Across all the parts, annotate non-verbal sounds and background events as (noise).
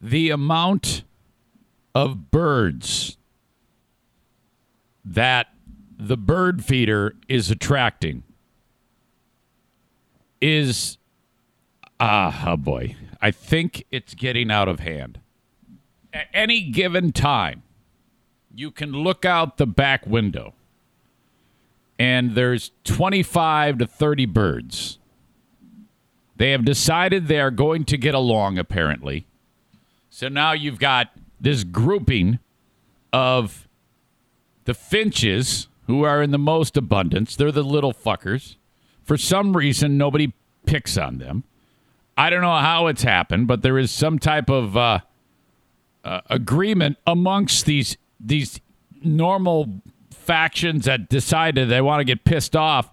the amount of birds that the bird feeder is attracting is ah oh boy i think it's getting out of hand. At any given time you can look out the back window and there's 25 to 30 birds. They have decided they are going to get along apparently so now you've got this grouping of the finches who are in the most abundance they're the little fuckers for some reason, nobody picks on them. I don't know how it's happened, but there is some type of uh, uh, agreement amongst these these normal factions that decided they want to get pissed off.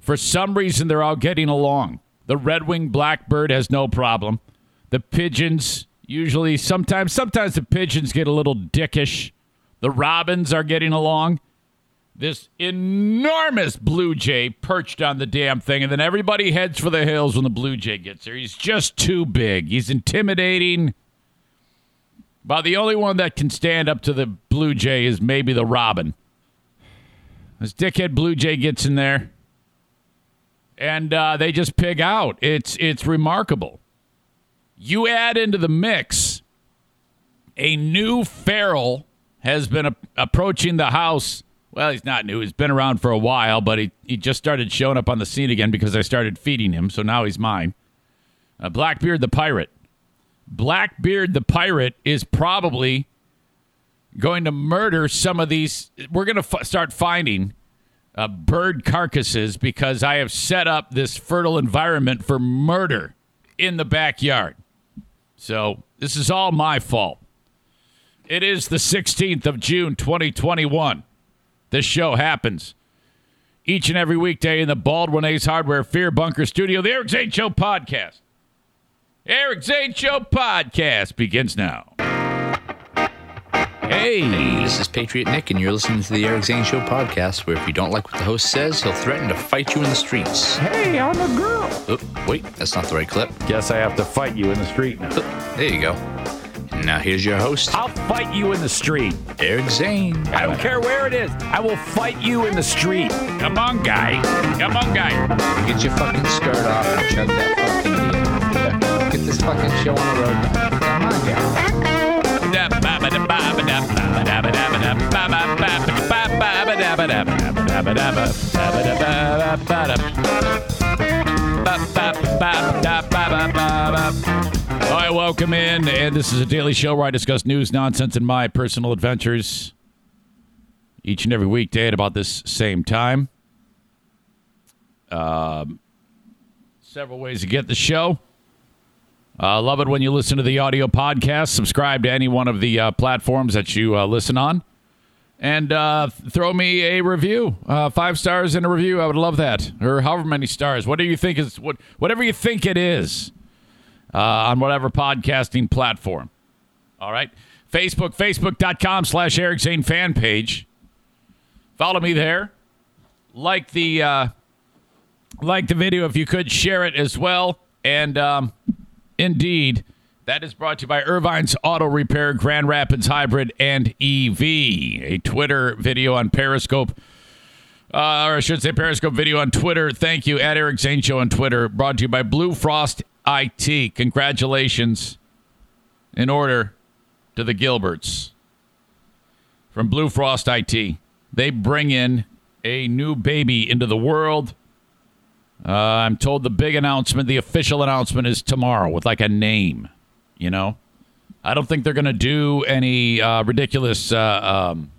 For some reason, they're all getting along. The red-winged blackbird has no problem. The pigeons usually, sometimes, sometimes the pigeons get a little dickish. The robins are getting along this enormous blue jay perched on the damn thing, and then everybody heads for the hills when the blue jay gets there. He's just too big. He's intimidating. About the only one that can stand up to the blue jay is maybe the robin. This dickhead blue jay gets in there, and uh, they just pig out. It's it's remarkable. You add into the mix a new feral has been a- approaching the house well, he's not new. He's been around for a while, but he, he just started showing up on the scene again because I started feeding him, so now he's mine. Uh, Blackbeard the Pirate. Blackbeard the Pirate is probably going to murder some of these. We're going to f- start finding uh, bird carcasses because I have set up this fertile environment for murder in the backyard. So this is all my fault. It is the 16th of June, 2021. This show happens each and every weekday in the Baldwin Ace Hardware Fear Bunker Studio, the Eric Zane Show podcast. Eric Zane Show podcast begins now. Hey. This is Patriot Nick, and you're listening to the Eric Zane Show podcast, where if you don't like what the host says, he'll threaten to fight you in the streets. Hey, I'm a girl. Oh, wait, that's not the right clip. Guess I have to fight you in the street now. Oh, there you go. And now here's your host, I'll fight you in the street. Eric Zane. I don't care where it is. I will fight you in the street. Come on, guy. Come on, guy. Get your fucking skirt off and chug that fucking beer. Get this fucking show on the road. Come on, guy. All right, welcome in. And this is a daily show where I discuss news, nonsense, and my personal adventures each and every weekday at about this same time. Um, several ways to get the show. Uh, love it when you listen to the audio podcast. Subscribe to any one of the uh, platforms that you uh, listen on. And uh, throw me a review. Uh, five stars in a review. I would love that. Or however many stars. What do you think is what whatever you think it is uh, on whatever podcasting platform. All right. Facebook, facebook.com slash Eric Zane fan page. Follow me there. Like the uh, like the video if you could share it as well. And um, indeed, that is brought to you by Irvine's Auto Repair, Grand Rapids Hybrid, and EV. A Twitter video on Periscope. Uh, or I should say Periscope video on Twitter. Thank you at Eric Zane Show on Twitter. Brought to you by Blue Frost IT. Congratulations in order to the Gilberts from Blue Frost IT. They bring in a new baby into the world. Uh, I'm told the big announcement, the official announcement, is tomorrow with like a name. You know, I don't think they're going to do any uh, ridiculous uh, um,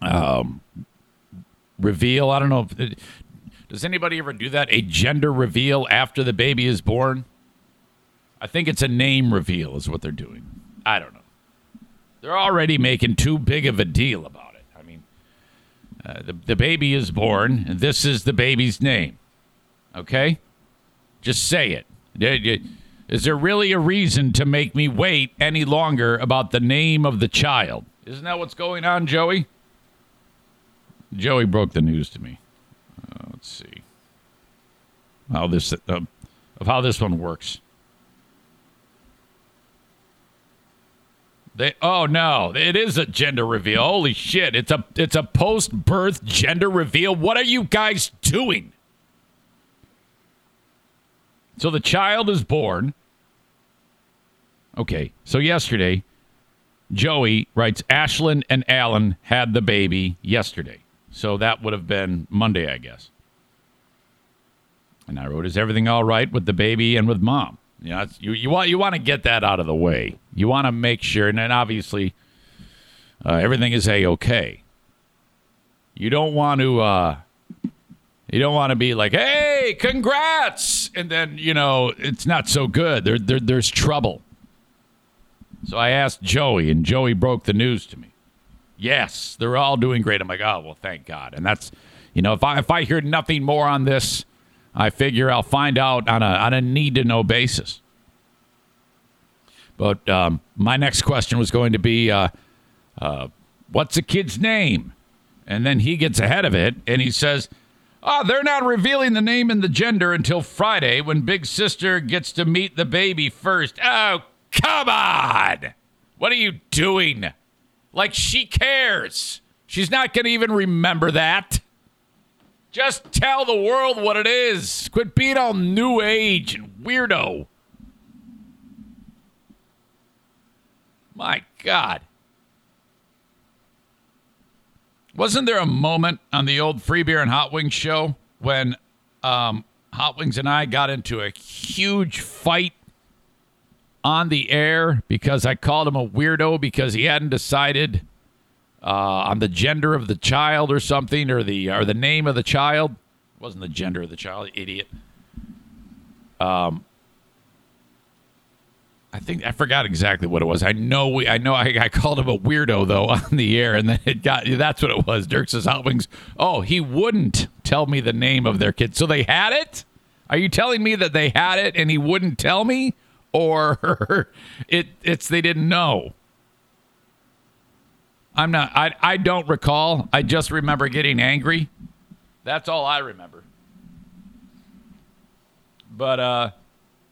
um, reveal. I don't know. If, does anybody ever do that? A gender reveal after the baby is born? I think it's a name reveal, is what they're doing. I don't know. They're already making too big of a deal about it. I mean, uh, the, the baby is born, and this is the baby's name. Okay? Just say it. Is there really a reason to make me wait any longer about the name of the child? Isn't that what's going on, Joey? Joey broke the news to me. Uh, let's see how this uh, of how this one works. They oh no, it is a gender reveal. Holy shit! It's a it's a post birth gender reveal. What are you guys doing? So the child is born. Okay, so yesterday, Joey writes Ashlynne and Allen had the baby yesterday. So that would have been Monday, I guess. And I wrote, "Is everything all right with the baby and with mom?" You know, you you want you want to get that out of the way. You want to make sure, and then obviously, uh, everything is a okay. You don't want to. Uh, you don't want to be like, "Hey, congrats," and then you know it's not so good. There, there there's trouble. So I asked Joey, and Joey broke the news to me. Yes, they're all doing great. I'm like, oh well, thank God. And that's, you know, if I if I hear nothing more on this, I figure I'll find out on a on a need to know basis. But um, my next question was going to be, uh, uh, what's the kid's name? And then he gets ahead of it and he says, Oh, they're not revealing the name and the gender until Friday when Big Sister gets to meet the baby first. Oh, come on! What are you doing? Like she cares. She's not going to even remember that. Just tell the world what it is. Quit being all new age and weirdo. My God. Wasn't there a moment on the old Free Beer and Hot Wings show when um, Hot Wings and I got into a huge fight on the air because I called him a weirdo because he hadn't decided uh, on the gender of the child or something or the or the name of the child? It wasn't the gender of the child, idiot. Um, I think I forgot exactly what it was. I know we, I know I, I, called him a weirdo though (laughs) on the air, and then it got that's what it was. Dirk says Hot Wings. Oh, he wouldn't tell me the name of their kid, so they had it. Are you telling me that they had it and he wouldn't tell me, or (laughs) it it's they didn't know? I'm not. I I don't recall. I just remember getting angry. That's all I remember. But uh,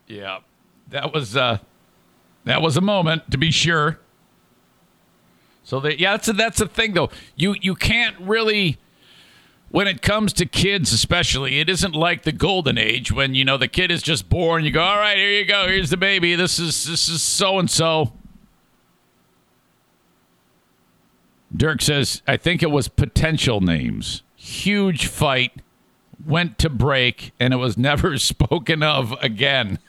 yeah, that was uh that was a moment to be sure. So that yeah, that's a, that's the thing though. You you can't really when it comes to kids especially, it isn't like the golden age when you know the kid is just born, you go, "All right, here you go. Here's the baby. This is this is so and so." Dirk says, "I think it was potential names. Huge fight went to break and it was (laughs) never spoken of again." (laughs)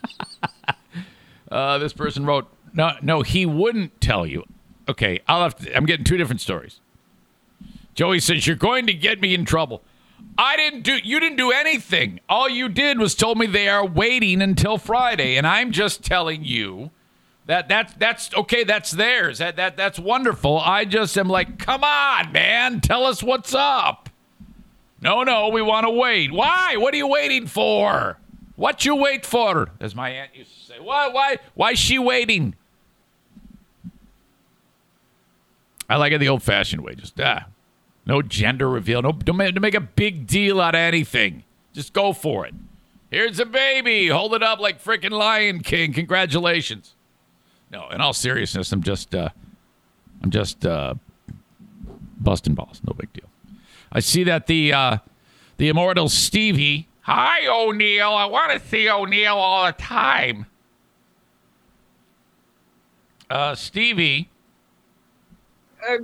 Uh, this person wrote, "No, no, he wouldn't tell you." Okay, I'll have to, I'm getting two different stories. Joey says you're going to get me in trouble. I didn't do. You didn't do anything. All you did was told me they are waiting until Friday, and I'm just telling you that that's that's okay. That's theirs. That that that's wonderful. I just am like, come on, man, tell us what's up. No, no, we want to wait. Why? What are you waiting for? What you wait for? As my aunt used to say. Why, why, why is she waiting? I like it the old-fashioned way. Just ah, no gender reveal. No, don't make, make a big deal out of anything. Just go for it. Here's a baby. Hold it up like freaking Lion King. Congratulations. No, in all seriousness, I'm just, uh, I'm just uh, busting balls. No big deal. I see that the uh, the immortal Stevie Hi, O'Neill. I want to see O'Neill all the time. Uh, Stevie.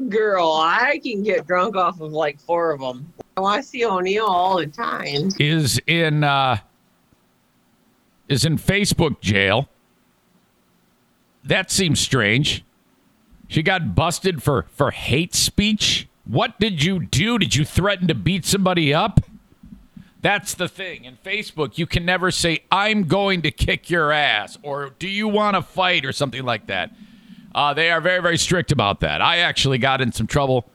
Girl, I can get drunk off of like four of them. I see O'Neill all the time. Is in uh, is in Facebook jail. That seems strange. She got busted for for hate speech. What did you do? Did you threaten to beat somebody up? That's the thing. In Facebook, you can never say, I'm going to kick your ass or do you want to fight or something like that. Uh, they are very, very strict about that. I actually got in some trouble.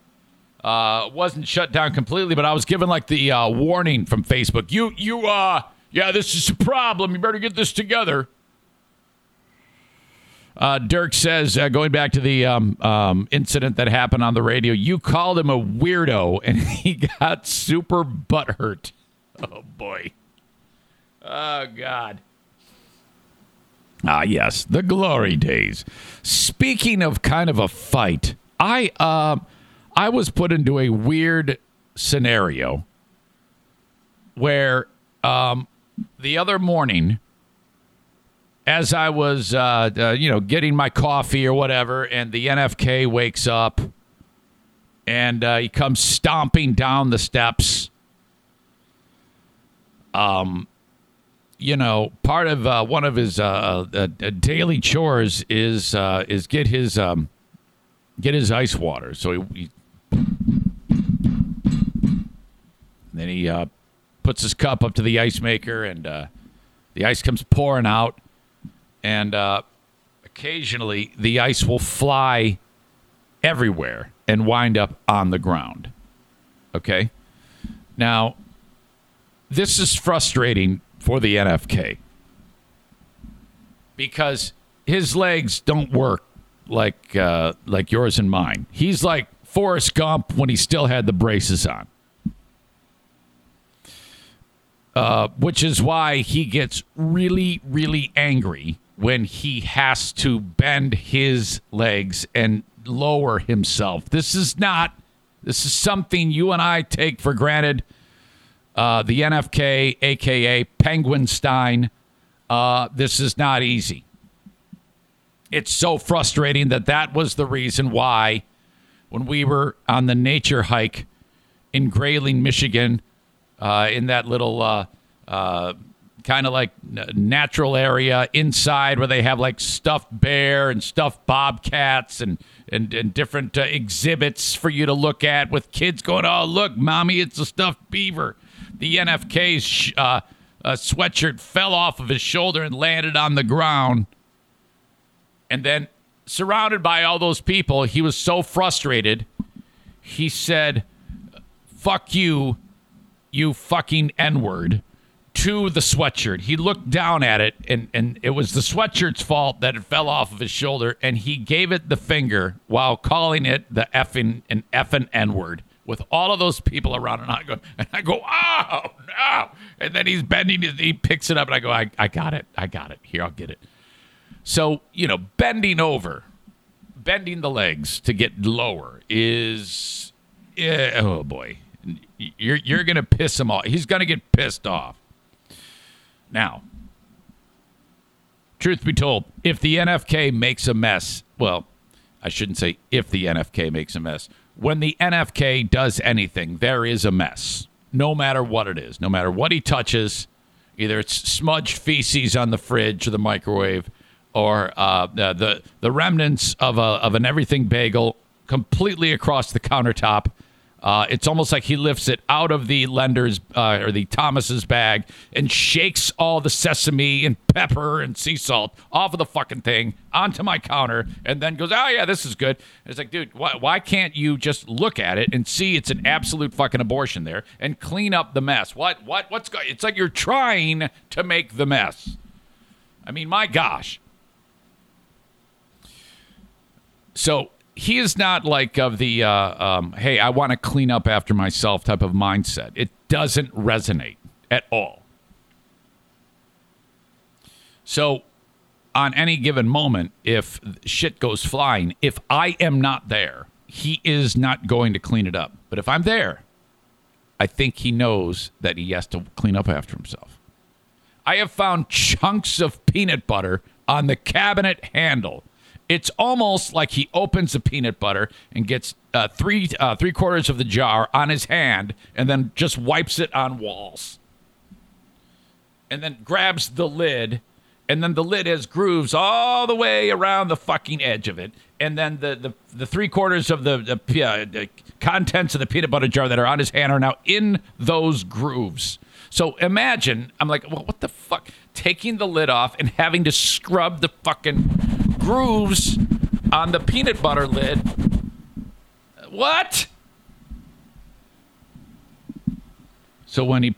Uh, wasn't shut down completely, but I was given like the uh, warning from Facebook. You, you, uh, yeah, this is a problem. You better get this together. Uh, Dirk says, uh, going back to the um, um, incident that happened on the radio, you called him a weirdo and (laughs) he got super butthurt. Oh boy. Oh God. Ah, yes, the glory days. Speaking of kind of a fight, I uh, I was put into a weird scenario where um, the other morning, as I was uh, uh, you know getting my coffee or whatever, and the NFK wakes up and uh, he comes stomping down the steps. Um, you know, part of uh, one of his uh, uh, uh, daily chores is uh, is get his um, get his ice water. So he, he then he uh, puts his cup up to the ice maker, and the ice comes pouring out, and occasionally the ice will fly everywhere and wind up on the ground. Okay, now this is frustrating for the NFK because his legs don't work like uh, like yours and mine. He's like Forrest Gump when he still had the braces on. Uh, which is why he gets really, really angry when he has to bend his legs and lower himself. This is not, this is something you and I take for granted. Uh, the NFK, aka Penguin Stein, uh, this is not easy. It's so frustrating that that was the reason why, when we were on the nature hike in Grayling, Michigan, uh, in that little uh, uh, kind of like natural area inside where they have like stuffed bear and stuffed bobcats and and, and different uh, exhibits for you to look at with kids going, oh look, mommy, it's a stuffed beaver. The NFK's uh, sweatshirt fell off of his shoulder and landed on the ground. And then, surrounded by all those people, he was so frustrated. He said, Fuck you, you fucking N word, to the sweatshirt. He looked down at it, and, and it was the sweatshirt's fault that it fell off of his shoulder, and he gave it the finger while calling it the effing an effing N word with all of those people around. And I go, and I go, oh, no. And then he's bending his, he picks it up, and I go, I, I got it. I got it. Here, I'll get it. So, you know, bending over, bending the legs to get lower is, eh, oh boy, you're, you're to piss him off. He's to get pissed off. Now, truth be told, if the NFK makes a mess, well, I shouldn't say if the NFK makes a mess. When the NFK does anything, there is a mess, no matter what it is, no matter what he touches. Either it's smudged feces on the fridge or the microwave, or uh, the, the the remnants of a of an everything bagel completely across the countertop. Uh, it's almost like he lifts it out of the lender's uh, or the Thomas's bag and shakes all the sesame and pepper and sea salt off of the fucking thing onto my counter, and then goes, "Oh yeah, this is good." It's like, dude, why, why can't you just look at it and see it's an absolute fucking abortion there and clean up the mess? What what what's going? It's like you're trying to make the mess. I mean, my gosh. So he is not like of the uh, um, hey i want to clean up after myself type of mindset. It doesn't resonate at all. So on any given moment if shit goes flying if i am not there he is not going to clean it up. But if i'm there i think he knows that he has to clean up after himself. I have found chunks of peanut butter on the cabinet handle it's almost like he opens the peanut butter and gets uh, three uh, three quarters of the jar on his hand and then just wipes it on walls. And then grabs the lid and then the lid has grooves all the way around the fucking edge of it. And then the the, the three quarters of the, the, uh, the contents of the peanut butter jar that are on his hand are now in those grooves. So imagine i'm like well what the fuck? Taking the lid off and having to scrub the fucking grooves on the peanut butter lid. What? So when he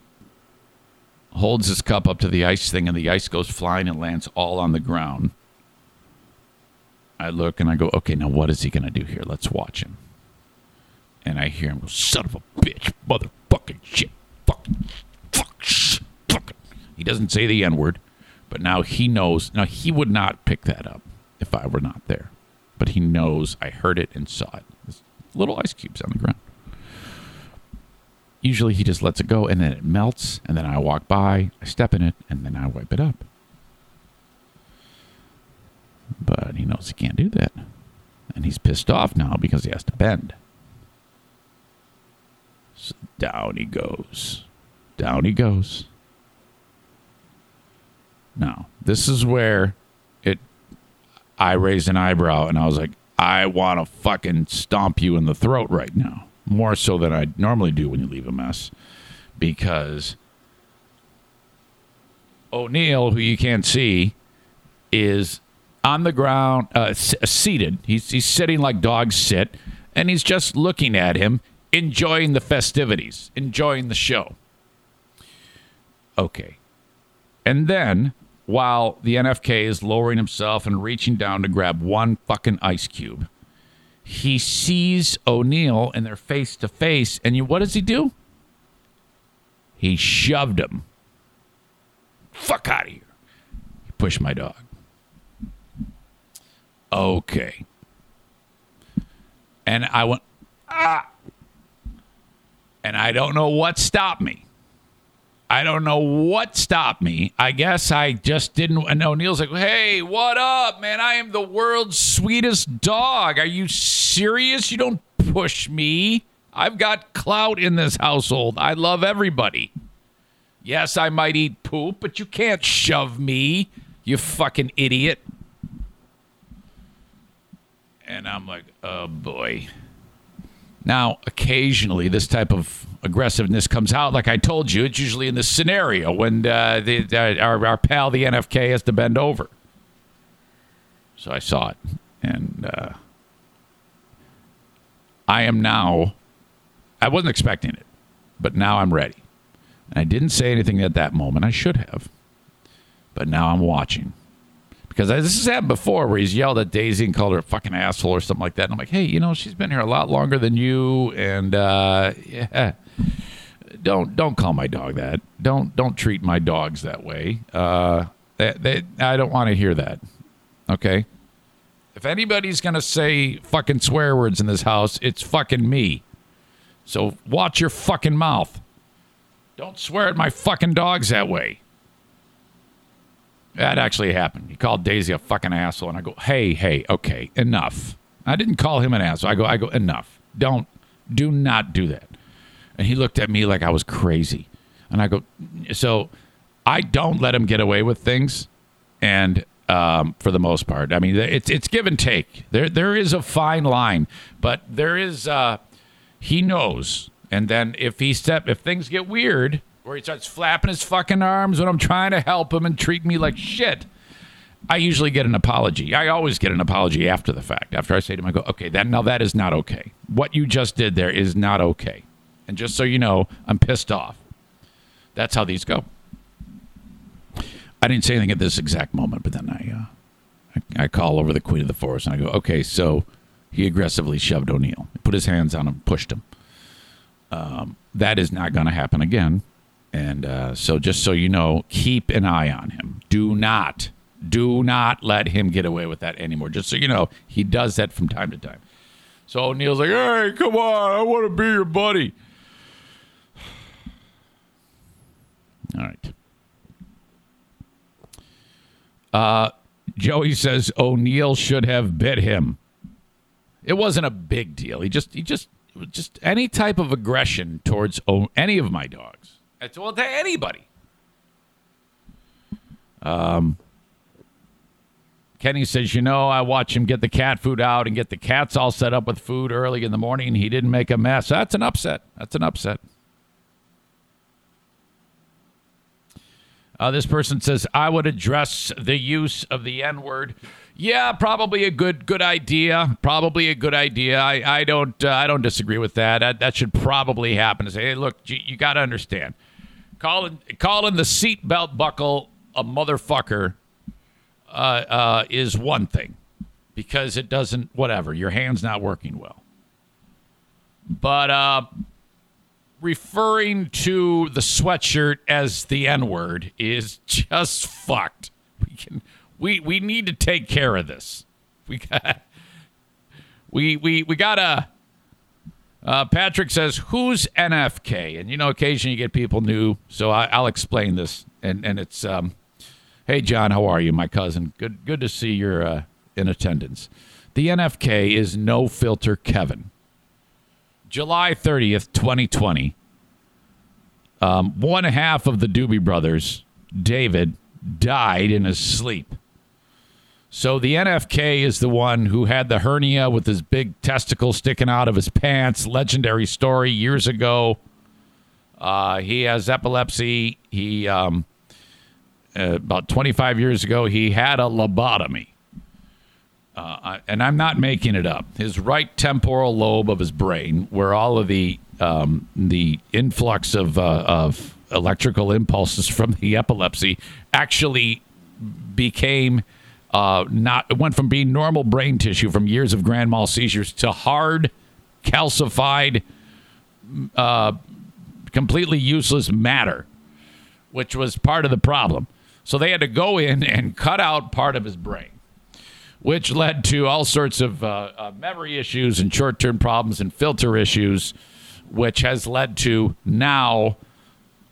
holds his cup up to the ice thing and the ice goes flying and lands all on the ground, I look and I go, okay, now what is he going to do here? Let's watch him. And I hear him go, son of a bitch, motherfucking shit, fucking, fuck, fuck. He doesn't say the N word, But now he knows. Now he would not pick that up if I were not there. But he knows I heard it and saw it. There's little ice cubes on the ground. Usually he just lets it go and then it melts, and then I walk by, I step in it, and then I wipe it up. But he knows he can't do that. And he's pissed off now because he has to bend. So down he goes. Down he goes. Now, this is where I raised an eyebrow and I was like, I want to fucking stomp you in the throat right now. More so than I normally do when you leave a mess. Because O'Neill, who you can't see, is on the ground, uh, s- seated. He's, he's sitting like dogs sit, and he's just looking at him, enjoying the festivities, enjoying the show. Okay. And then, while the NFK is lowering himself and reaching down to grab one fucking ice cube, he sees O'Neill and they're face to face. And you, what does he do? He shoved him. Fuck out of here. He pushed my dog. Okay. And I went, ah. And I don't know what stopped me. I don't know what stopped me. I guess I just didn't. And O'Neill's like, hey, what up, man? I am the world's sweetest dog. Are you serious? You don't push me. I've got clout in this household. I love everybody. Yes, I might eat poop, but you can't shove me, you fucking idiot. And I'm like, oh boy. Now, occasionally, this type of aggressiveness comes out. Like I told you, it's usually in this scenario when uh, the, our, our pal, the NFK, has to bend over. So I saw it. And uh, I am now, I wasn't expecting it, but now I'm ready. And I didn't say anything at that moment. I should have. But now I'm watching. Because this has happened before where he's yelled at Daisy and called her a fucking asshole or something like that. And I'm like, hey, you know, she's been here a lot longer than you. And uh, yeah, don't don't call my dog that. Don't don't treat my dogs that way. Uh, I don't want to hear that. Okay. If anybody's gonna say fucking swear words in this house, it's fucking me. So watch your fucking mouth. Don't swear at my fucking dogs that way. That actually happened. He called Daisy a fucking asshole, and I go, "Hey, hey, okay, enough." I didn't call him an asshole. I go, I go, enough. Don't, do not do that. And he looked at me like I was crazy, and I go, so I don't let him get away with things, and um, for the most part, I mean, it's it's give and take. There there is a fine line, but there is. Uh, he knows, and then if he step, if things get weird where he starts flapping his fucking arms when I'm trying to help him and treat me like shit. I usually get an apology. I always get an apology after the fact. After I say to him, I go, okay, that now that is not okay. What you just did there is not okay. And just so you know, I'm pissed off. That's how these go. I didn't say anything at this exact moment, but then I, uh, I, I call over the Queen of the Forest and I go, okay, so he aggressively shoved O'Neill, put his hands on him, pushed him. Um, that is not going to happen again. And uh, so, just so you know, keep an eye on him. Do not, do not let him get away with that anymore. Just so you know, he does that from time to time. So O'Neill's like, hey, come on, I want to be your buddy. All right. Uh, Joey says O'Neill should have bit him. It wasn't a big deal. He just, he just, just any type of aggression towards o- any of my dogs. It's well to anybody. Um, Kenny says, you know, I watch him get the cat food out and get the cats all set up with food early in the morning. He didn't make a mess. That's an upset. That's an upset. Uh, this person says, I would address the use of the N word. Yeah, probably a good good idea. Probably a good idea. I, I don't uh, I don't disagree with that. that. That should probably happen. To say, hey, look, you, you got to understand, calling calling the seatbelt buckle a motherfucker uh, uh, is one thing because it doesn't whatever your hand's not working well. But uh, referring to the sweatshirt as the N word is (laughs) just fucked. We can. We we need to take care of this. We got. We we we gotta. Uh, Patrick says, "Who's NFK?" And you know, occasionally you get people new, so I, I'll explain this. And and it's, um, hey John, how are you, my cousin? Good good to see you're uh, in attendance. The NFK is No Filter Kevin. July thirtieth, twenty twenty. Um, one half of the Doobie Brothers, David, died in his sleep. So the NFK is the one who had the hernia with his big testicle sticking out of his pants. Legendary story years ago. Uh, he has epilepsy. He um, uh, about 25 years ago he had a lobotomy. Uh, and I'm not making it up. His right temporal lobe of his brain, where all of the um, the influx of uh, of electrical impulses from the epilepsy actually became uh, not it went from being normal brain tissue from years of grand mal seizures to hard, calcified, uh, completely useless matter, which was part of the problem. So they had to go in and cut out part of his brain, which led to all sorts of uh, uh, memory issues and short term problems and filter issues, which has led to now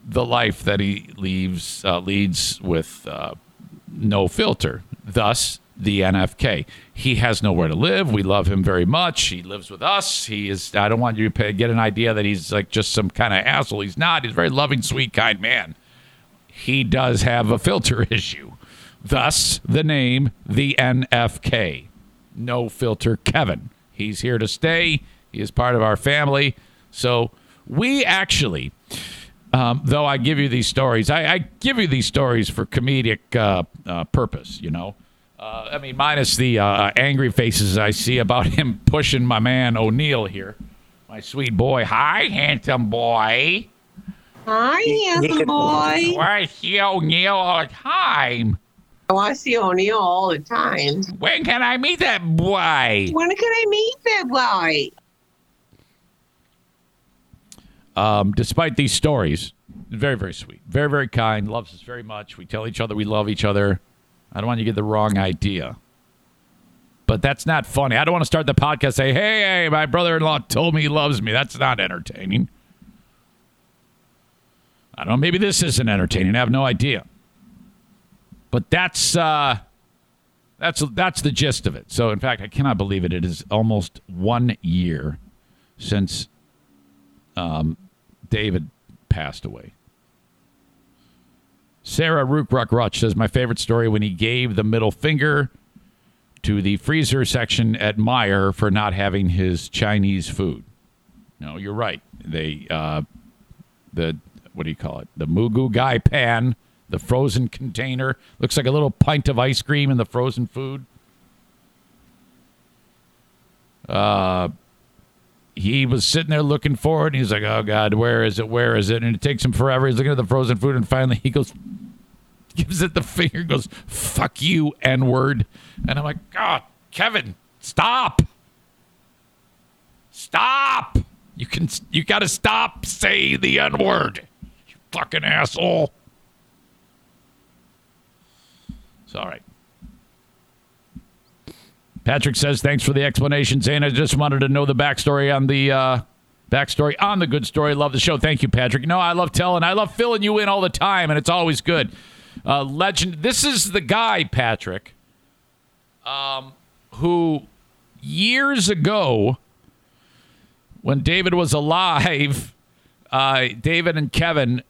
the life that he leaves uh, leads with no filter. Thus, the NFK. He has nowhere to live. We love him very much. He lives with us. He is. I don't want you to get an idea that he's like just some kind of asshole. He's not. He's a very loving, sweet, kind man. He does have a filter (laughs) issue. Thus, the name the NFK. No filter Kevin. He's here to stay. He is part of our family. So we actually um, though I give you these stories, I, I, give you these stories for comedic uh, uh, purpose. You know, uh, I mean, minus the uh, angry faces I see about (laughs) him pushing my man O'Neill here, my sweet boy. Hi, handsome boy. Hi, handsome boy. Where I see O'Neill all the time. I want to see O'Neill all the time. When can I meet that boy? When can I meet that boy? Um, despite these stories, very, very sweet, very, very kind, loves us very much. We tell each other we love each other. I don't want you to get the wrong idea. But that's not funny. I don't want to start the podcast say, hey, hey, my brother in law told me he loves me. That's not entertaining. I don't know. Maybe this isn't entertaining. I have no idea. But that's uh, that's that's the gist of it. So, in fact, I cannot believe it. It is almost one year since um, David passed away. Sarah Rookruck Rutch says, My favorite story when he gave the middle finger to the freezer section at Meijer for not having his Chinese food. No, you're right. They, uh, the, what do you call it? The Moo Goo Gai pan, the frozen container. Looks like a little pint of ice cream in the frozen food. Uh, he was sitting there looking for it. And he's like, "Oh God, where is it? Where is it?" And it takes him forever. He's looking at the frozen food, and finally he goes, gives it the finger, goes, "Fuck you, N word." And I'm like, "God, Kevin, stop, stop! You can, you got to stop saying the N word, you fucking asshole." It's all right. Patrick says, thanks for the explanation, Zane. I just wanted to know the backstory on the uh, backstory on the good story. Love the show. Thank you, Patrick. No, I love telling. I love filling you in all the time, and it's always good. Uh, legend. This is the guy, Patrick, um, who years ago, when David was alive, (laughs) uh, David and Kevin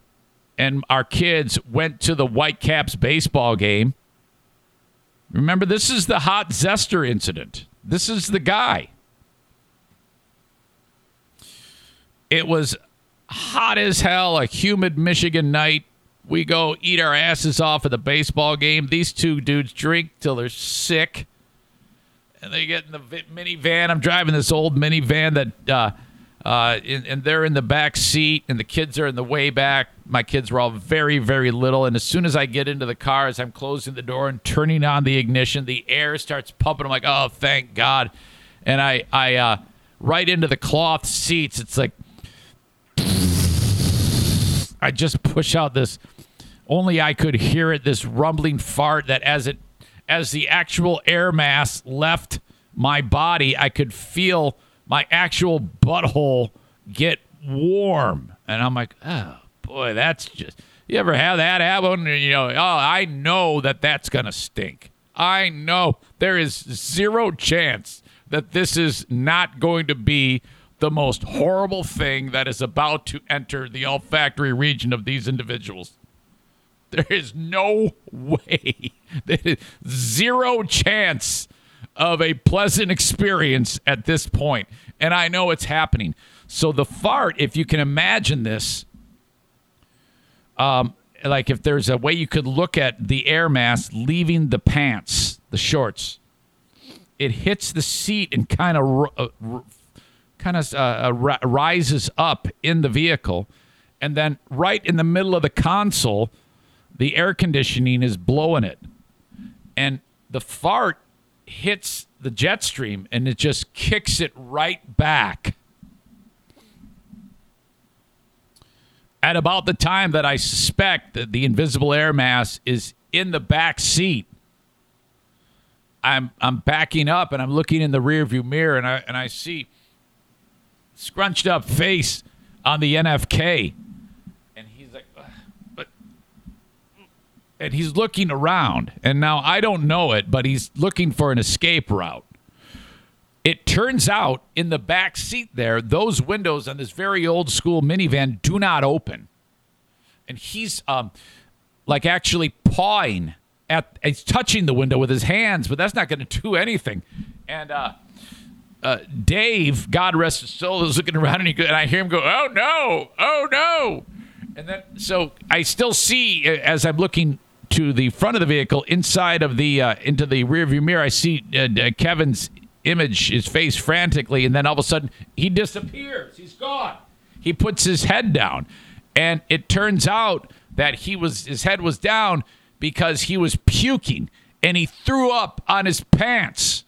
and our kids went to the Whitecaps baseball game Remember, this is the hot zester incident. This is the guy. It was hot as hell, a humid Michigan night. We go eat our asses off at the baseball game. These two dudes drink till they're sick. And they get in the minivan. I'm driving this old minivan that uh, uh, and, and, they're in the back seat, and the kids are in the way back. My kids were all very, very little. And as soon as I get into the car, as I'm closing the door and turning on the ignition, the air starts pumping. I'm like, oh, thank God. And I, I, uh, right into the cloth seats, it's like, I just push out this only I could hear it. This rumbling fart that as it as the actual air mass left my body, I could feel my actual butthole get warm, and I'm like, oh boy, that's just. You ever have that happen? You know, oh, I know that that's gonna stink. I know there is zero chance that this is not going to be the most horrible thing that is about to enter the olfactory region of these individuals. There is no (laughs) way. There is zero chance of a pleasant experience at this point. And I know it's happening. So the fart, if you can imagine this, um, like if there's a way you could look at the air mass leaving the pants, the shorts, it hits the seat and kind of uh, kind of uh, uh, rises up in the vehicle, and then right in the middle of the console, the air conditioning is blowing it, and the fart hits the jet stream and it just kicks it right back. At about the time that I suspect that the invisible air mass is in the back seat, I'm I'm backing up and I'm looking in the rearview mirror and I and I see scrunched up face on the NFK, and he's like, but, and he's looking around, and now I don't know it, but he's looking for an escape route. It turns out in the back seat there, those windows on this very old school minivan do not open, and he's um, like actually pawing at, he's touching the window with his hands, but that's not going to do anything, and uh uh, Dave, God rest his soul, is looking around and, he, and I hear him go, "Oh no, oh no!" And then so I still see as I'm looking to the front of the vehicle, inside of the uh, into the rearview mirror, I see uh, uh, Kevin's image, his face frantically, and then all of a sudden he disappears. He's gone. He puts his head down, and it turns out that he was his head was down because he was puking and he threw up on his pants.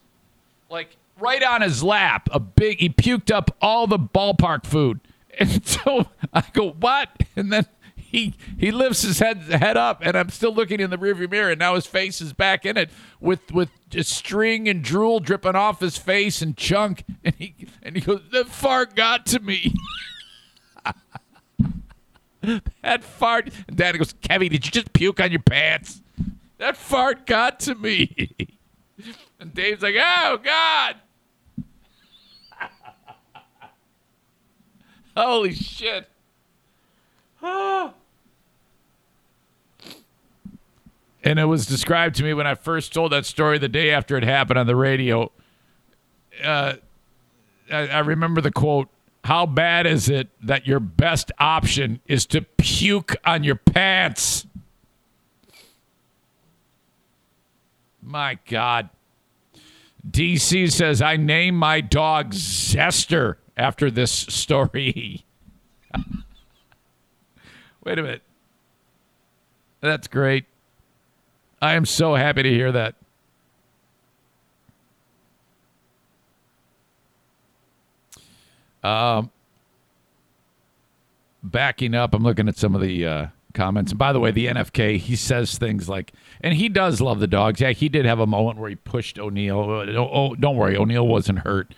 Like right on his lap. A big, he puked up all the ballpark food. (laughs) And so I go, what? And then he he lifts his head head up, and I'm still looking in the rearview mirror, and now his face is back in it with with string and drool dripping off his face and chunk. And he and he goes, the fart got to me. (laughs) that fart. And Daddy goes, Kevin, did you just puke on your pants? That fart got to me. (laughs) And Dave's like, oh God. (laughs) Holy shit. And it was described to me when I first told that story the day after it happened on the radio. Uh, I, I remember the quote How bad is it that your best option is to puke on your pants? My God. DC says, I name my dog Zester after this story. (laughs) Wait a minute. That's great. I am so happy to hear that. Um, backing up, I'm looking at some of the uh, comments. And by the way, the NFK, he says things like, and he does love the dogs. Yeah, he did have a moment where he pushed O'Neill. Oh, don't worry, O'Neill wasn't hurt.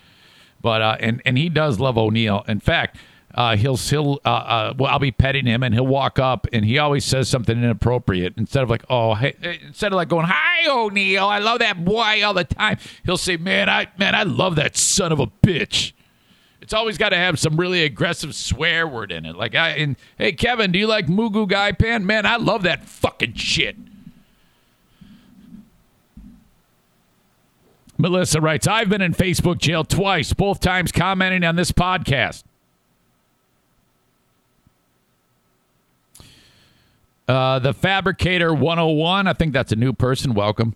But uh, and and he does love O'Neill. In fact, uh, he'll he'll uh, uh, well, I'll be petting him, and he'll walk up, and he always says something inappropriate instead of like, oh, hey, instead of like going, hi O'Neill, I love that boy all the time. He'll say, man, I man, I love that son of a bitch. It's always got to have some really aggressive swear word in it. Like, I and hey Kevin, do you like Moo Guy Pan? Man, I love that fucking shit. Melissa writes, I've been in Facebook jail twice, both times commenting on this podcast. Uh, the Fabricator 101, I think that's a new person. Welcome.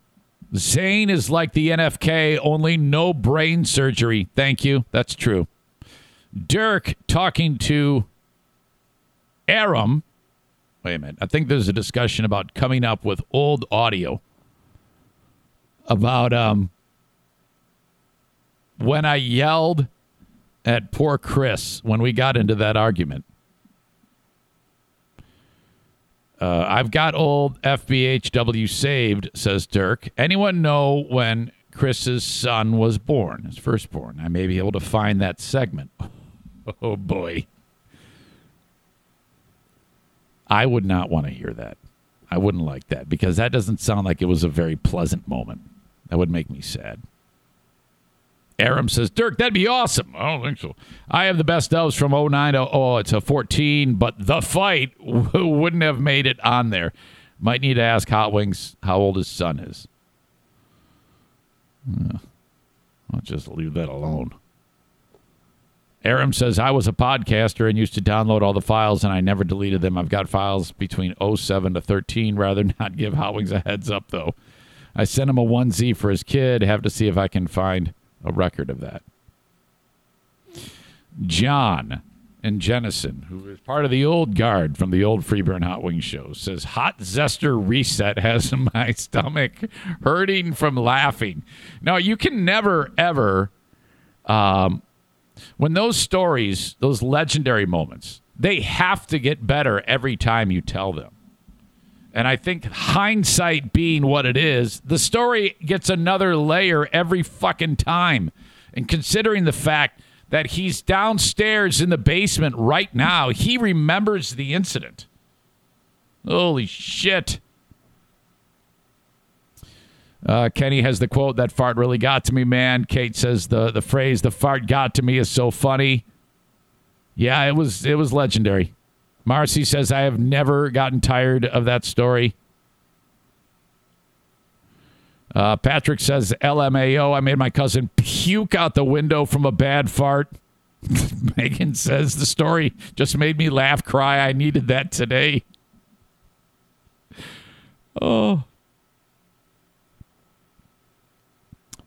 Zane is like the NFK, only no brain surgery. Thank you. That's true. Dirk talking to Aram. Wait a minute. I think there's a discussion about coming up with old audio about um, when I yelled at poor Chris when we got into that argument. Uh, I've got old FBHW saved, says Dirk. Anyone know when Chris's son was born, his firstborn? I may be able to find that segment. (laughs) Oh boy. I would not want to hear that. I wouldn't like that because that doesn't sound like it was a very pleasant moment. That would make me sad. Aram says, Dirk, that'd be awesome. I don't think so. I have the best doves from 09 to, oh, it's a 14, but the fight (laughs) wouldn't have made it on there. Might need to ask Hot Wings how old his son is. I'll just leave that alone. Aram says, I was a podcaster and used to download all the files and I never deleted them. I've got files between 07 to 13. Rather (laughs) not give Hot Wings a heads up, though. I sent him a 1Z for his kid. Have to see if I can find a record of that. John and Jennison, who is part of the old guard from the old Free Beer and Hot Wing show, says Hot Zester Reset has (laughs) my stomach hurting from laughing. Now, you can never, ever, um, when those stories, those legendary moments, they have to get better every time you tell them. And I think hindsight being what it is, the story gets another layer every fucking time. And considering the fact that he's downstairs in the basement right now, he remembers the incident. Holy shit. Uh, Kenny has the quote, that fart really got to me, man. Kate says the, the phrase, the fart got to me is so funny. Yeah, it was it was legendary. Marcy says, I have never gotten tired of that story. Uh, Patrick says, LMAO, I made my cousin puke out the window from a bad fart. (laughs) Megan says, the story just made me laugh, cry. I needed that today. Oh.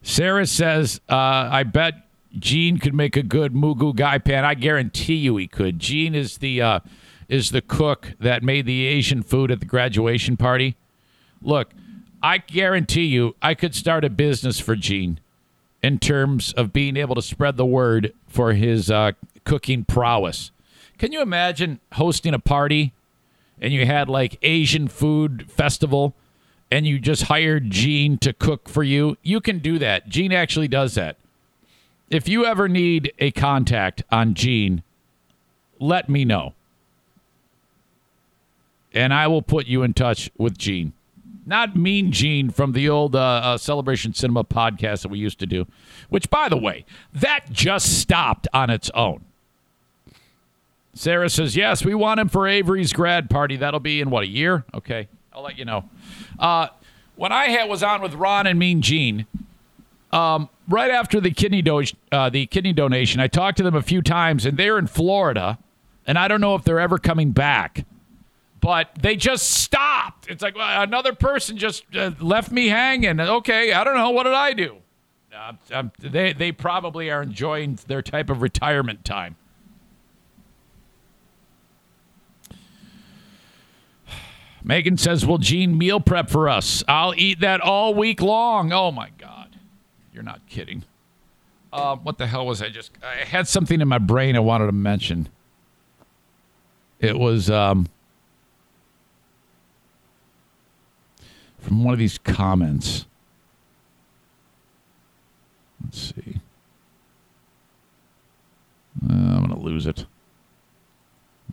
Sarah says, uh, I bet Gene could make a good Moo Goo Gai pan. I guarantee you he could. Gene is the. Uh, is the cook that made the Asian food at the graduation party. Look, I guarantee you, I could start a business for Gene in terms of being able to spread the word for his uh, cooking prowess. Can you imagine hosting a party and you had like Asian food festival and you just hired Gene to cook for you? You can do that. Gene actually does that. If you ever need a contact on Gene, let me know and I will put you in touch with Gene. Not Mean Gene from the old uh, uh, Celebration Cinema podcast that we used to do, which, by the way, that just stopped on its own. Sarah says, Yes, we want him for Avery's grad party. That'll be in what, a year? Okay, I'll let you know. Uh, when I had, was on with Ron and Mean Gene, um, right after the kidney, do- uh, the kidney donation, I talked to them a few times, and they're in Florida, and I don't know if they're ever coming back but they just stopped. It's like well, another person just uh, left me hanging. Okay, I don't know. What did I do? Uh, they, they probably are enjoying their type of retirement time. (sighs) Megan says, Will Gene meal prep for us? I'll eat that all week long. Oh my God. You're not kidding. Uh, what the hell was I just? I had something in my brain I wanted to mention. It was. Um, from one of these comments. Let's see. Uh, I'm going to lose it.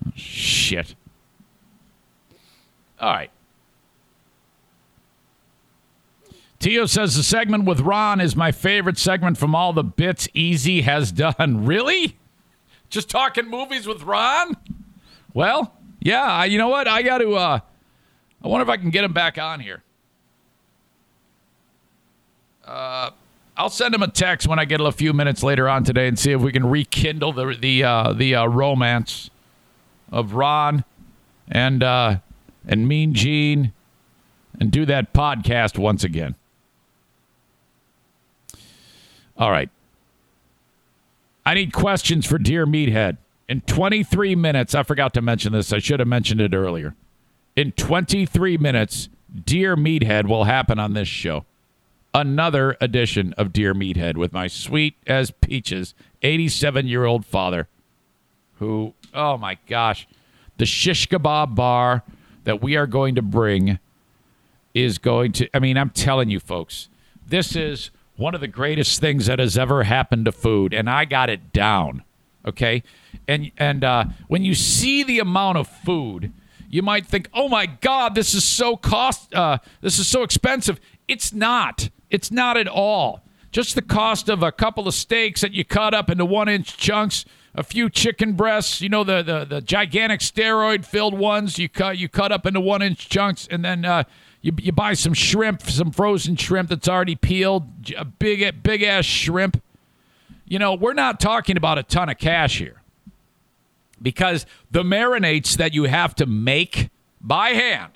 Oh, shit. All right. Tio says the segment with Ron is my favorite segment from all the bits EZ has done. (laughs) Really? Just talking movies with Ron? Well, yeah, you know what? I got to, uh, I wonder if I can get him back on here. Uh, I'll send him a text when I get a few minutes later on today and see if we can rekindle the the uh, the uh, romance of Ron and uh, and Mean Gene and do that podcast once again. All right. I need questions for Dear Meathead. In 23 minutes, I forgot to mention this. I should have mentioned it earlier. In 23 minutes, Dear Meathead will happen on this show another edition of Dear Meathead with my sweet as peaches 87 year old father who, oh my gosh, the shish kebab bar, that we are going to bring is going to, I mean, I'm telling you, folks, this is one of the greatest things that has ever happened to food, and I got it down. Okay, and and uh, when you see the amount of food, you might think, "Oh my God, this is so cost, uh, this is so expensive." It's not. It's not at all. Just the cost of a couple of steaks that you cut up into one-inch chunks, a few chicken breasts, you know the the, the gigantic steroid-filled ones you cut you cut up into one-inch chunks, and then uh, you, you buy some shrimp, some frozen shrimp that's already peeled, a big big ass shrimp. You know, we're not talking about a ton of cash here because the marinades that you have to make by hand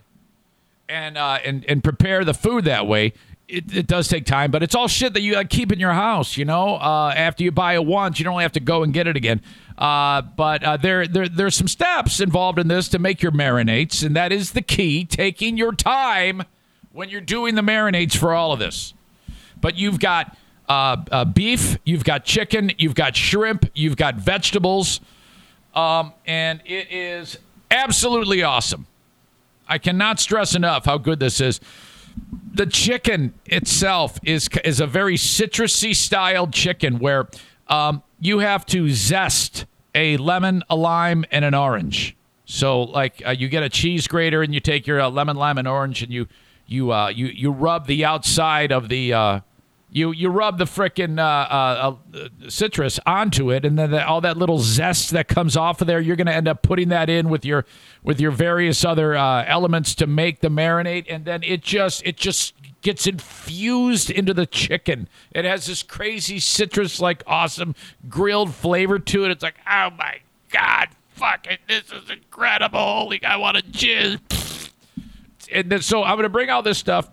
and uh, and and prepare the food that way. It, it does take time, but it's all shit that you like, keep in your house. You know, uh, after you buy it once, you don't have to go and get it again. Uh, but uh, there, there, there's some steps involved in this to make your marinades, and that is the key. Taking your time when you're doing the marinades for all of this. But you've got uh, uh, beef, you've got chicken, you've got shrimp, you've got vegetables, um, and it is absolutely awesome. I cannot stress enough how good this is. The chicken itself is is a very citrusy styled chicken where um, you have to zest a lemon, a lime, and an orange. So, like, uh, you get a cheese grater and you take your uh, lemon, lime, and orange, and you you uh, you you rub the outside of the uh, you you rub the frickin' uh, uh, uh, citrus onto it, and then the, all that little zest that comes off of there, you're going to end up putting that in with your with your various other uh, elements to make the marinade, and then it just it just gets infused into the chicken. It has this crazy citrus like awesome grilled flavor to it. It's like oh my god, fucking this is incredible! Holy, I want to jizz. And then, so I'm going to bring all this stuff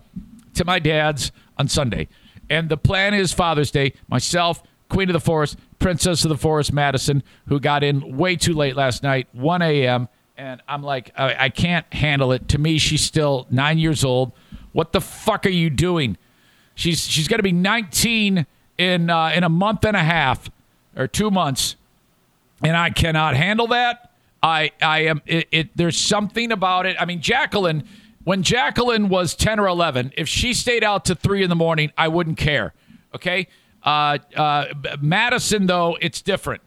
to my dad's on Sunday. And the plan is Father's Day. Myself, Queen of the Forest, Princess of the Forest, Madison, who got in way too late last night, 1 a.m. And I'm like, I, I can't handle it. To me, she's still nine years old. What the fuck are you doing? She's she's going to be 19 in uh, in a month and a half or two months, and I cannot handle that. I I am it, it there's something about it. I mean, Jacqueline when Jacqueline was 10 or 11, if she stayed out to 3 in the morning, I wouldn't care. Okay? Uh, uh, Madison, though, it's different.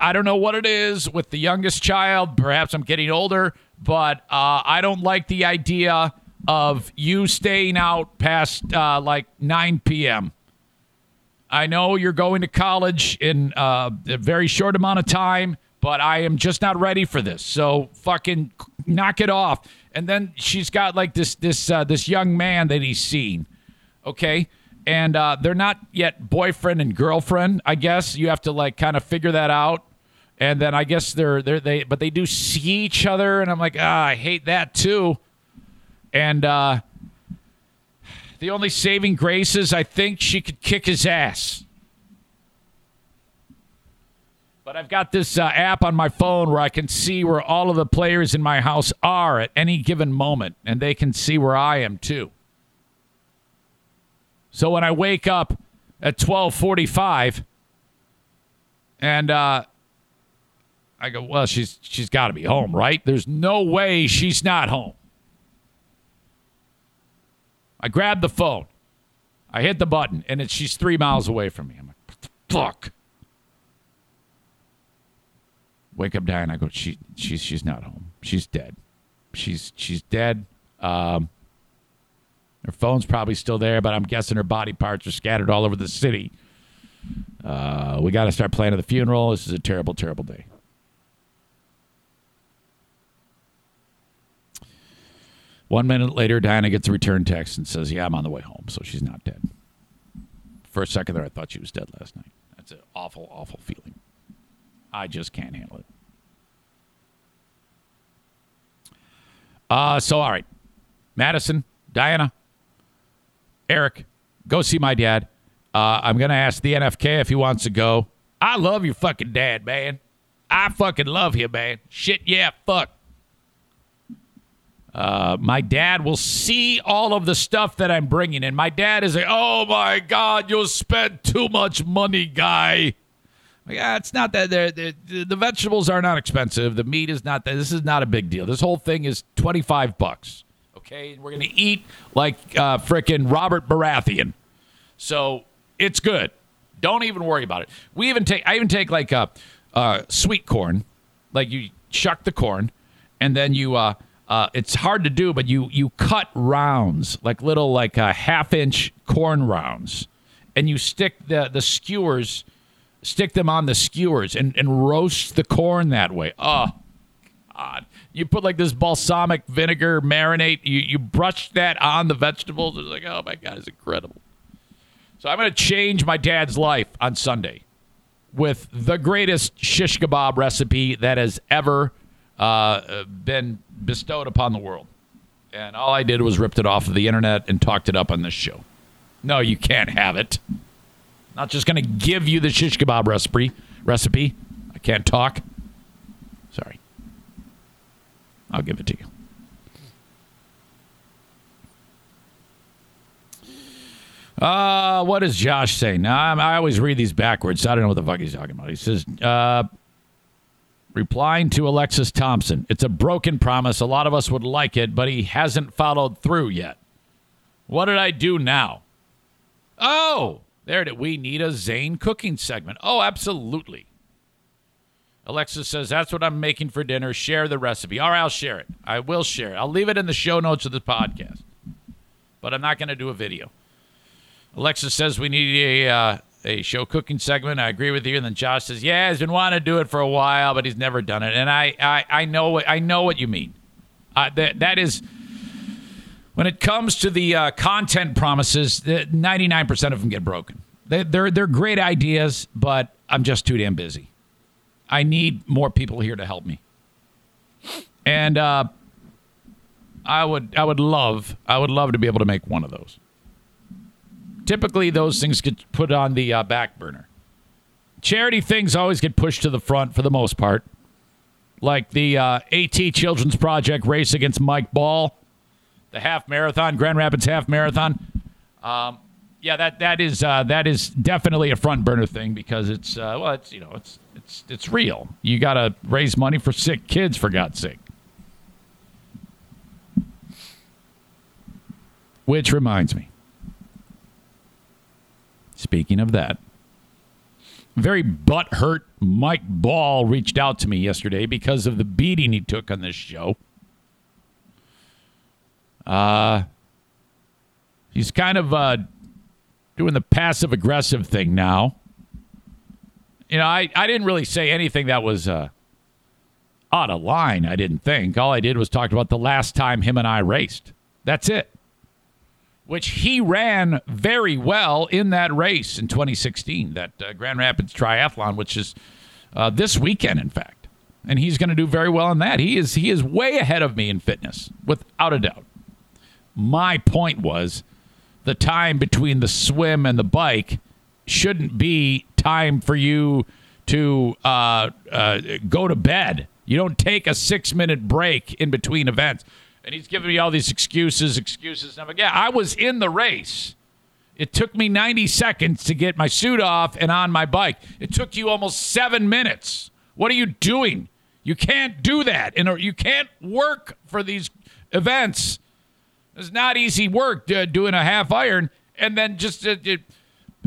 I don't know what it is with the youngest child. Perhaps I'm getting older, but uh, I don't like the idea of you staying out past uh, like 9 p.m. I know you're going to college in uh, a very short amount of time, but I am just not ready for this. So fucking knock it off and then she's got like this this uh, this young man that he's seen, okay, and uh, they're not yet boyfriend and girlfriend. I guess you have to like kind of figure that out, and then I guess they're they're they but they do see each other, and I'm like ah I hate that too, and uh, the only saving grace is I think she could kick his ass. But I've got this uh, app on my phone where I can see where all of the players in my house are at any given moment, and they can see where I am too. So when I wake up at twelve forty-five, and uh, I go, well, she's she's got to be home, right? There's no way she's not home. I grab the phone, I hit the button, and it, she's three miles away from me. I'm like, fuck. Wake up, Diane. I go, she, she's, she's not home. She's dead. She's, she's dead. Um, her phone's probably still there, but I'm guessing her body parts are scattered all over the city. Uh, we got to start planning the funeral. This is a terrible, terrible day. One minute later, Diana gets a return text and says, Yeah, I'm on the way home. So she's not dead. For a second there, I thought she was dead last night. That's an awful, awful feeling. I just can't handle it. Uh, so, all right. Madison, Diana, Eric, go see my dad. Uh, I'm going to ask the NFK if he wants to go. I love your fucking dad, man. I fucking love him, man. Shit, yeah, fuck. Uh, my dad will see all of the stuff that I'm bringing in. My dad is a, oh my God, you spent too much money, guy. Like, ah, it's not that they're, they're, the vegetables are not expensive. The meat is not that. This is not a big deal. This whole thing is twenty five bucks. Okay, we're gonna eat like uh, Robert Baratheon. So it's good. Don't even worry about it. We even take. I even take like uh, uh, sweet corn. Like you shuck the corn, and then you. Uh, uh, it's hard to do, but you you cut rounds like little like uh, half inch corn rounds, and you stick the the skewers, stick them on the skewers, and and roast the corn that way. Oh, God! You put like this balsamic vinegar marinade. You you brush that on the vegetables. It's like oh my God, it's incredible. So I'm going to change my dad's life on Sunday with the greatest shish kebab recipe that has ever uh, been bestowed upon the world. And all I did was ripped it off of the internet and talked it up on this show. No, you can't have it. Not just going to give you the shish kebab recipe. Recipe. I can't talk. Sorry. I'll give it to you. Uh, what does Josh say? Now, I always read these backwards. So I don't know what the fuck he's talking about. He says, uh, replying to Alexis Thompson, it's a broken promise. A lot of us would like it, but he hasn't followed through yet. What did I do now? Oh, there it is. We need a Zane cooking segment. Oh, absolutely. Alexa says, That's what I'm making for dinner. Share the recipe. All right, I'll share it. I will share it. I'll leave it in the show notes of the podcast, but I'm not going to do a video. Alexa says we need a uh, a show cooking segment. I agree with you. And then Josh says, "Yeah, he's been wanting to do it for a while, but he's never done it." And I I, I know what I know what you mean. Uh, that that is when it comes to the uh, content promises, ninety nine percent of them get broken. They, they're they're great ideas, but I'm just too damn busy. I need more people here to help me. And uh, I would I would love I would love to be able to make one of those. Typically, those things get put on the uh, back burner. Charity things always get pushed to the front for the most part, like the uh, AT Children's Project race against Mike Ball, the half marathon, Grand Rapids half marathon. Um, yeah, that that is uh, that is definitely a front burner thing because it's uh, well, it's you know it's it's it's real. You got to raise money for sick kids for God's sake. Which reminds me, Speaking of that, very butthurt Mike Ball reached out to me yesterday because of the beating he took on this show. Uh, he's kind of uh, doing the passive aggressive thing now. You know, I, I didn't really say anything that was uh, out of line, I didn't think. All I did was talk about the last time him and I raced. That's it which he ran very well in that race in 2016, that uh, Grand Rapids Triathlon, which is uh, this weekend, in fact. And he's going to do very well in that. He is he is way ahead of me in fitness, without a doubt. My point was the time between the swim and the bike shouldn't be time for you to uh, uh go to bed. You don't take a six minute break in between events. And he's giving me all these excuses, excuses. And I'm like, yeah, I was in the race. It took me 90 seconds to get my suit off and on my bike. It took you almost seven minutes. What are you doing? You can't do that. And you can't work for these events. It's not easy work uh, doing a half iron and then just uh,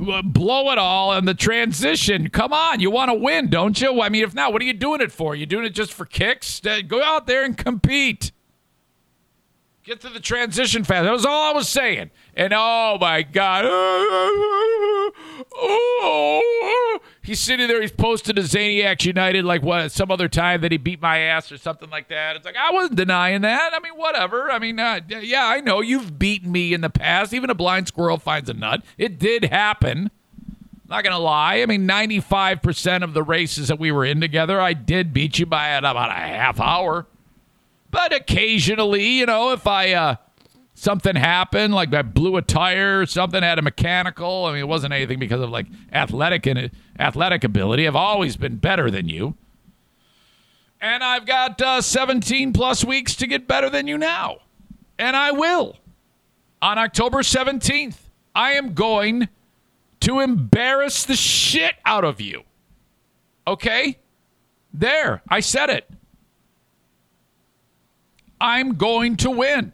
uh, blow it all in the transition. Come on, you want to win, don't you? I mean, if not, what are you doing it for? You doing it just for kicks? Uh, go out there and compete. Get to the transition fast. That was all I was saying. And oh my God. Oh, (laughs) he's sitting there. He's posted to Zaniacs United like what some other time that he beat my ass or something like that. It's like I wasn't denying that. I mean, whatever. I mean, uh, yeah, I know you've beaten me in the past. Even a blind squirrel finds a nut. It did happen. Not gonna lie. I mean, ninety-five percent of the races that we were in together, I did beat you by about a half hour. But occasionally, you know, if I uh, something happened, like I blew a tire, something had a mechanical. I mean, it wasn't anything because of like athletic and athletic ability. I've always been better than you, and I've got uh, 17 plus weeks to get better than you now, and I will. On October 17th, I am going to embarrass the shit out of you. Okay? There, I said it. I'm going to win.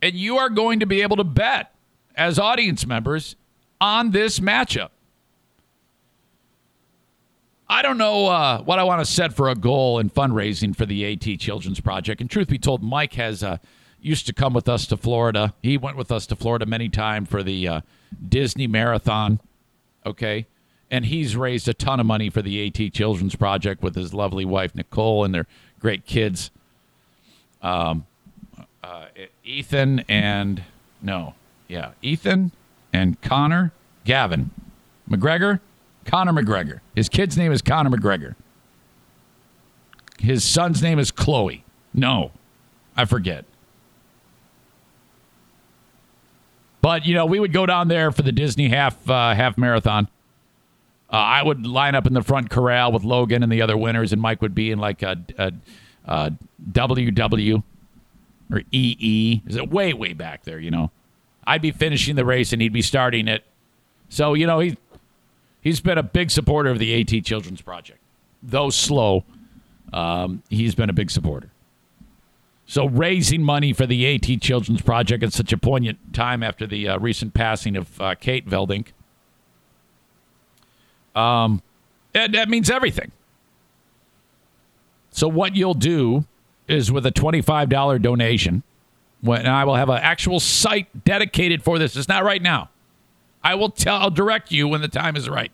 And you are going to be able to bet as audience members on this matchup. I don't know uh, what I want to set for a goal in fundraising for the AT Children's Project. And truth be told, Mike has uh, used to come with us to Florida. He went with us to Florida many times for the uh, Disney Marathon. Okay. And he's raised a ton of money for the AT Children's Project with his lovely wife, Nicole, and their great kids. Um, uh, Ethan and, no, yeah, Ethan and Connor, Gavin McGregor, Connor McGregor. His kid's name is Connor McGregor. His son's name is Chloe. No, I forget. But you know, we would go down there for the Disney half uh, half marathon. Uh, I would line up in the front corral with Logan and the other winners, and Mike would be in like a, a, a WW or EE. Is it way way back there? You know, I'd be finishing the race and he'd be starting it. So you know he he's been a big supporter of the AT Children's Project, though slow. Um, he's been a big supporter. So raising money for the AT Children's Project at such a poignant time after the uh, recent passing of uh, Kate Veldink. Um, that means everything. So what you'll do is with a twenty-five dollar donation, when I will have an actual site dedicated for this. It's not right now. I will tell. I'll direct you when the time is right.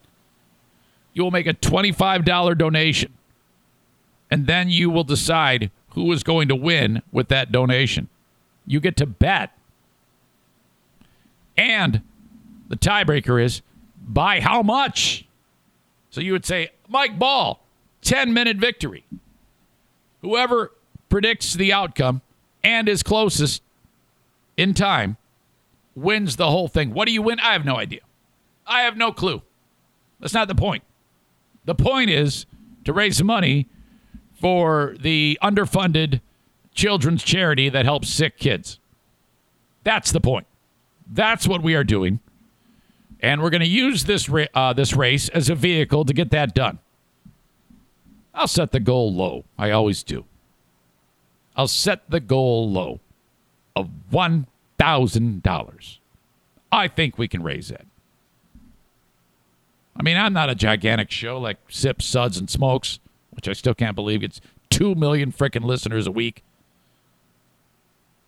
You will make a twenty-five dollar donation, and then you will decide who is going to win with that donation. You get to bet. And the tiebreaker is by how much? So you would say, Mike Ball, 10 minute victory. Whoever predicts the outcome and is closest in time wins the whole thing. What do you win? I have no idea. I have no clue. That's not the point. The point is to raise money for the underfunded children's charity that helps sick kids. That's the point. That's what we are doing. And we're going to use this, uh, this race as a vehicle to get that done. I'll set the goal low. I always do. I'll set the goal low of $1,000. I think we can raise that. I mean, I'm not a gigantic show like Sips, Suds, and Smokes which I still can't believe gets 2 million freaking listeners a week.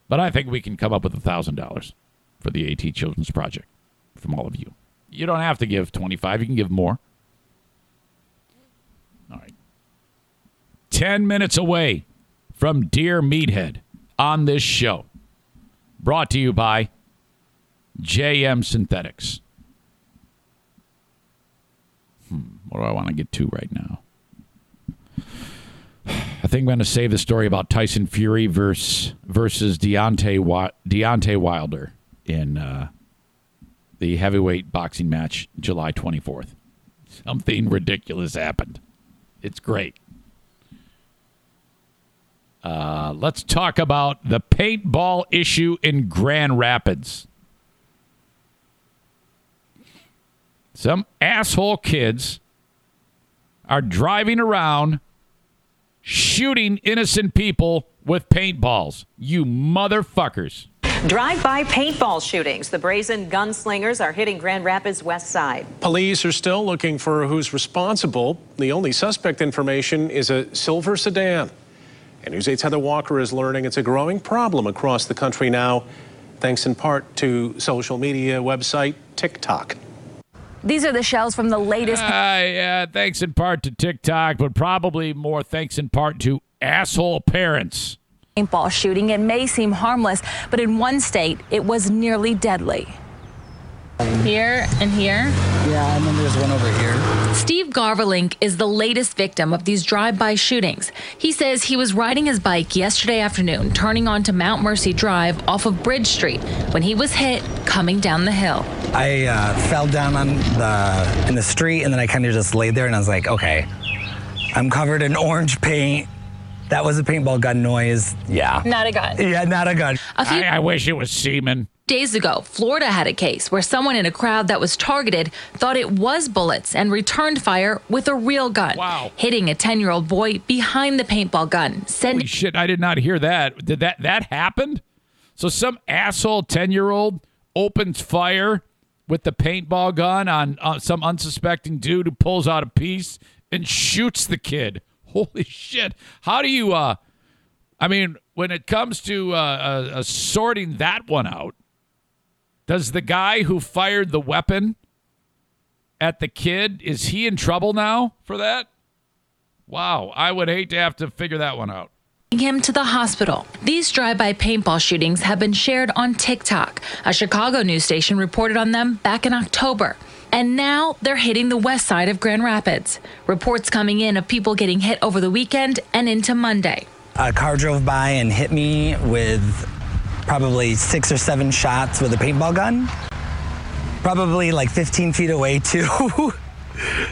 But I think we can come up with $1,000 for the AT Children's Project from all of you. You don't have to give 25, you can give more. All right. 10 minutes away from Dear Meathead on this show. Brought to you by JM Synthetics. Hmm, what do I want to get to right now? (sighs) I think I'm going to save the story about Tyson Fury versus versus Deontay Deontay Wilder in uh, the heavyweight boxing match July 24th. Something ridiculous happened. It's great. Uh, let's talk about the paintball issue in Grand Rapids. Some asshole kids are driving around shooting innocent people with paintballs. You motherfuckers. Drive-by paintball shootings. The brazen gunslingers are hitting Grand Rapids West Side. Police are still looking for who's responsible. The only suspect information is a silver sedan. And News 8's Heather Walker is learning it's a growing problem across the country now, thanks in part to social media website TikTok. These are the shells from the latest. Uh, yeah, thanks in part to TikTok, but probably more thanks in part to asshole parents. Paintball shooting. It may seem harmless, but in one state, it was nearly deadly. Here and here. Yeah, and then there's one over here. Steve Garvelink is the latest victim of these drive-by shootings. He says he was riding his bike yesterday afternoon, turning onto Mount Mercy Drive off of Bridge Street, when he was hit coming down the hill. I uh, fell down on the in the street, and then I kind of just laid there, and I was like, okay, I'm covered in orange paint. That was a paintball gun noise. Yeah. Not a gun. Yeah, not a gun. A few I, I wish it was semen. Days ago, Florida had a case where someone in a crowd that was targeted thought it was bullets and returned fire with a real gun, Wow. hitting a 10 year old boy behind the paintball gun, sending Holy shit! I did not hear that. Did that that happened? So some asshole ten year old opens fire with the paintball gun on uh, some unsuspecting dude who pulls out a piece and shoots the kid. (laughs) Holy shit! How do you? uh I mean, when it comes to uh, uh, uh, sorting that one out, does the guy who fired the weapon at the kid is he in trouble now for that? Wow, I would hate to have to figure that one out. him to the hospital. These drive by paintball shootings have been shared on TikTok. A Chicago news station reported on them back in October. And now they're hitting the west side of Grand Rapids. Reports coming in of people getting hit over the weekend and into Monday. A car drove by and hit me with probably six or seven shots with a paintball gun. Probably like 15 feet away, (laughs) too.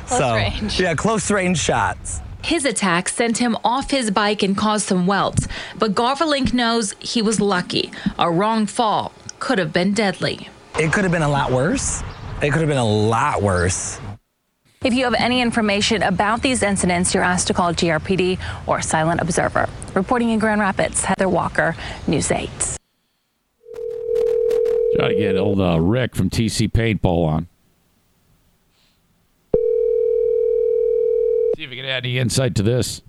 so, range. yeah, close range shots. His attack sent him off his bike and caused some welts, but Garvelink knows he was lucky. A wrong fall could have been deadly. It could have been a lot worse. It could have been a lot worse. If you have any information about these incidents, you're asked to call GRPD or Silent Observer. Reporting in Grand Rapids, Heather Walker, News 8. Try to get old uh, Rick from TC Paintball on. See if we can add any insight to this.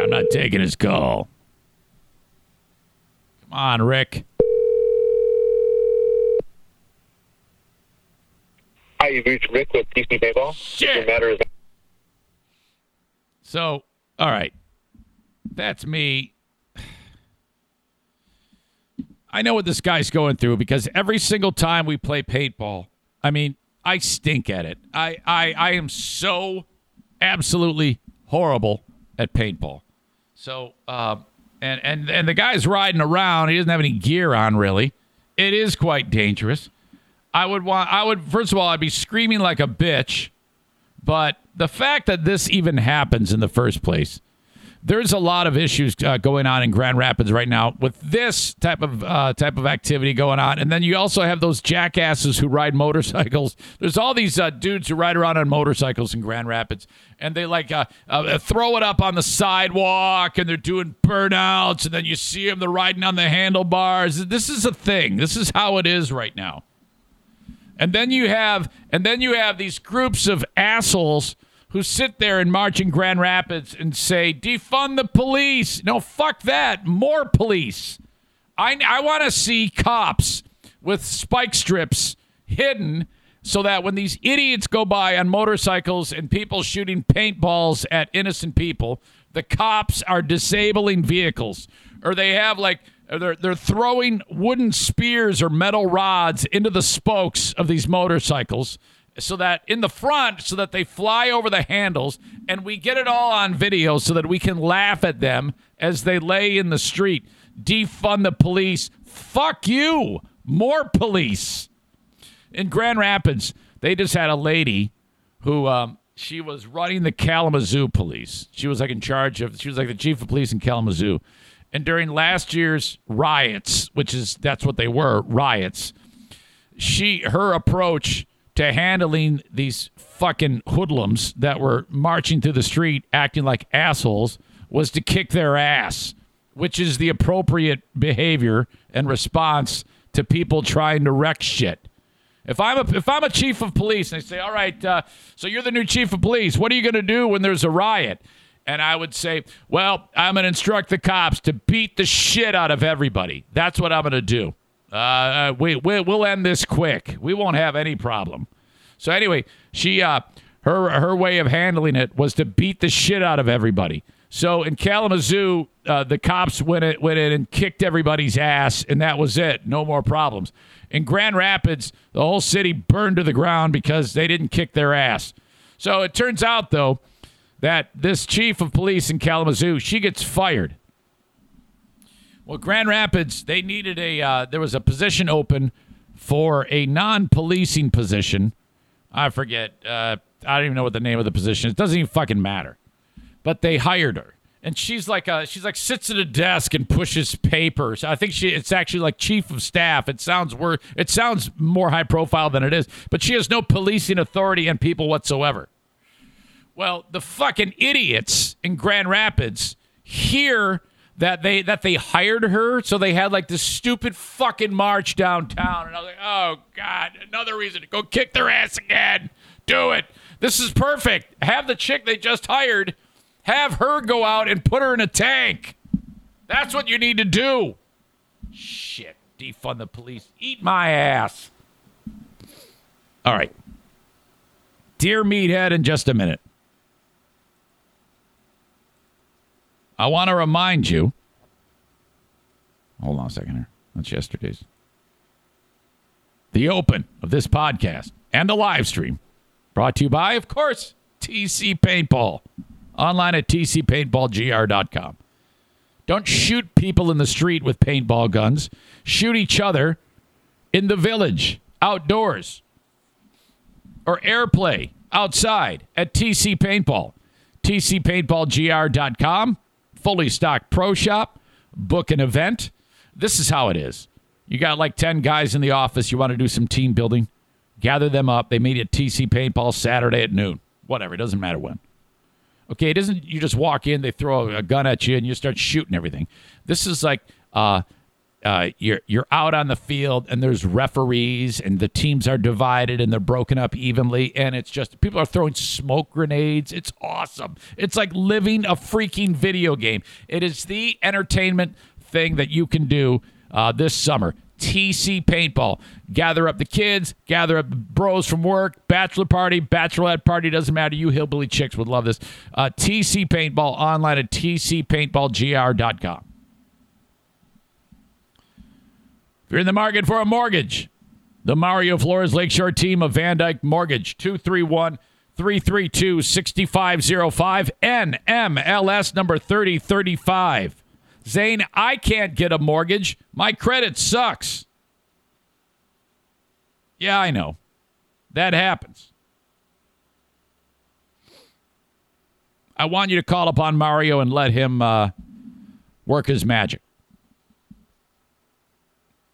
I'm not taking his call. Come on, Rick. Hi, you've reached Rick with TC Paintball. Shit. Matter is So, all right. That's me. I know what this guy's going through because every single time we play paintball, I mean, I stink at it. I, I, I am so absolutely horrible at paintball. So, um, and, and, and the guy's riding around. He doesn't have any gear on, really. It is quite dangerous. I would want, I would, first of all, I'd be screaming like a bitch. But the fact that this even happens in the first place, there's a lot of issues uh, going on in Grand Rapids right now with this type of uh, type of activity going on, and then you also have those jackasses who ride motorcycles. There's all these uh, dudes who ride around on motorcycles in Grand Rapids, and they like uh, uh, throw it up on the sidewalk, and they're doing burnouts, and then you see them they're riding on the handlebars. This is a thing. This is how it is right now. And then you have and then you have these groups of assholes who sit there and march in Grand Rapids and say, defund the police. No, fuck that. More police. I, I want to see cops with spike strips hidden so that when these idiots go by on motorcycles and people shooting paintballs at innocent people, the cops are disabling vehicles or they have like they're they're throwing wooden spears or metal rods into the spokes of these motorcycles so that in the front so that they fly over the handles and we get it all on video so that we can laugh at them as they lay in the street defund the police fuck you more police in Grand Rapids, they just had a lady who um, she was running the Kalamazoo police. She was like in charge of. She was like the chief of police in Kalamazoo, and during last year's riots, which is that's what they were riots, she her approach to handling these fucking hoodlums that were marching through the street acting like assholes was to kick their ass, which is the appropriate behavior and response to people trying to wreck shit. If I'm a if I'm a chief of police and they say, "All right, uh, so you're the new chief of police. What are you going to do when there's a riot?" And I would say, "Well, I'm going to instruct the cops to beat the shit out of everybody. That's what I'm going to do. Uh, uh, we, we we'll end this quick. We won't have any problem." So anyway, she uh, her her way of handling it was to beat the shit out of everybody. So in Kalamazoo, uh, the cops went in, went in and kicked everybody's ass, and that was it. No more problems. In Grand Rapids, the whole city burned to the ground because they didn't kick their ass. So it turns out, though, that this chief of police in Kalamazoo, she gets fired. Well, Grand Rapids, they needed a, uh, there was a position open for a non policing position. I forget. Uh, I don't even know what the name of the position is. It doesn't even fucking matter. But they hired her. and she's like uh she's like sits at a desk and pushes papers. I think she it's actually like chief of staff. It sounds wor it sounds more high profile than it is, but she has no policing authority and people whatsoever. Well, the fucking idiots in Grand Rapids hear that they that they hired her, so they had like this stupid fucking march downtown, and I was like, oh god, another reason to go kick their ass again. Do it. This is perfect. Have the chick they just hired, have her go out and put her in a tank. That's what you need to do. Shit, defund the police. Eat my ass. All right. Dear Meathead, in just a minute. I want to remind you. Hold on a second here. That's yesterday's. The open of this podcast and the live stream brought to you by, of course, TC Paintball. Online at tcpaintballgr.com. Don't shoot people in the street with paintball guns. Shoot each other in the village, outdoors, or airplay outside at TC Paintball. TCPaintballgr.com fully stocked pro shop, book an event. This is how it is. You got like 10 guys in the office, you want to do some team building, gather them up. They meet at TC Paintball Saturday at noon. Whatever, it doesn't matter when. Okay, it isn't you just walk in, they throw a gun at you and you start shooting everything. This is like uh uh, you're you're out on the field and there's referees and the teams are divided and they're broken up evenly and it's just people are throwing smoke grenades. It's awesome. It's like living a freaking video game. It is the entertainment thing that you can do uh, this summer. TC Paintball. Gather up the kids, gather up the bros from work, bachelor party, bachelorette party, doesn't matter. You hillbilly chicks would love this. Uh, TC Paintball online at tcpaintballgr.com. If you're in the market for a mortgage, the Mario Flores Lakeshore team of Van Dyke Mortgage, 231 332 6505, NMLS number 3035. Zane, I can't get a mortgage. My credit sucks. Yeah, I know. That happens. I want you to call upon Mario and let him uh, work his magic.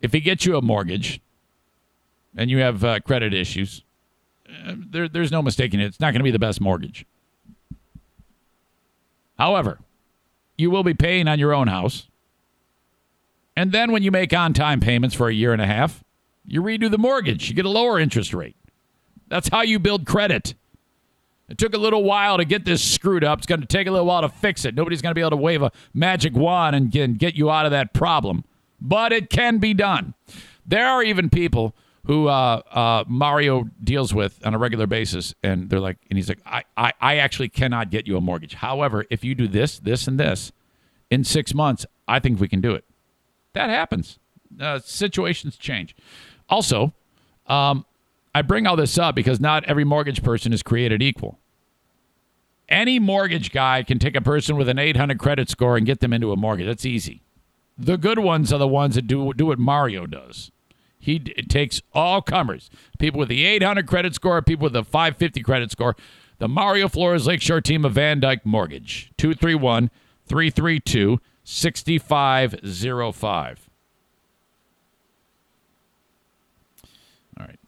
If he gets you a mortgage and you have uh, credit issues, uh, there, there's no mistaking it. It's not going to be the best mortgage. However, you will be paying on your own house. And then when you make on time payments for a year and a half, you redo the mortgage. You get a lower interest rate. That's how you build credit. It took a little while to get this screwed up. It's going to take a little while to fix it. Nobody's going to be able to wave a magic wand and get, get you out of that problem. But it can be done. There are even people who uh, uh, Mario deals with on a regular basis, and they're like, and he's like, I, I, I actually cannot get you a mortgage. However, if you do this, this, and this in six months, I think we can do it. That happens. Uh, situations change. Also, um, I bring all this up because not every mortgage person is created equal. Any mortgage guy can take a person with an 800 credit score and get them into a mortgage. That's easy. The good ones are the ones that do do what Mario does. He takes all comers, people with the 800 credit score, people with the 550 credit score. The Mario Flores Lakeshore team of Van Dyke Mortgage, 231 332 6505. All right.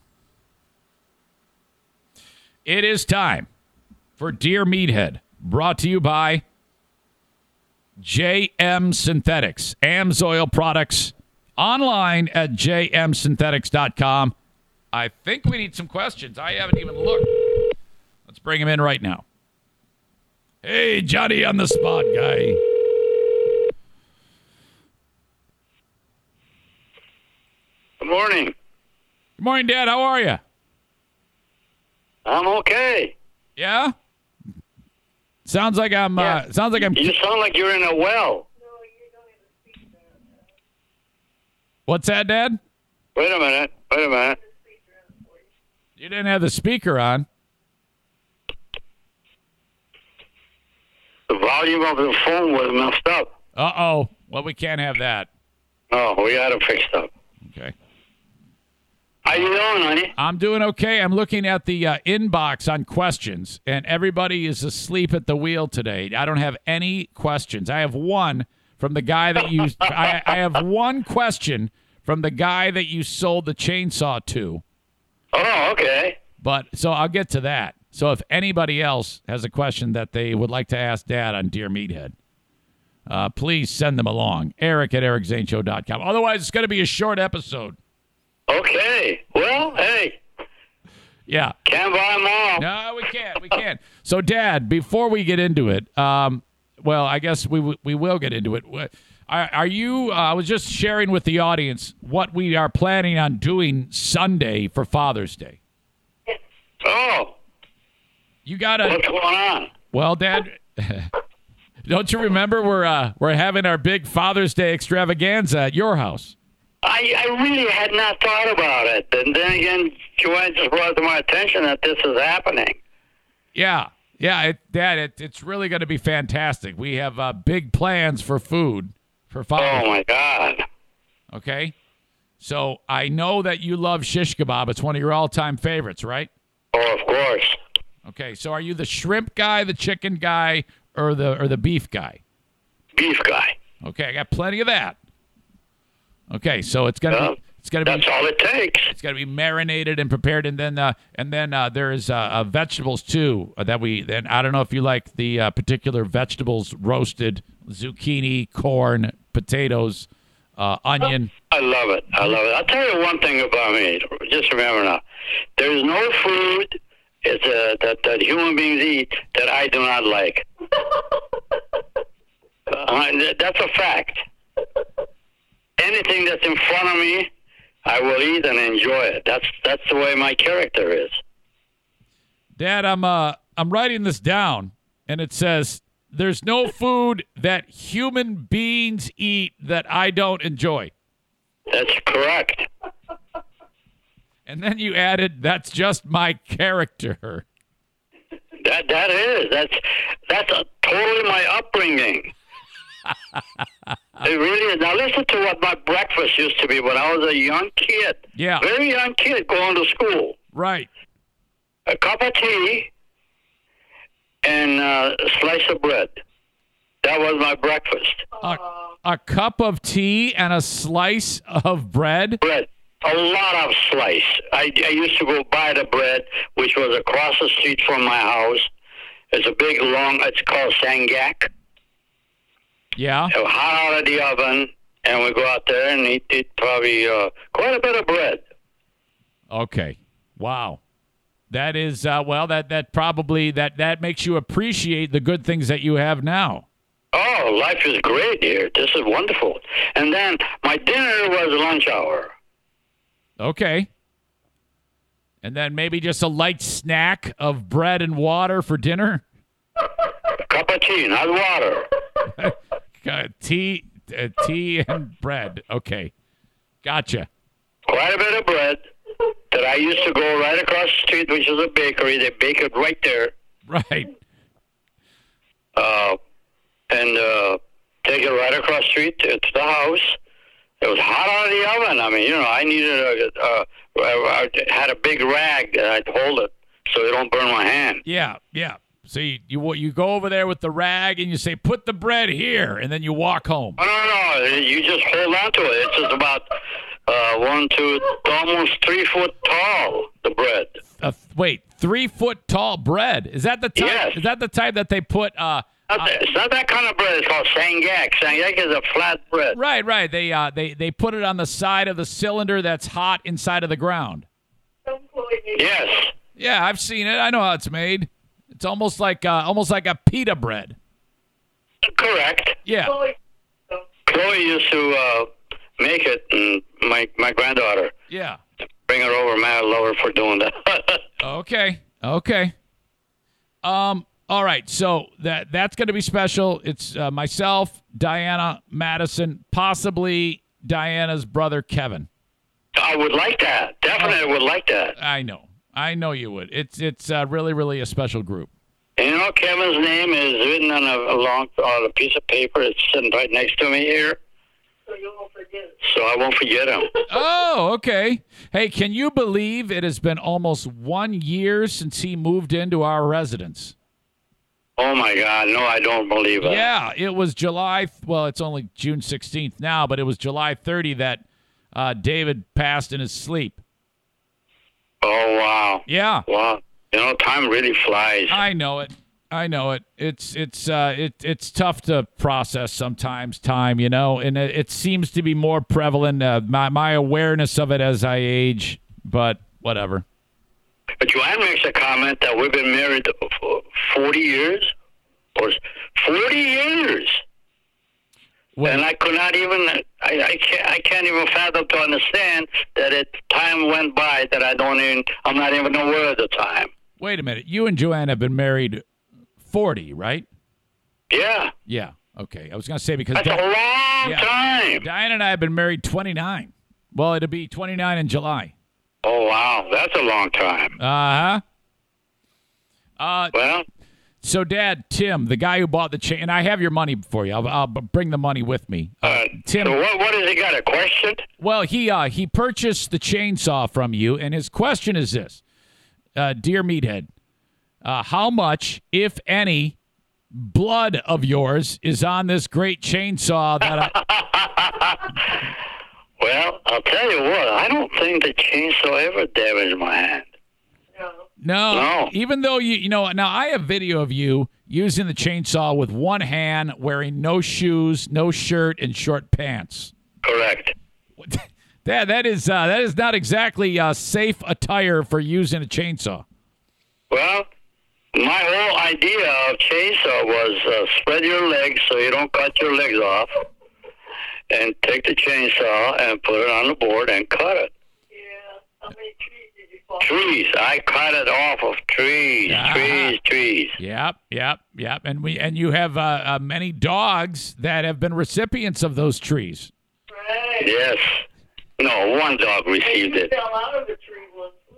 It is time for Dear Meathead, brought to you by JM Synthetics, Amsoil products online at jmsynthetics.com. I think we need some questions. I haven't even looked. Let's bring him in right now. Hey, Johnny on the spot guy. Good morning. Good morning, Dad. How are you? I'm okay. Yeah. Sounds like I'm. Uh, sounds like I'm. You sound like you're in a well. What's that, Dad? Wait a minute. Wait a minute. You didn't have the speaker on. The volume of the phone was messed up. Uh oh. Well, we can't have that. Oh, we got it fixed up. Okay. How you doing? honey? I'm doing okay. I'm looking at the uh, inbox on questions, and everybody is asleep at the wheel today. I don't have any questions. I have one from the guy that you. I, I have one question from the guy that you sold the chainsaw to. Oh, okay. But so I'll get to that. So if anybody else has a question that they would like to ask Dad on Dear Meathead, uh, please send them along. Eric at ericzaneshow.com. Otherwise, it's going to be a short episode. Okay. Well, hey, Yeah. can't buy them all. No, we can't. We can't. So, Dad, before we get into it, um, well, I guess we w- we will get into it. Are, are you? Uh, I was just sharing with the audience what we are planning on doing Sunday for Father's Day. Oh, You got to. what's going on? Well, Dad, (laughs) don't you remember we're uh, we're having our big Father's Day extravaganza at your house? I, I really had not thought about it. And then again, Joanne just brought to my attention that this is happening. Yeah, yeah, it, Dad, it, it's really going to be fantastic. We have uh, big plans for food for Father's. Oh, my God. Okay, so I know that you love shish kebab. It's one of your all-time favorites, right? Oh, of course. Okay, so are you the shrimp guy, the chicken guy, or the or the beef guy? Beef guy. Okay, I got plenty of that. Okay, so it's gonna Yeah, be it's gonna be That's all it takes. It's got to be marinated and prepared, and then uh, and then uh, there's uh, uh, vegetables too uh, that we. Then I don't know if you like the uh, particular vegetables roasted: zucchini, corn, potatoes, uh, onion. I love it. I love it. I'll tell you one thing about me. Just remember now, there is no food is, uh, that, that human beings eat that I do not like. (laughs) Uh, that's a fact. Anything that's in front of me, I will eat and enjoy it. That's that's the way my character is. Dad, I'm uh I'm writing this down, and it says there's no food that human beings eat that I don't enjoy. That's correct. And then you added, "That's just my character." That that is. That's that's a, totally my upbringing. (laughs) it really is. Now listen to what my breakfast used to be when I was a young kid. Yeah. Very young kid going to school. Right. A cup of tea and uh, a slice of bread. That was my breakfast. A, a cup of tea and a slice of bread. Bread. A lot of slice. I, I used to go buy the bread, which was across the street from my house. It's a big, long, it's called sangak. Yeah. Hot out of the oven, and we go out there and eat, eat probably uh, quite a bit of bread. Okay. Wow. That is uh, well. That that probably that that makes you appreciate the good things that you have now. Oh, life is great here. This is wonderful. And then my dinner was lunch hour. Okay. And then maybe just a light snack of bread and water for dinner. A (laughs) cup of tea, not water. (laughs) Uh, tea, uh, tea and bread. Okay, gotcha. Quite a bit of bread that I used to go right across the street, which is a bakery. They bake it right there. Right. uh, and uh, take it right across the street to, to the house. It was hot out of the oven. I mean, you know, I needed a, uh, I I had a big rag that I'd hold it so it don't burn my hand. Yeah, yeah. So you, you you go over there with the rag and you say, "Put the bread here," and then you walk home. Oh, no, no, you just hold on to it. It's just about uh, one, two, almost three foot tall. The bread. Uh, wait, three foot tall bread. Is that the type? Yes. Is that the type that they put? Uh, Not that- it's not that kind of bread. It's called sangak. Sangak is a flat bread. right, right. They uh, they they put it on the side of the cylinder that's hot inside of the ground. Yes. Yeah, I've seen it. I know how it's made. It's almost like uh, almost like a pita bread. Correct. Yeah. Chloe used to uh, make it, and my my granddaughter Yeah. bring her over. Love her for doing that. (laughs) Okay. Okay. Um. All right. So that that's going to be special. It's uh, myself, Diana, Madison, possibly Diana's brother Kevin. I would like that. Definitely I would like that. I know. I know you would. It's it's uh, really really a special group. You know, Kevin's name is written on a, a long on a piece of paper. It's sitting right next to me here. So I won't forget him. (laughs) Oh, okay. Hey, can you believe it has been almost one year since he moved into our residence? Oh my God! No, I don't believe it. Yeah, it was July. Well, it's only June 16th now, but it was July 30 that uh, David passed in his sleep. Oh wow! Yeah, Wow. You know, time really flies. I know it. I know it. It's it's uh it it's tough to process sometimes. Time, you know, and it, it seems to be more prevalent. Uh, my my awareness of it as I age, but whatever. But Joanne makes a comment that we've been married for 40 years, or 40 years, Well, and I could not even. I, I can't. I can't even fathom to understand that it time went by that I don't even. I'm not even aware of the time. wait a minute. You and Joanne have been married 40, right? Yeah, Yeah. Okay. I was gonna say because that's a long Yeah. time. Diane and I have been married 29. Well, it'll be 29 in July. Oh wow, that's a long time. Uh huh. Uh, Well, so, Dad, Tim, the guy who bought the chain, and I have your money for you. I'll, I'll bring the money with me. Uh, uh, Tim, so what? What has he got? A question? well, he uh, he purchased the chainsaw from you, and his question is this, uh, dear Meathead, uh, how much, if any, blood of yours is on this great chainsaw that I, (laughs) Well, I'll tell you what. I don't think the chainsaw ever damaged my hand. No, No. Even though you, you know, now I have video of you using the chainsaw with one hand, wearing no shoes, no shirt, and short pants. Correct. (laughs) That that is uh, that is not exactly uh, safe attire for using a chainsaw. Well, my whole idea of chainsaw was uh, spread your legs so you don't cut your legs off, and take the chainsaw and put it on the board and cut it. Trees. I cut it off of trees. Ah. Trees. Trees. Yep, yep, yep. And we and you have uh, uh, many dogs that have been recipients of those trees. Yes. No, one dog received it.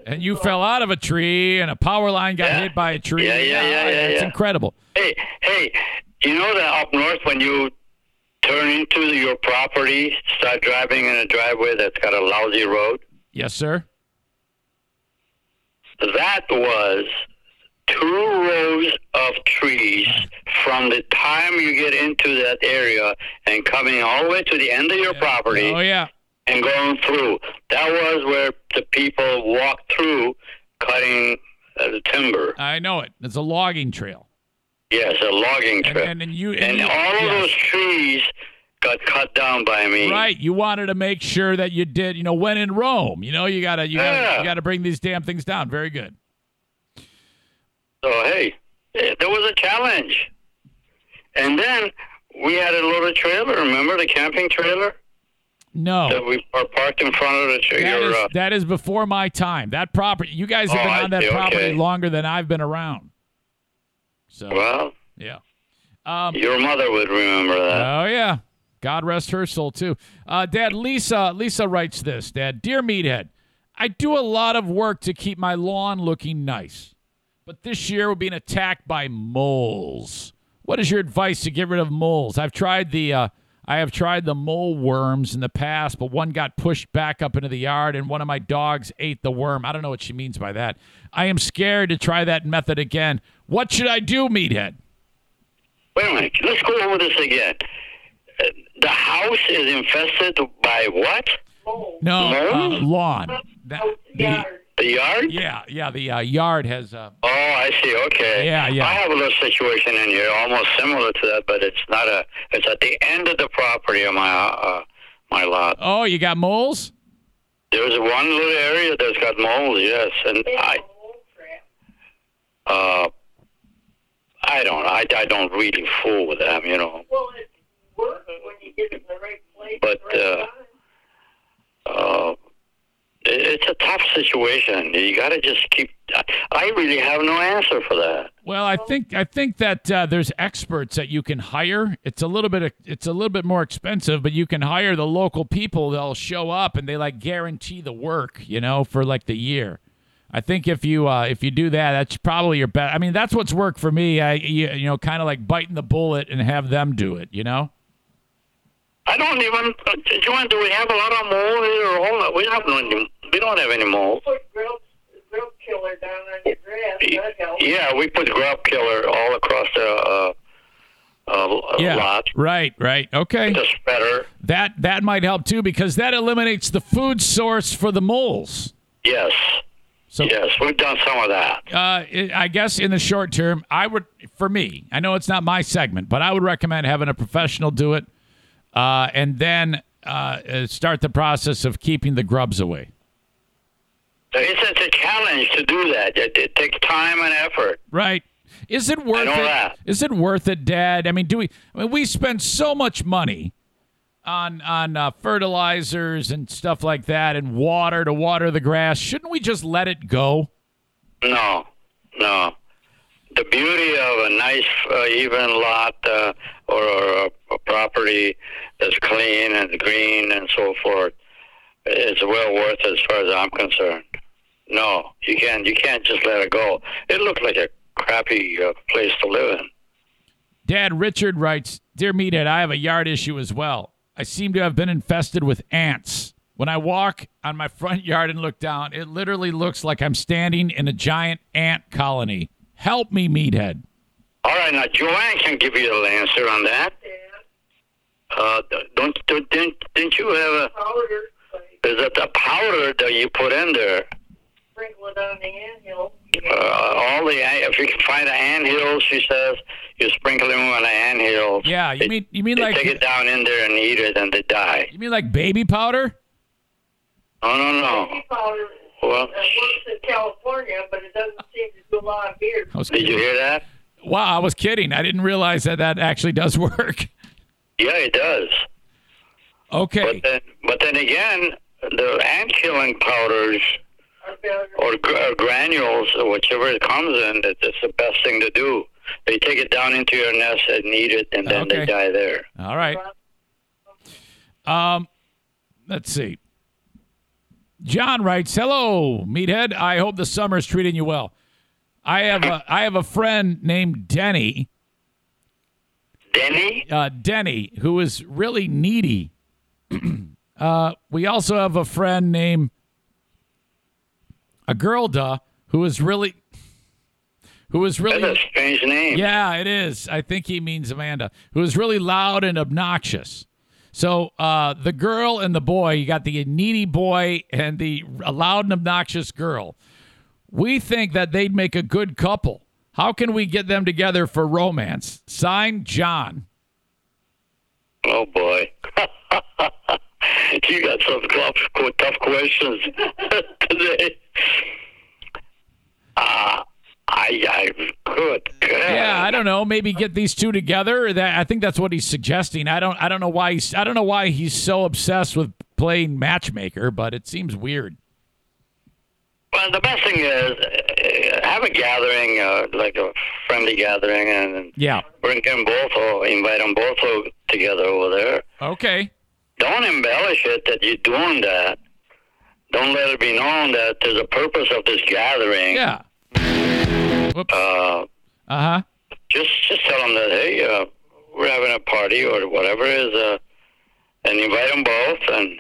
And you fell out of a tree, and a power line got Yeah. hit by a tree. Yeah, yeah, yeah, yeah, It's yeah. incredible. Hey, hey, you know that up north when you turn into your property, start driving in a driveway that's got a lousy road? Yes, sir. That was two rows of trees from the time you get into that area and coming all the way to the end of your property Oh yeah. and going through. That was where the people walked through cutting uh, the timber. I know it. It's a logging trail. Yes, a logging And, and, and you and, And you- all of those trees got cut down by me. Right. You wanted to make sure that you did, you know, when in Rome. You know, you gotta you gotta Yeah. you gotta bring these damn things down. Very good. So hey, eh, there was a challenge. And then we had a little trailer. Remember the camping trailer No. that we are parked in front of the That trailer? is, Uh, that is before my time. That property you guys have Oh, been I on that see. property Okay. longer than I've been around. So well, yeah. Um your mother would remember that. Oh yeah. God rest her soul too. Uh, Dad, Lisa, Lisa writes this. Dad, dear Meathead, I do a lot of work to keep my lawn looking nice, but this year we're being attacked by moles. What is your advice to get rid of moles? I've tried the, uh, I have tried the mole worms in the past, but one got pushed back up into the yard, and one of my dogs ate the worm. I don't know what she means by that. I am scared to try that method again. What should I do, Meathead? Wait a minute. Let's go over this again. The house is infested by what? No, uh, lawn. That, the, The yard? Yeah, yeah. The uh, yard has. Uh, Oh, I see. Okay. Yeah, yeah. I have a little situation in here, almost similar to that, but it's not a. It's at the end of the property of my uh, my lot. oh, you got moles? There's one little area that's got moles, yes, and I. Uh, I don't. I, I don't really fool with them, you know. Well, it But, uh. Uh, it's a tough situation. You got to just keep. I, I really have no answer for that. Well, I think I think that uh, there's experts that you can hire. It's a little bit it's a little bit more expensive, but you can hire the local people. They'll show up and they like guarantee the work, you know, for like the year. I think if you uh, if you do that, that's probably your best. I mean, that's what's worked for me. I you, you know, kind of like biting the bullet and have them do it. You know. I don't even. Uh, Joanne, do we have a lot of mold here? Or all, we have no. any- We don't have any mold. Put grub, grub killer down on your grass. Yeah, we put grub killer all across the uh, uh, Yeah. lot. Right, right. Okay. The spreader. That that might help too because that eliminates the food source for the moles. Yes. So yes, we've done some of that. uh, I I guess in the short term, I would, for me, I know it's not my segment, but I would recommend having a professional do it, uh, and then uh, uh, start the process of keeping the grubs away. It's, it's a challenge to do that. It, it takes time and effort. Right? Is it worth know it? that. Is it worth it, Dad? I mean, do we? I mean, we spend so much money on on uh, fertilizers and stuff like that, and water to water the grass. Shouldn't we just let it go? No, no. The beauty of a nice, uh, even lot uh, or, or a property that's clean and green and so forth is well worth it as far as I'm concerned. No, you can't. You can't just let it go. It looked like a crappy uh, place to live in. Dad Richard writes, Dear Meathead, I have a yard issue as well. I seem to have been infested with ants. When I walk on my front yard and look down, it literally looks like I'm standing in a giant ant colony. Help me, Meathead. All right, now Joanne can give you the answer on that. Uh, don't, don't didn't, didn't you have a? Powder, Is it the powder that you put in there? sprinkle it on the anthill. Uh, all the if you can find an anthill, she says you sprinkle them on an anthill. Yeah, you They- mean you mean they like take it down in there and eat it, and they die. you mean like baby powder? Oh no no. Baby powder Well, it works in California, but it doesn't seem to do a lot here. I was did you hear that? Wow, I was kidding. I didn't realize that that actually does (laughs) work. Yeah, it does. Okay. But then, but then again, the ant killing powders or, or granules or whichever it comes in, that- that's the best thing to do. They take it down into your nest and eat it, and then Okay. they die there. All right. Um, let's see. John writes, "Hello, meathead. I hope the summer's treating you well. I have a I have a friend named Denny. Denny? Uh, Denny, who is really needy. (clears throat) uh, we also have a friend named a girl, duh, who is really who is really That's a strange name. yeah, it is. I think he means Amanda, who is really loud and obnoxious. So uh, the girl and the boy, you got the needy boy and the loud and obnoxious girl. We think that they'd make a good couple. How can we get them together for romance? Sign John. Oh boy. (laughs) you got some tough, tough questions (laughs) today. Uh, I, I could. Yeah, I don't know. Maybe get these two together. That I think that's what he's suggesting. I don't. I don't know why he's. I don't know why he's so obsessed with playing matchmaker, but it seems weird. Well, the best thing is uh, have a gathering, uh, like a friendly gathering, and Yeah. bring them both or invite them both together over there. Okay. Don't embellish it that you're doing that. Don't let it be known that there's a purpose of this gathering. Yeah. Whoops. Uh, Uh huh. just just tell them that hey, uh, we're having a party or whatever it is, uh, and invite them both and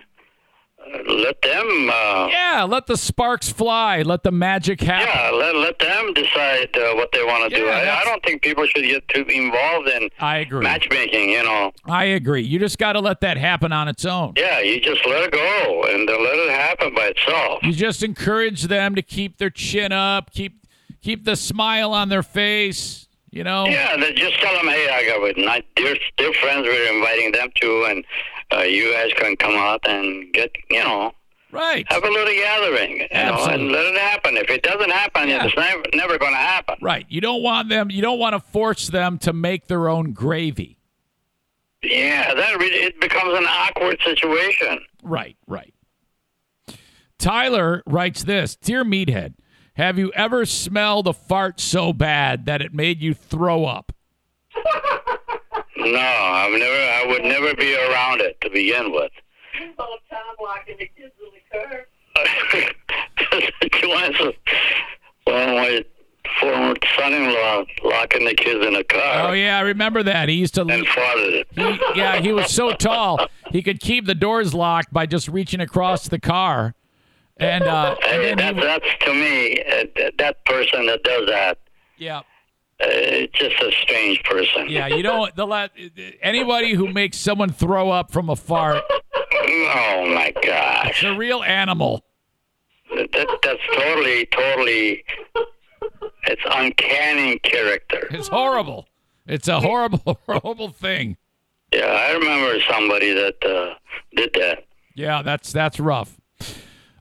let them. Uh, Yeah. Let the sparks fly. Let the magic happen. Yeah, let, let them decide uh, what they want to do. Yeah, I, I don't think people should get too involved in I agree. matchmaking. You know, I agree. You just got to let that happen on its own. yeah, you just let it go and uh, let it happen by itself. You just encourage them to keep their chin up, keep keep the smile on their face. You know. Yeah, then just tell them, hey, I got with my dear dear friends. We're inviting them too, and uh, you guys can come out and get, you know, Right. have a little gathering, you know, Absolutely. and let it happen. If it doesn't happen, Yeah. it's never never going to happen. Right. You don't want them. You don't want to force them to make their own gravy. Yeah, then it it becomes an awkward situation. Right. Right. Tyler writes this Dear Meathead, have you ever smelled a fart so bad that it made you throw up? No, I've never. I would never be around it to begin with. You saw Tom the kids in the car. (laughs) Well, my former son-in-law locking the kids in a car Oh yeah, I remember that. He used to. and farted. He, yeah, he was so tall he could keep the doors locked by just reaching across the car, and uh, (laughs) and Hey, then that, that's to me uh, th- that person that does that. yeah, Uh, just a strange person. yeah. You don't the la- anybody who makes someone throw up from a fart. (laughs) Oh my gosh. It's a real animal. That, that's totally, totally. It's uncanny character. It's horrible. It's a horrible, (laughs) horrible thing. Yeah, I remember somebody that uh, did that. Yeah, that's that's rough.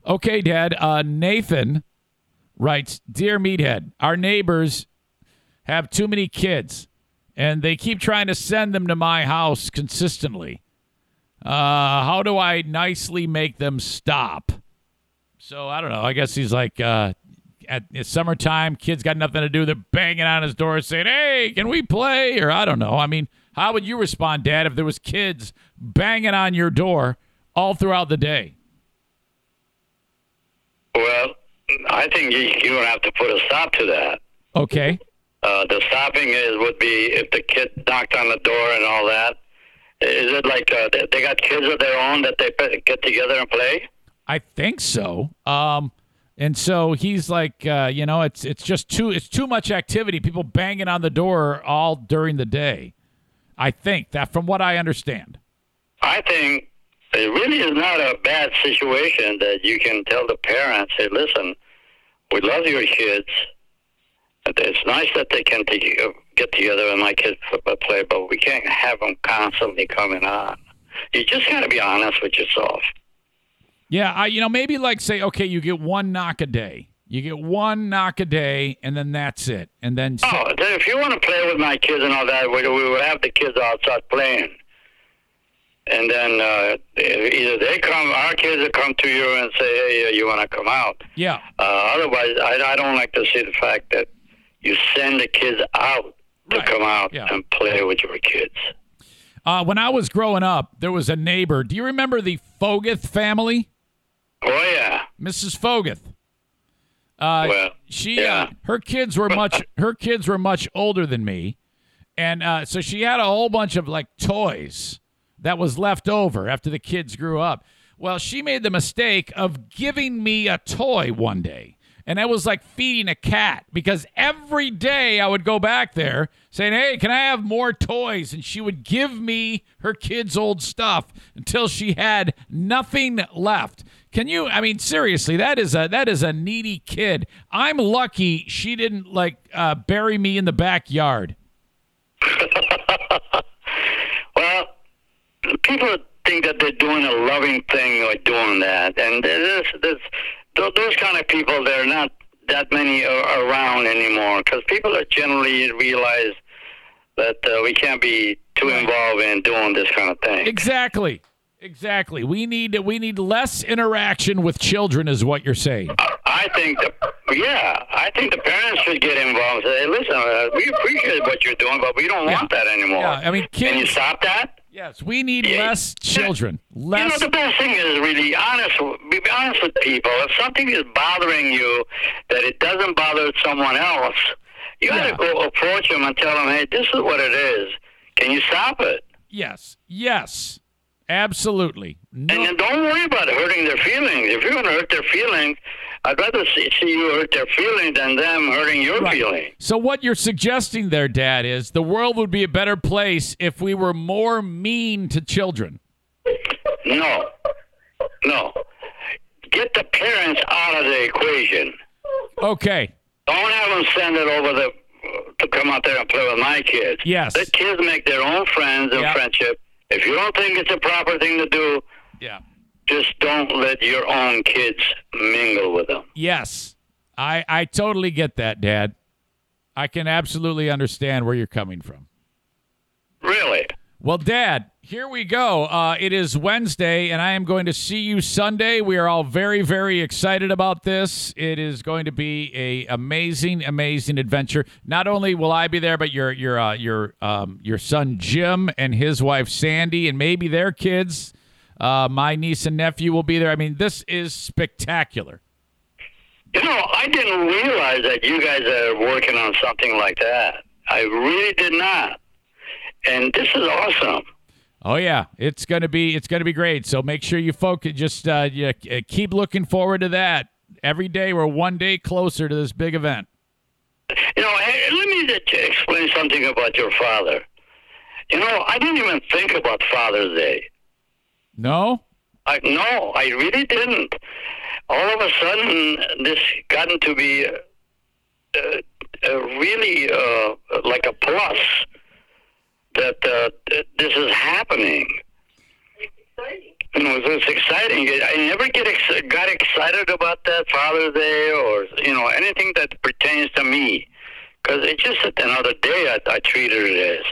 Okay, Dad. Uh, Nathan writes, "Dear Meathead, our neighbors have too many kids, and they keep trying to send them to my house consistently. Uh, how do I nicely make them stop?" So I don't know. I guess he's like, uh, at summertime, kids got nothing to do. They're banging on his door saying, "Hey, can we play?" Or I don't know. I mean, how would you respond, Dad, if there was kids banging on your door all throughout the day? Well, I think you, you would have to put a stop to that. Okay. Uh, the stopping is would be if the kid knocked on the door and all that. Is it like uh, they- they got kids of their own that they get together and play? I think so. Um, and so he's like, uh, you know, it's it's just too it's too much activity. People banging on the door all during the day. I think that from what I understand. I think it really is not a bad situation that you can tell the parents, hey, listen, we love your kids. It's nice that they can t- uh, get together and my kids p- uh, play, but we can't have them constantly coming on. You just got to be honest with yourself. Yeah, I you know maybe like say okay, you get one knock a day. You get one knock a day, and then that's it. And then Oh, if you want to play with my kids and all that, we, we would have the kids outside playing. And then uh, either they come, our kids will come to you and say, hey, uh, you want to come out. yeah, Uh, otherwise, I, I don't like to see the fact that you send the kids out to come out yeah. and play with your kids. uh, when I was growing up, there was a neighbor. Do you remember the Foguth family? Oh yeah, Mrs. Foguth. Uh, Well, she uh, her kids were much (laughs) her kids were much older than me, and uh, so she had a whole bunch of like toys that was left over after the kids grew up. Well, she made the mistake of giving me a toy one day. And I was like feeding a cat because every day I would go back there saying, Hey, can I have more toys? And she would give me her kids' old stuff until she had nothing left. Can you I mean seriously, that is a that is a needy kid. I'm lucky she didn't like uh, bury me in the backyard. Well, people think that they're doing a loving thing or doing that, and there's, tho- those kind of people. They're not that many around anymore because people are generally realize that uh, we can't be too involved in doing this kind of thing. Exactly. Exactly. We need we need less interaction with children is what you're saying. I think the yeah, I think the parents should get involved. Say, listen, uh, we appreciate what you're doing, but we don't want that anymore. Yeah, I mean, Can you stop that? Yes, we need less children. Less. You know, the best thing is really honest. Be honest with people. If something is bothering you, that it doesn't bother someone else, you got to go approach them and tell them, "Hey, this is what it is. Can you stop it?" Yes. Yes. Absolutely. No. And then don't worry about hurting their feelings. If you're going to hurt their feelings, I'd rather see, see you hurt their feelings than them hurting your Right. feelings. So what you're suggesting there, Dad, is the world would be a better place if we were more mean to children. No, no. Get the parents out of the equation. Okay. Don't have them send it over the to come out there and play with my kids. Yes. Let kids make their own friends and Yeah. friendship. If you don't think it's a proper thing to do, Yeah. Just don't let your own kids mingle with them. Yes. I I totally get that, Dad. I can absolutely understand where you're coming from. Really? Well, Dad, here we go. Uh, it is Wednesday, and I am going to see you Sunday. We are all very, very excited about this. It is going to be a amazing, amazing adventure. Not only will I be there, but your your uh, your um, your son Jim and his wife Sandy, and maybe their kids. Uh, my niece and nephew will be there. I mean, this is spectacular. You know, I didn't realize that you guys are working on something like that. I really did not. And this is awesome. Oh yeah, it's gonna be it's gonna be great. So make sure you focus. Just uh, you, uh, keep looking forward to that. Every day we're one day closer to this big event. You know, hey, let me just explain something about your father. You know, I didn't even think about Father's Day. No. I no, I really didn't. All of a sudden, this gotten to be uh, uh, really uh, like a plus that uh, th- this is happening. You know, it's exciting. I never get ex- got excited about that Father's Day or you know anything that pertains to me, because it's just another day I, I treated it as.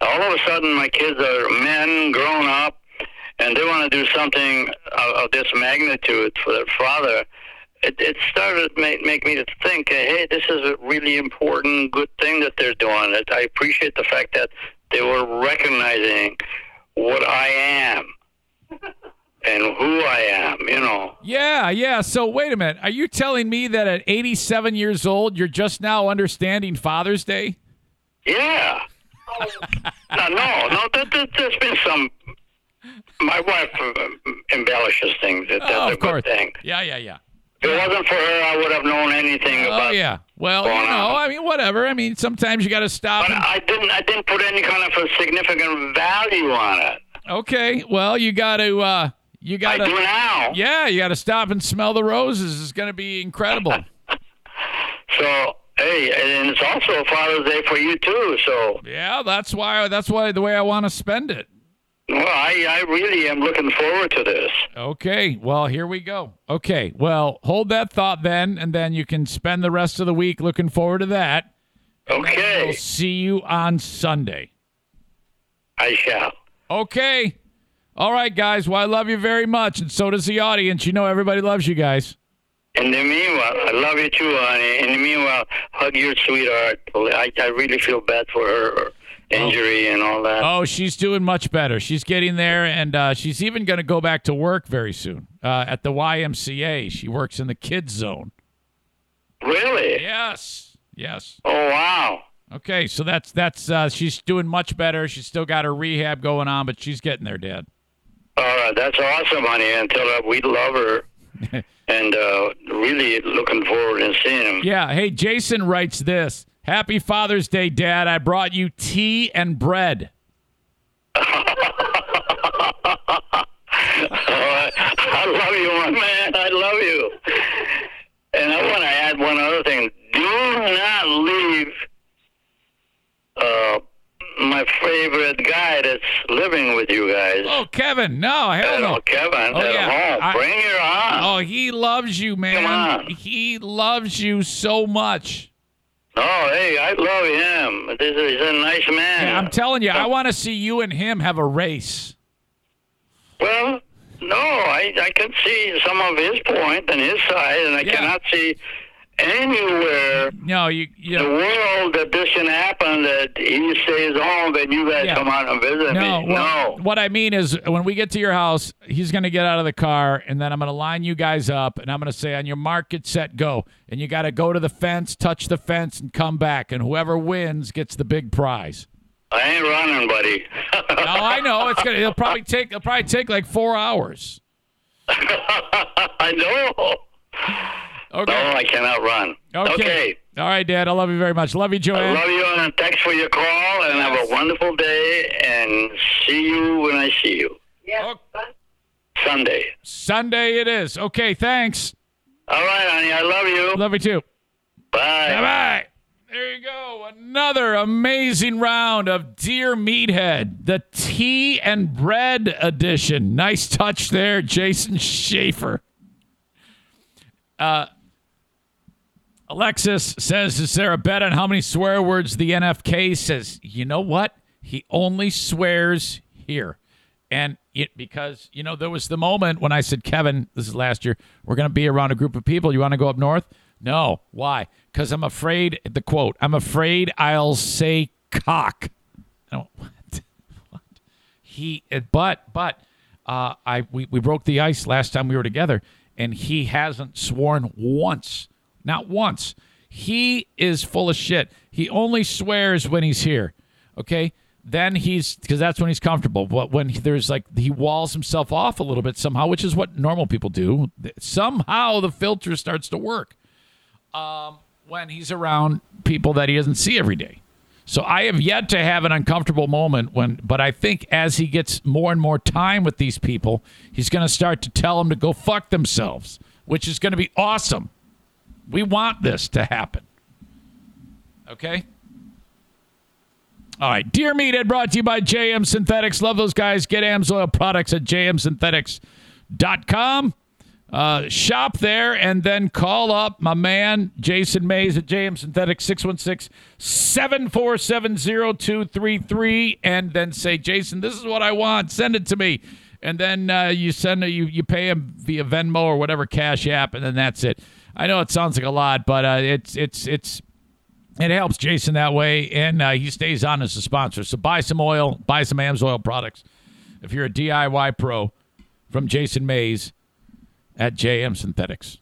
All of a sudden, my kids are men, grown up, and they want to do something of, of this magnitude for their father. It, it started to make, make me to think, hey, this is a really important, good thing that they're doing. It, I appreciate the fact that they were recognizing what I am (laughs) and who I am, you know. Yeah, yeah. So wait a minute. Are you telling me that at 87 years old you're just now understanding Father's Day? Yeah. (laughs) no, no, no. That, that, there's been some. My wife uh, embellishes things. That, that's oh, a of course. good thing. Yeah, yeah, yeah. If it wasn't for her, I would have known anything Oh about. Oh yeah. Well, you know. I mean, whatever. I mean, sometimes you got to stop. But and- I didn't. I didn't put any kind of a significant value on it. okay. Well, you got to. uh You got I to. do now. Yeah, you got to stop and smell the roses. It's going to be incredible. (laughs) So hey, and it's also Father's Day for you too. So yeah, that's why. That's why the way I want to spend it. Well, I I really am looking forward to this. Okay. Well, here we go. Okay. Well, hold that thought then, and then you can spend the rest of the week looking forward to that. Okay, We'll see you on Sunday. I shall. Okay. All right, guys. Well, I love you very much, and so does the audience. You know, everybody loves you guys. In the meanwhile, I love you too, honey. In the meanwhile, hug your sweetheart. I, I really feel bad for her injury and all that. Oh, she's doing much better. She's getting there, and uh, she's even going to go back to work very soon uh, at the YMCA. She works in the kids zone. Really? Yes. Yes. Oh wow. Okay, so that's that's uh, she's doing much better. She's still got her rehab going on, but she's getting there, Dad. All right, that's awesome, honey. And tell her we love her, (laughs) and uh, really looking forward to seeing him. Yeah. Hey, Jason writes this. Happy Father's Day, Dad. I brought you tea and bread. I love you, my man. I love you. And I want to add one other thing. Do not leave uh, my favorite guy that's living with you guys. Oh, Kevin. No, hell no. Uh, Kevin Oh, yeah. home. I- Bring her on. Oh, he loves you, man. Come on. He loves you so much. Oh, hey, I love him. This is he's a nice man. Yeah, I'm telling you, I want to see you and him have a race. Well, no, I I can see some of his point and his side, and I Yeah. cannot see anywhere No, you, you in the world that this can happen. That he stays home and you guys Yeah. come out and visit No, me. well, no. what I mean is when we get to your house, he's going to get out of the car, and then I'm going to line you guys up, and I'm going to say, on your mark, get set, go. And you got to go to the fence, touch the fence, and come back. And whoever wins gets the big prize. I ain't running, buddy. (laughs) no, I know. It's gonna. It'll probably take. It'll probably take like four hours. (laughs) I know. Okay. No, I cannot run. Okay. All right, Dad. I love you very much. Love you, I love you, and thanks for your call, and have a wonderful day, and see you when I see you. Yeah. Sunday. Sunday it is. Okay. Thanks. All right, honey. I love you. Love you too. Bye. Bye bye. There you go. Another amazing round of Dear Meathead, the tea and bread edition. Nice touch there, Jason Schaefer. Uh, Alexis says, Is there a bet on how many swear words the NFK says? You know what? He only swears here. And it because, you know, there was the moment when I said, Kevin, this is last year, we're going to be around a group of people. You want to go up north? No. Why? Because I'm afraid, the quote, I'm afraid I'll say cock. What? (laughs) what? He, uh, but, but, uh, I, we, we broke the ice last time we were together, and he hasn't sworn once. Not once. He is full of shit. He only swears when he's here. Okay? Then he's because that's when he's comfortable. But when there's like he walls himself off a little bit somehow, which is what normal people do. Somehow the filter starts to work um, when he's around people that he doesn't see every day. So I have yet to have an uncomfortable moment when, but I think as he gets more and more time with these people, he's going to start to tell them to go fuck themselves, which is going to be awesome. We want this to happen. Okay? All right. Dear Meathead brought to you by JM Synthetics. Love those guys. Get Amsoil products at jmsynthetics.com. Uh, shop there and then call up my man Jason Mays at JM Synthetics 616 747 0233 and then say, Jason, this is what I want. Send it to me. And then uh, you send you you pay him via Venmo or whatever Cash App, and then that's it. I know it sounds like a lot, but uh, it's it's it's it helps Jason that way, and uh, he stays on as a sponsor. So buy some oil, buy some Amsoil products. If you're a DIY pro, from Jason Mays at JM Synthetics.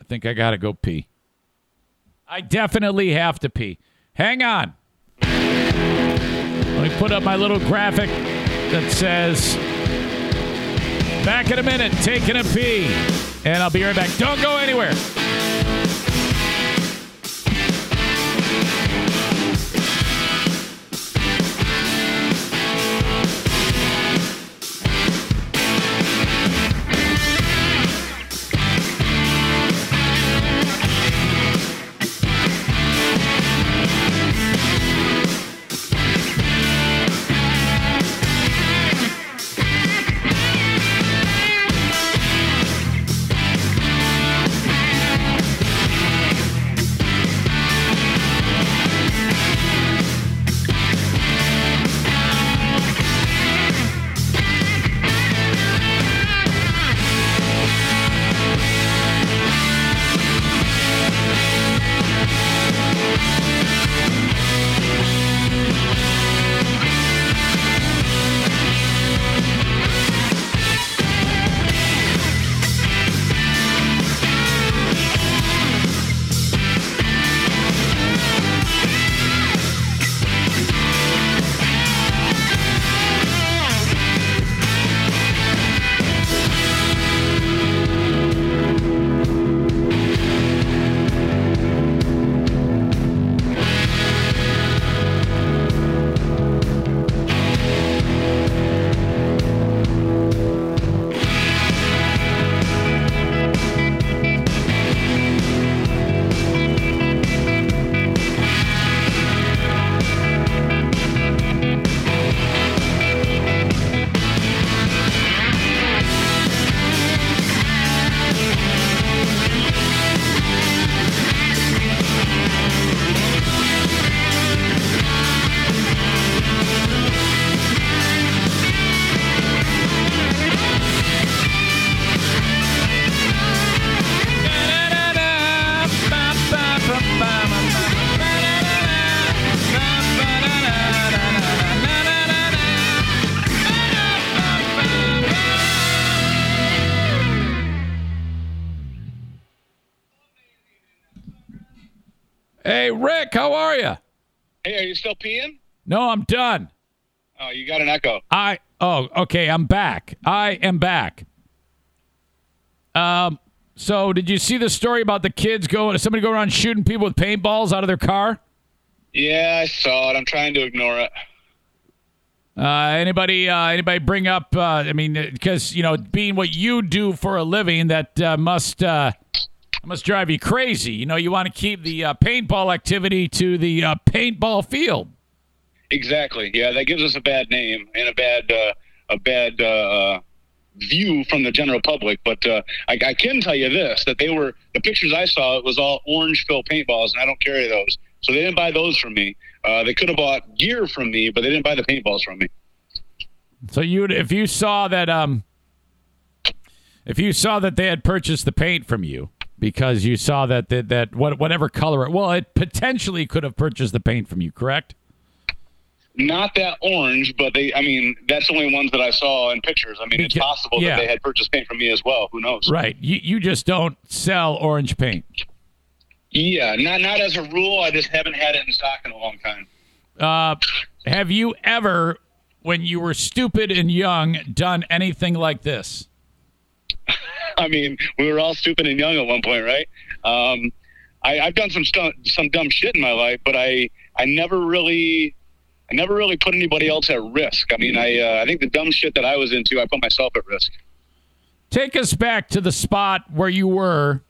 I think I gotta go pee. I definitely have to pee. Hang on. Let me put up my little graphic that says back in a minute, taking a pee. And I'll be right back. Don't go anywhere. Still peeing? No, I'm done. Oh, you got an echo. I oh okay, I'm back. I am back. Um, so did you see the story about the kids going? Somebody go around shooting people with paintballs out of their car? Yeah, I saw it. I'm trying to ignore it. Uh, anybody? Uh, anybody bring up? Uh, I mean, because you know, being what you do for a living, that uh, must uh, must drive you crazy. You know, you want to keep the uh, paintball activity to the uh, paintball field. Exactly. Yeah, that gives us a bad name and a bad uh, a bad uh, uh, view from the general public. But uh, I, I can tell you this: that they were the pictures I saw. It was all orange fill paintballs, and I don't carry those, so they didn't buy those from me. Uh, they could have bought gear from me, but they didn't buy the paintballs from me. So you, if you saw that, um, if you saw that they had purchased the paint from you because you saw that that, that what, whatever color it, well, it potentially could have purchased the paint from you, correct? not that orange, but they. I mean, that's the only ones that I saw in pictures. I mean, it's possible yeah. that they had purchased paint from me as well. Who knows? Right. You you just don't sell orange paint. Yeah, not not as a rule. I just haven't had it in stock in a long time. Uh, have you ever, when you were stupid and young, done anything like this? (laughs) I mean, we were all stupid and young at one point, right? Um, I, I've done some stu- some dumb shit in my life, but I I never really I never really put anybody else at risk. I mean, I uh, I think the dumb shit that I was into, I put myself at risk. Take us back to the spot where you were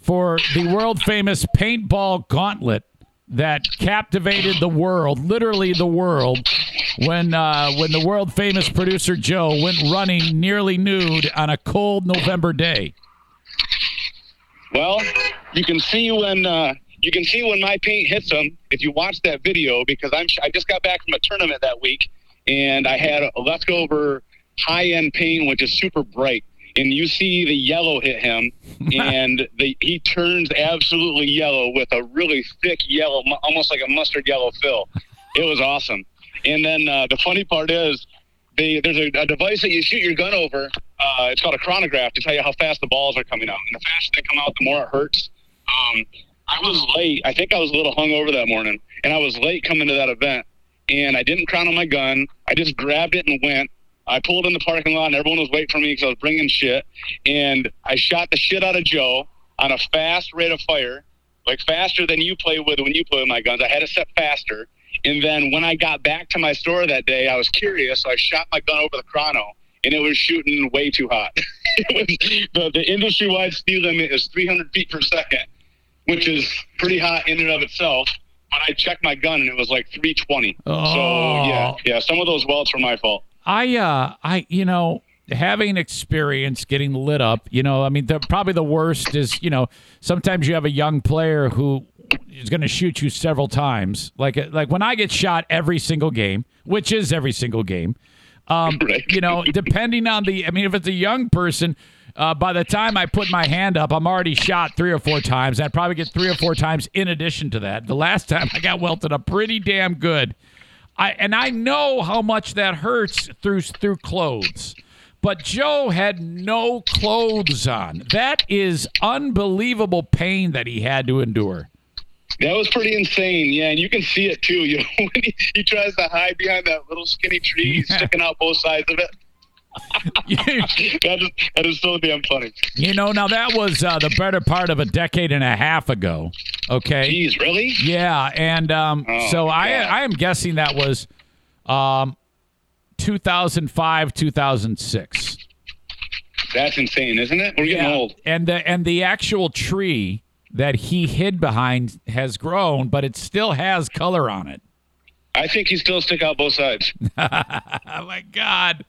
for the world famous paintball gauntlet that captivated the world, literally the world, when uh, when the world famous producer Joe went running nearly nude on a cold November day. Well, you can see when uh, you can see when my paint hits them if you watch that video because I'm I just got back from a tournament that week and I had a leftover high end paint which is super bright and you see the yellow hit him (laughs) and the he turns absolutely yellow with a really thick yellow almost like a mustard yellow fill. It was awesome. And then uh, the funny part is they, there's a, a device that you shoot your gun over. Uh, it's called a chronograph to tell you how fast the balls are coming out. And the faster they come out, the more it hurts. Um, I was late. I think I was a little hungover that morning, and I was late coming to that event. And I didn't chrono my gun. I just grabbed it and went. I pulled in the parking lot, and everyone was waiting for me because I was bringing shit. And I shot the shit out of Joe on a fast rate of fire, like faster than you play with when you play with my guns. I had it set faster. And then when I got back to my store that day, I was curious, so I shot my gun over the chrono, and it was shooting way too hot. (laughs) it was, the, the industry-wide speed limit is 300 feet per second, which is pretty hot in and of itself. But I checked my gun, and it was like 320. So oh. yeah, yeah, some of those welts were my fault. I uh I you know having experience getting lit up, you know, I mean the probably the worst is, you know, sometimes you have a young player who is going to shoot you several times. Like like when I get shot every single game, which is every single game. Um, (laughs) you know, depending on the I mean if it's a young person uh, by the time I put my hand up, I'm already shot three or four times. I'd probably get three or four times in addition to that. The last time I got welted up pretty damn good. I and I know how much that hurts through through clothes. But Joe had no clothes on. That is unbelievable pain that he had to endure. That was pretty insane. Yeah, and you can see it too. (laughs) You know, when he, he tries to hide behind that little skinny tree, sticking out both sides of it. (laughs) that, is, that is so damn funny. You know, now that was uh, the better part of a decade and a half ago. Okay. Jeez, really? Yeah, and um, Oh, so I I am guessing that was um, 2005, 2006. That's insane, isn't it? We're getting old. And the and the actual tree that he hid behind has grown, but it still has color on it. I think he still stick out both sides. (laughs) oh my God,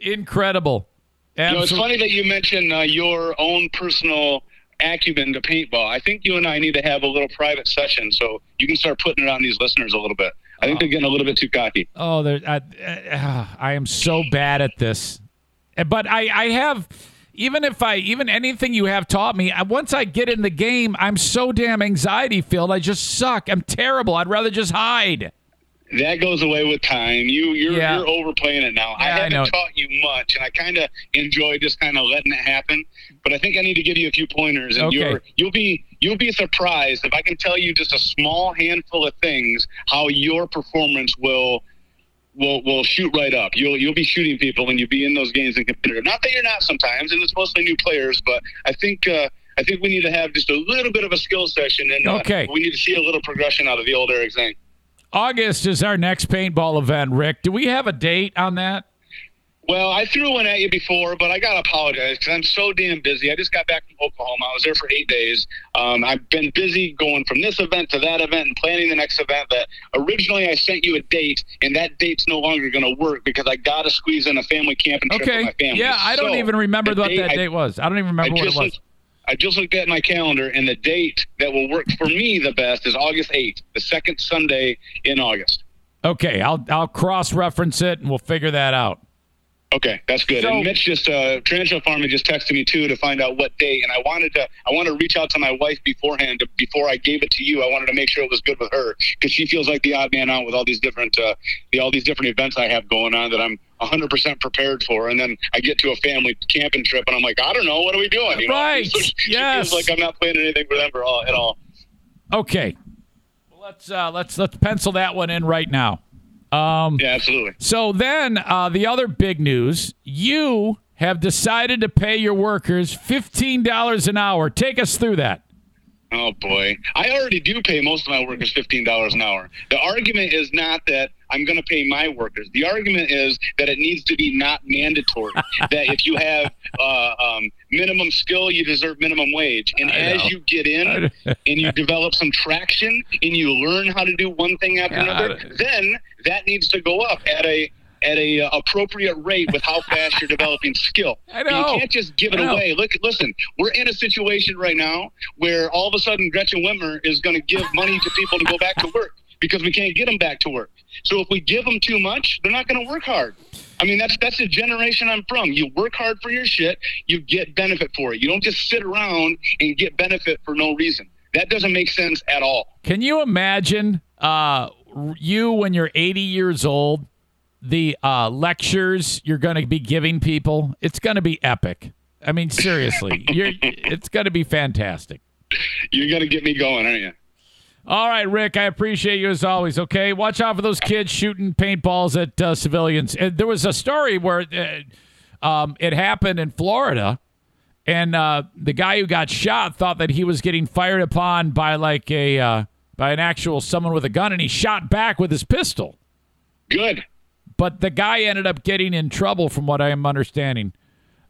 incredible! You know, it's funny that you mention uh, your own personal acumen to paintball. I think you and I need to have a little private session so you can start putting it on these listeners a little bit. I think they're getting a little bit too cocky. Oh, I, uh, I am so bad at this, but I, I have. Even if I, even anything you have taught me, I, once I get in the game, I'm so damn anxiety filled. I just suck. I'm terrible. I'd rather just hide. That goes away with time. You you're Yeah. you're overplaying it now. I Yeah, I haven't know. taught you much, and I kind of enjoy just kind of letting it happen. But I think I need to give you a few pointers, and Okay. you're you'll be you'll be surprised if I can tell you just a small handful of things how your performance will will will shoot right up. You'll you'll be shooting people, and you'll be in those games and competitive. Not that you're not sometimes, and it's mostly new players, but I think. uh I think we need to have just a little bit of a skill session, and uh, Okay. we need to see a little progression out of the old Eric Zane. August is our next paintball event, Rick. Do we have a date on that? Well, I threw one at you before, but I got to apologize because I'm so damn busy. I just got back from Oklahoma. I was there for eight days. Um, I've been busy going from this event to that event and planning the next event. That originally I sent you a date, and that date's no longer going to work because I got to squeeze in a family camping trip Okay. with my family. Yeah, I don't even remember what that I- date was. I don't even remember I what it was. I just looked at my calendar, and the date that will work for me the best is August 8th, the second Sunday in August. Okay, I'll I'll cross reference it and we'll figure that out. Okay, that's good. So- and Mitch just uh Tarantula Farming just texted me too to find out what date, and I wanted to I wanted to reach out to my wife beforehand to, before I gave it to you. I wanted to make sure it was good with her because she feels like the odd man out with all these different uh the, all these different events I have going on that I'm 100% prepared for, and then I get to a family camping trip and I'm like, I don't know, what are we doing? You know? Right, (laughs) she yes. feels like I'm not planning anything for them for all, at all. Okay. Well, let's uh, let's let's pencil that one in right now. Um, yeah, absolutely. So then, uh, the other big news: you have decided to pay your workers fifteen dollars an hour. Take us through that. Oh boy, I already do pay most of my workers fifteen dollars an hour. The argument is not that I'm going to pay my workers. The argument is that it needs to be not mandatory. (laughs) that if you have uh, um, minimum skill, you deserve minimum wage. And I as know. you get in and you develop some traction and you learn how to do one thing after another, then that needs to go up at a at a uh, appropriate rate with how fast you're developing skill. (laughs) I But know. You can't just give it away. Look, listen, we're in a situation right now where all of a sudden Gretchen Whitmer is going to give money to people to go back to work because we can't get them back to work. So if we give them too much, they're not going to work hard. I mean, that's that's the generation I'm from. You work hard for your shit, you get benefit for it. You don't just sit around and get benefit for no reason. That doesn't make sense at all. Can you imagine uh, you when you're 80 years old? The uh, lectures you're going to be giving people, it's going to be epic. I mean, seriously, (laughs) you're, it's going to be fantastic. You're going to get me going, aren't you? All right, Rick, I appreciate you as always. Okay, watch out for those kids shooting paintballs at uh, civilians. And there was a story where uh, um, it happened in Florida, and uh, the guy who got shot thought that he was getting fired upon by like a uh, by an actual someone with a gun, and he shot back with his pistol. Good. But the guy ended up getting in trouble, from what I am understanding.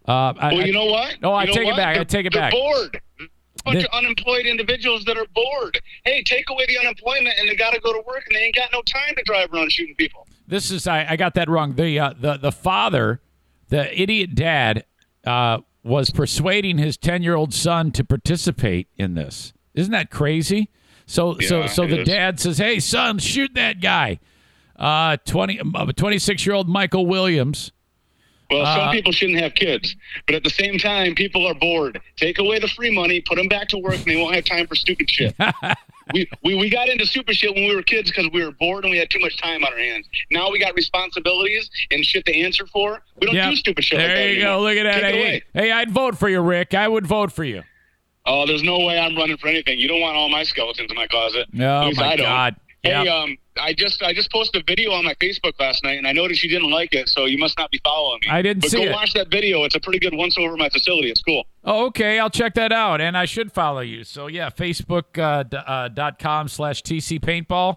Uh, I- well, I- you know what? No, I You know take it back. I They're- take it back. bored. A bunch of unemployed individuals that are bored. Hey, take away the unemployment, and they got to go to work, and they ain't got no time to drive around shooting people. This is I, I got that wrong. The uh, the the father, the idiot dad, uh, was persuading his ten year old son to participate in this. Isn't that crazy? So so Yeah, so it the is. dad says, "Hey son, shoot that guy." Uh, 20 26 year old Michael Williams. Well, some Uh, people shouldn't have kids, but at the same time, people are bored. Take away the free money, put them back to work, and they won't have time for stupid shit. (laughs) we, we we got into stupid shit when we were kids because we were bored and we had too much time on our hands. Now we got responsibilities and shit to answer for. We don't Yep. do stupid shit There like that you go. Look at that. Hey, hey, I'd vote for you, Rick. I would vote for you. Oh, there's no way I'm running for anything. You don't want all my skeletons in my closet. Oh, At least my I don't. God. Hey, Yep. um, I just I just posted a video on my Facebook last night, and I noticed you didn't like it, so you must not be following me. I didn't but see go it. watch that video. It's a pretty good once over my facility. It's cool. Oh, okay. I'll check that out, and I should follow you. So yeah, Facebook uh, d- uh, dot com slash TC Paintball.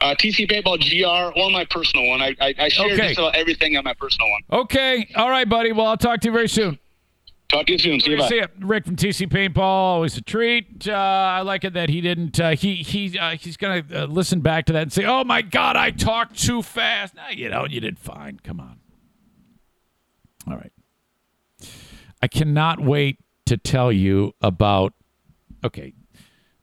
Uh, TC Paintball GR or my personal one. I I, I share Okay. just about everything on my personal one. Okay. All right, buddy. Well, I'll talk to you very soon. Talk to you soon. See you. Bye. See ya. Rick from TC Paintball, always a treat. Uh, I like it that he didn't. Uh, he he uh, he's gonna uh, listen back to that and say, "Oh my God, I talked too fast." No, you know, you did fine. Come on. All right. I cannot wait to tell you about. Okay,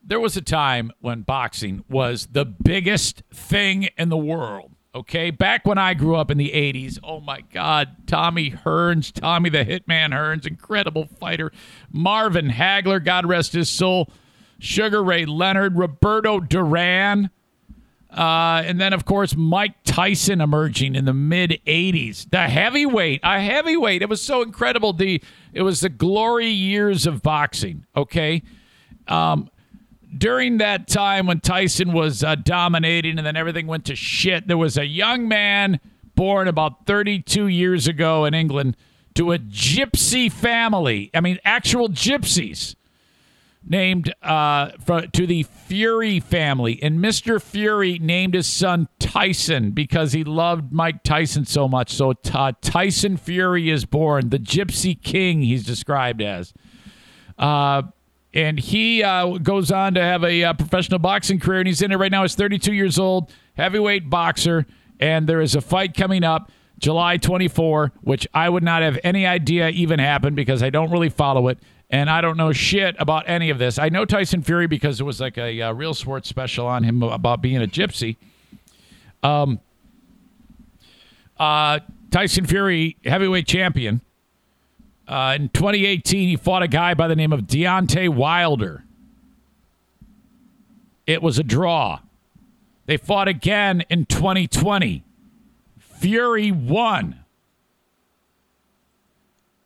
there was a time when boxing was the biggest thing in the world. Okay, back when I grew up in the 80s, oh my God, Tommy Hearns, Tommy the Hitman Hearns, incredible fighter. Marvin Hagler, God rest his soul. Sugar Ray Leonard, Roberto Duran. Uh, and then, of course, Mike Tyson emerging in the mid 80s. The heavyweight, a heavyweight. It was so incredible. The It was the glory years of boxing, okay? Um, during that time when Tyson was uh, dominating and then everything went to shit, there was a young man born about 32 years ago in England to a gypsy family. I mean, actual gypsies named uh, fro- to the Fury family. And Mr. Fury named his son Tyson because he loved Mike Tyson so much. So uh, Tyson Fury is born, the Gypsy King, he's described as. Uh, and he uh, goes on to have a uh, professional boxing career, and he's in it right now. He's 32 years old, heavyweight boxer, and there is a fight coming up July 24, which I would not have any idea even happened because I don't really follow it, and I don't know shit about any of this. I know Tyson Fury because it was like a, uh real sports special on him about being a gypsy. Um, Uh, Tyson Fury, heavyweight champion. Uh, in 2018, he fought a guy by the name of Deontay Wilder. It was a draw. They fought again in 2020. Fury won.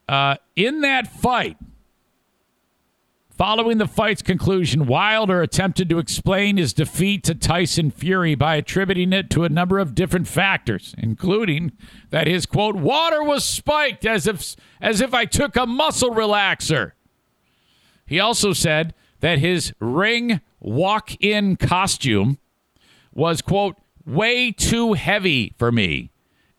Uh, in that fight, following the fight's conclusion, Wilder attempted to explain his defeat to Tyson Fury by attributing it to a number of different factors, including that his quote water was spiked as if as if I took a muscle relaxer. He also said that his ring walk-in costume was quote way too heavy for me.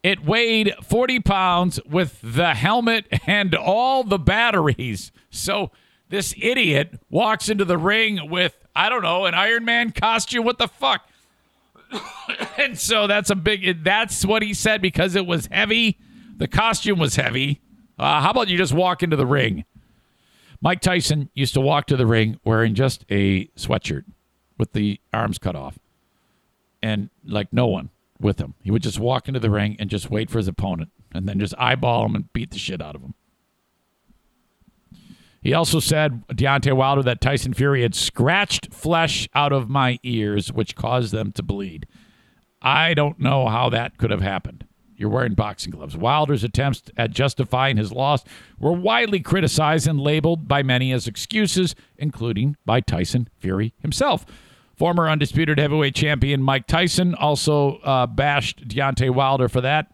It weighed 40 pounds with the helmet and all the batteries. (laughs) So this idiot walks into the ring with, I don't know, an Iron Man costume. What the fuck? (coughs) and so that's a big, that's what he said because it was heavy. The costume was heavy. Uh, how about you just walk into the ring? Mike Tyson used to walk to the ring wearing just a sweatshirt with the arms cut off and like no one with him. He would just walk into the ring and just wait for his opponent and then just eyeball him and beat the shit out of him. He also said, Deontay Wilder, that Tyson Fury had scratched flesh out of my ears, which caused them to bleed. I don't know how that could have happened. You're wearing boxing gloves. Wilder's attempts at justifying his loss were widely criticized and labeled by many as excuses, including by Tyson Fury himself. Former undisputed heavyweight champion Mike Tyson also uh, bashed Deontay Wilder for that.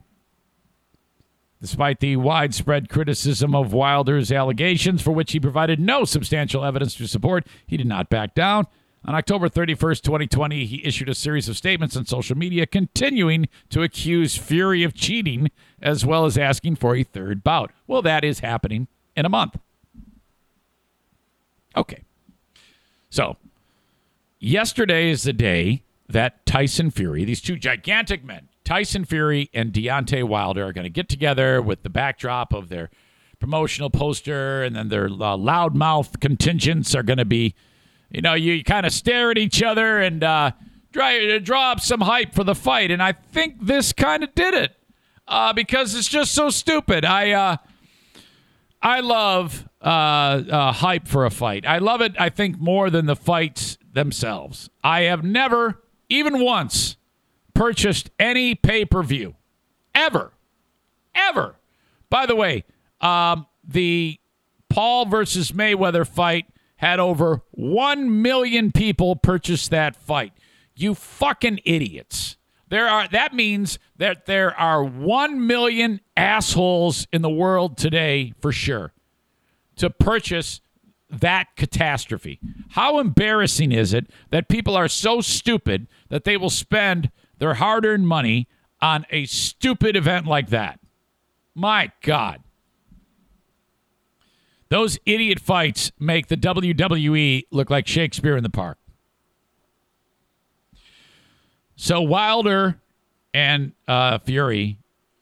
Despite the widespread criticism of Wilder's allegations, for which he provided no substantial evidence to support, he did not back down. On October 31st, 2020, he issued a series of statements on social media continuing to accuse Fury of cheating, as well as asking for a third bout. Well, that is happening in a month. Okay. So, yesterday is the day that Tyson Fury, these two gigantic men, Tyson Fury and Deontay Wilder, are going to get together with the backdrop of their promotional poster, and then their uh, loudmouth contingents are going to be you know, you kind of stare at each other and uh, to draw up some hype for the fight. And I think this kind of did it uh, because it's just so stupid. I uh, I love uh, uh, hype for a fight. I love it. I think more than the fights themselves. I have never, even once, purchased any pay per view, ever, ever. By the way, um, the Paul versus Mayweather fight had over 1 million people purchase that fight. You fucking idiots. There are that means that there are 1 million assholes in the world today for sure to purchase that catastrophe. How embarrassing is it that people are so stupid that they will spend their hard-earned money on a stupid event like that? My god. Those idiot fights make the WWE look like Shakespeare in the park. So Wilder and uh, Fury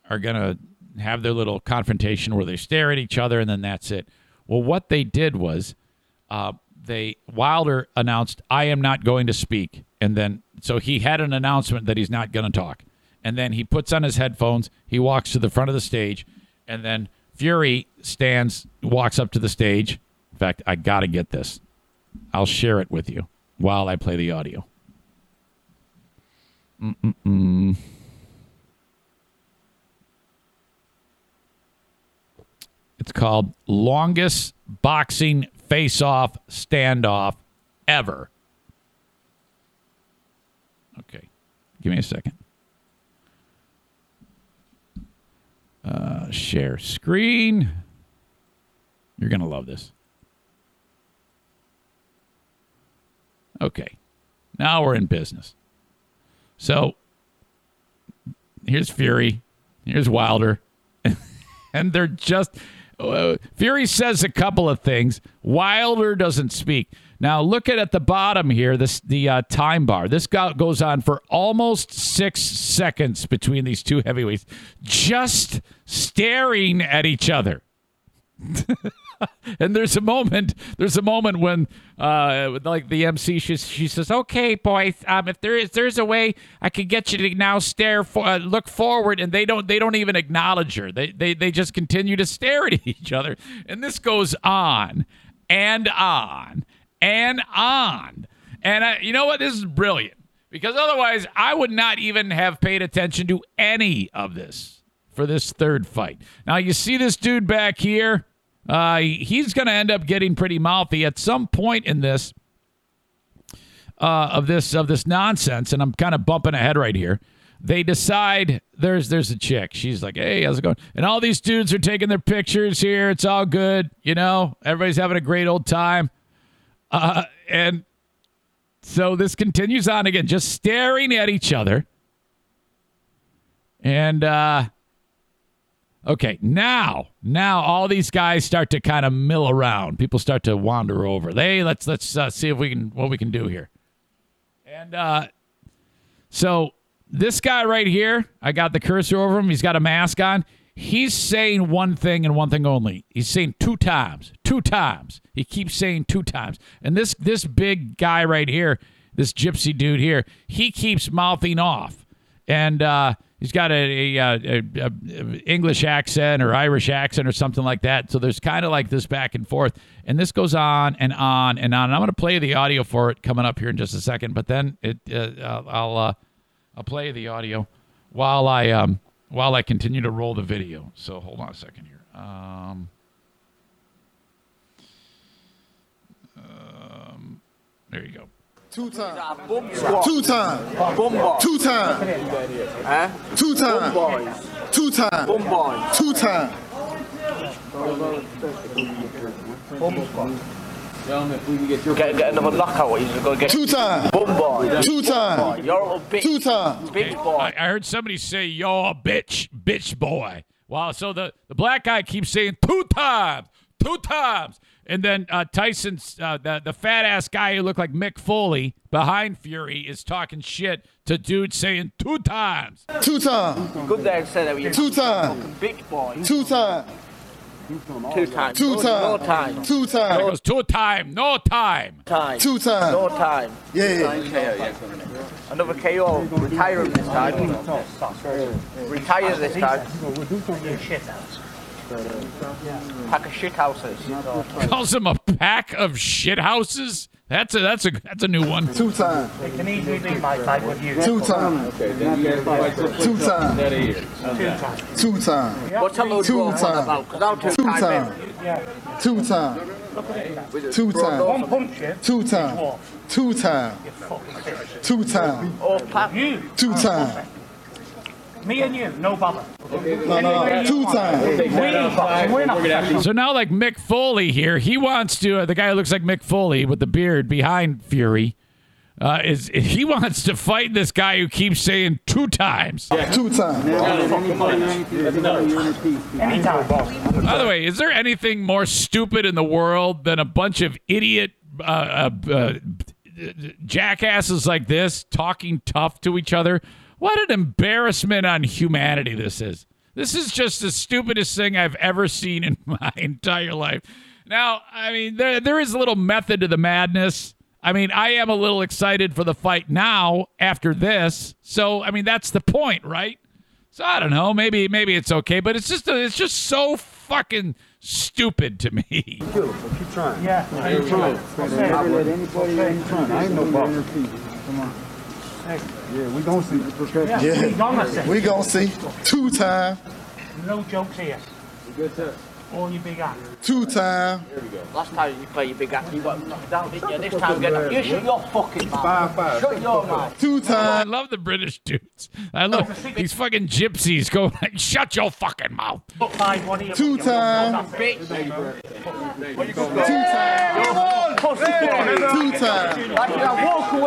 are going to have their little confrontation where they stare at each other and then that's it. Well, what they did was uh, they Wilder announced, "I am not going to speak," and then so he had an announcement that he's not going to talk, and then he puts on his headphones, he walks to the front of the stage, and then Fury stands, walks up to the stage. In fact, I got to get this. I'll share it with you while I play the audio. Mm-mm-mm. It's called Longest Boxing Face Off Standoff Ever. Okay. Give me a second. Uh, share screen. You're going to love this. Okay. Now we're in business. So here's Fury. Here's Wilder. (laughs) and they're just. Uh, Fury says a couple of things. Wilder doesn't speak. Now look at at the bottom here. This the uh, time bar. This go- goes on for almost six seconds between these two heavyweights, just staring at each other. (laughs) and there's a moment. There's a moment when, uh, like the MC, she, she says, "Okay, boys, um, if there is there's a way I could get you to now stare for uh, look forward," and they don't they don't even acknowledge her. They they they just continue to stare at (laughs) each other, and this goes on and on and on. And I, you know what? This is brilliant because otherwise I would not even have paid attention to any of this for this third fight. Now you see this dude back here. Uh, he's going to end up getting pretty mouthy at some point in this uh, of this of this nonsense, and I'm kind of bumping ahead right here. They decide there's there's a chick. She's like, "Hey, how's it going?" And all these dudes are taking their pictures here. It's all good, you know. Everybody's having a great old time. Uh, and so this continues on again, just staring at each other. And uh, okay, now, now all these guys start to kind of mill around. People start to wander over. Hey, let's let's uh, see if we can what we can do here. And uh, so this guy right here, I got the cursor over him. He's got a mask on. He's saying one thing and one thing only. He's saying two times, two times. He keeps saying two times. And this this big guy right here, this gypsy dude here, he keeps mouthing off, and uh, he's got a, a, a, a English accent or Irish accent or something like that. So there's kind of like this back and forth, and this goes on and on and on. And I'm going to play the audio for it coming up here in just a second, but then it uh, I'll uh, I'll play the audio while I um while I continue to roll the video. So hold on a second here. Um, um, there you go. Two times. Two times. Two times. Two times. Two times. Two times. Get, get another knockout. He's going to get Two times. Bum boy. Two times. You're a bitch. Two times. Bitch boy. I, I heard somebody say, "Yo, a bitch, bitch boy." Wow. So the the black guy keeps saying two times, two times, and then uh, Tyson's uh, the the fat ass guy who looked like Mick Foley behind Fury is talking shit to dude saying two times. Two times. Good day, said that. you Two times. Bitch boy. Two times. Two times. Two No- times. No time. Two There times. goes two time, no time. Time. Two times. No time. Yeah, yeah. KO, yeah. Another KO. Retire him this time. Retire this time. Pack of shit houses. Calls him a pack of shit houses. That's a that's a that's a new one. Two times. It can easily be my type of you. Two times. Two times. Two times. What's a Two of times. about? Because Two time times. Two times. Two One times. punch. Two times. Two times. Two times. Oh, Pat. Two times. Me and you. No bother. No, no, two times. We're not. So now, like Mick Foley here, he wants to. Uh, the guy who looks like Mick Foley with the beard behind Fury. Uh, is (laughs) he wants to fight this guy who keeps saying two times. Yeah, Two times. Anytime. By the way, is there anything more stupid in the world than a bunch of idiot uh, uh, uh, jackasses like this talking tough to each other? What an embarrassment on humanity this is. This is just the stupidest thing I've ever seen in (laughs) my entire life. Now, I mean, there there is a little method to the madness. I mean, I am a little excited for the fight now after this. So, I mean, that's the point, right? So I don't know. Maybe maybe it's okay, but it's just it's just so fucking stupid to me. Beautiful. Keep trying. Yeah. keep Anytime. I ain't no boss. Yeah, we gonna see. Yeah. We gonna see. We gonna see. Two times. No jokes here. All you big ass. Two times. Last time you play your big ass, you got knocked down, didn't you? This time, get you shut your fucking mouth. Five, five. Shut your mouth. Two I times. love the British dudes. I love these fucking gypsies going like, "Shut your fucking mouth." Look, five, one of. Two times. Bitch. Two times. Pussy boy.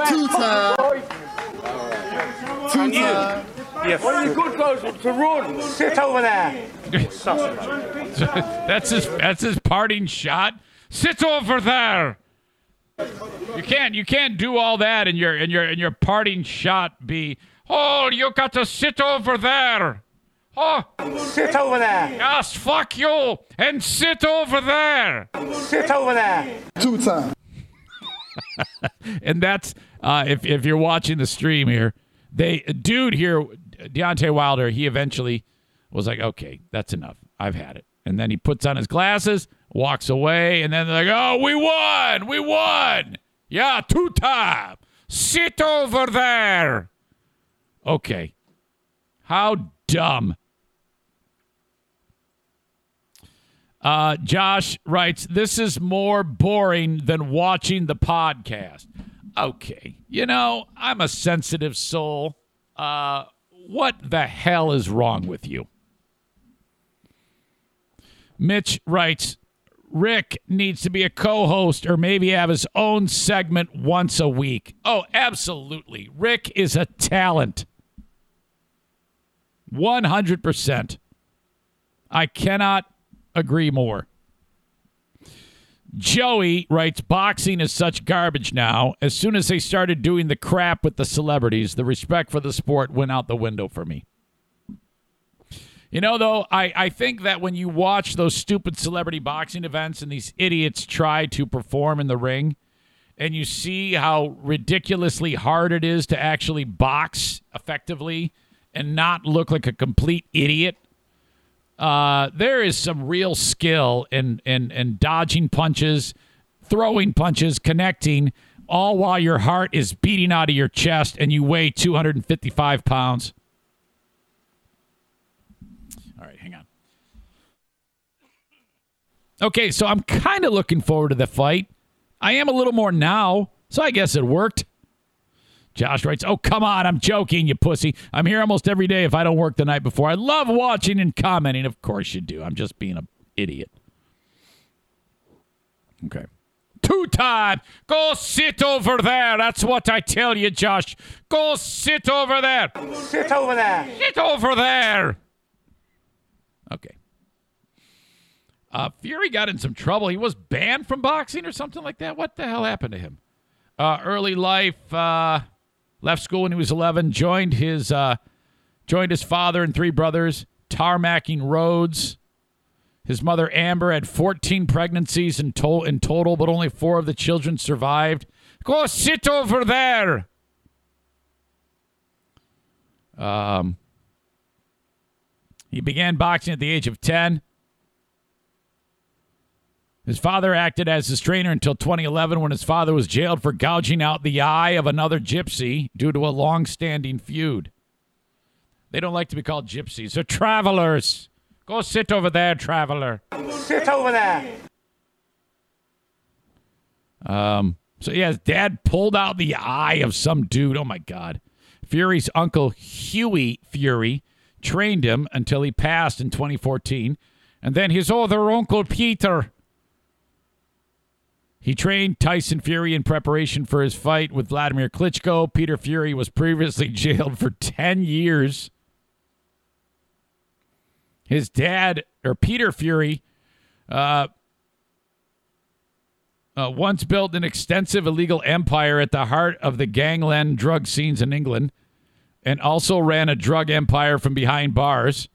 Two times. Like you walk away. Two times. boy. Two times. One of the good goes to run. Sit over there. (laughs) that's his that's his parting shot. Sit over there. You can't you can't do all that and your and your and your parting shot be oh you got to sit over there. Oh, Sit over there. yes, fuck you, and sit over there. Sit over there. Two times. (laughs) and that's uh, if if you're watching the stream here, they dude here, Deontay Wilder, he eventually was like, okay, that's enough. I've had it. And then he puts on his glasses, walks away, and then they're like, oh, we won, we won, yeah, two time. Sit over there. Okay, how dumb. Uh, Josh writes, This is more boring than watching the podcast. Okay. You know, I'm a sensitive soul. Uh, what the hell is wrong with you? Mitch writes, Rick needs to be a co host or maybe have his own segment once a week. Oh, absolutely. Rick is a talent. 100%. I cannot agree more. Joey writes boxing is such garbage now. As soon as they started doing the crap with the celebrities, the respect for the sport went out the window for me. You know, though, I, I think that when you watch those stupid celebrity boxing events and these idiots try to perform in the ring, and you see how ridiculously hard it is to actually box effectively and not look like a complete idiot, uh, there is some real skill in, in, in dodging punches, throwing punches, connecting, all while your heart is beating out of your chest and you weigh 255 pounds. All right, hang on. Okay, so I'm kind of looking forward to the fight. I am a little more now, so I guess it worked. Josh writes, Oh, come on. I'm joking, you pussy. I'm here almost every day if I don't work the night before. I love watching and commenting. Of course you do. I'm just being an idiot. Okay. Two time. Go sit over there. That's what I tell you, Josh. Go sit over there. Sit over there. Sit over there. Okay. Uh, Fury got in some trouble. He was banned from boxing or something like that. What the hell happened to him? Uh, early life. Uh, Left school when he was 11. Joined his uh, joined his father and three brothers tarmacking roads. His mother Amber had 14 pregnancies in, to- in total, but only four of the children survived. Go sit over there. Um, he began boxing at the age of 10. His father acted as his trainer until 2011 when his father was jailed for gouging out the eye of another gypsy due to a long standing feud. They don't like to be called gypsies, they're travelers. Go sit over there, traveler. Sit over there. Um, so, yeah, his dad pulled out the eye of some dude. Oh, my God. Fury's uncle, Hughie Fury, trained him until he passed in 2014. And then his other uncle, Peter, he trained Tyson Fury in preparation for his fight with Vladimir Klitschko. Peter Fury was previously (laughs) jailed for 10 years. His dad, or Peter Fury, uh, uh, once built an extensive illegal empire at the heart of the gangland drug scenes in England and also ran a drug empire from behind bars.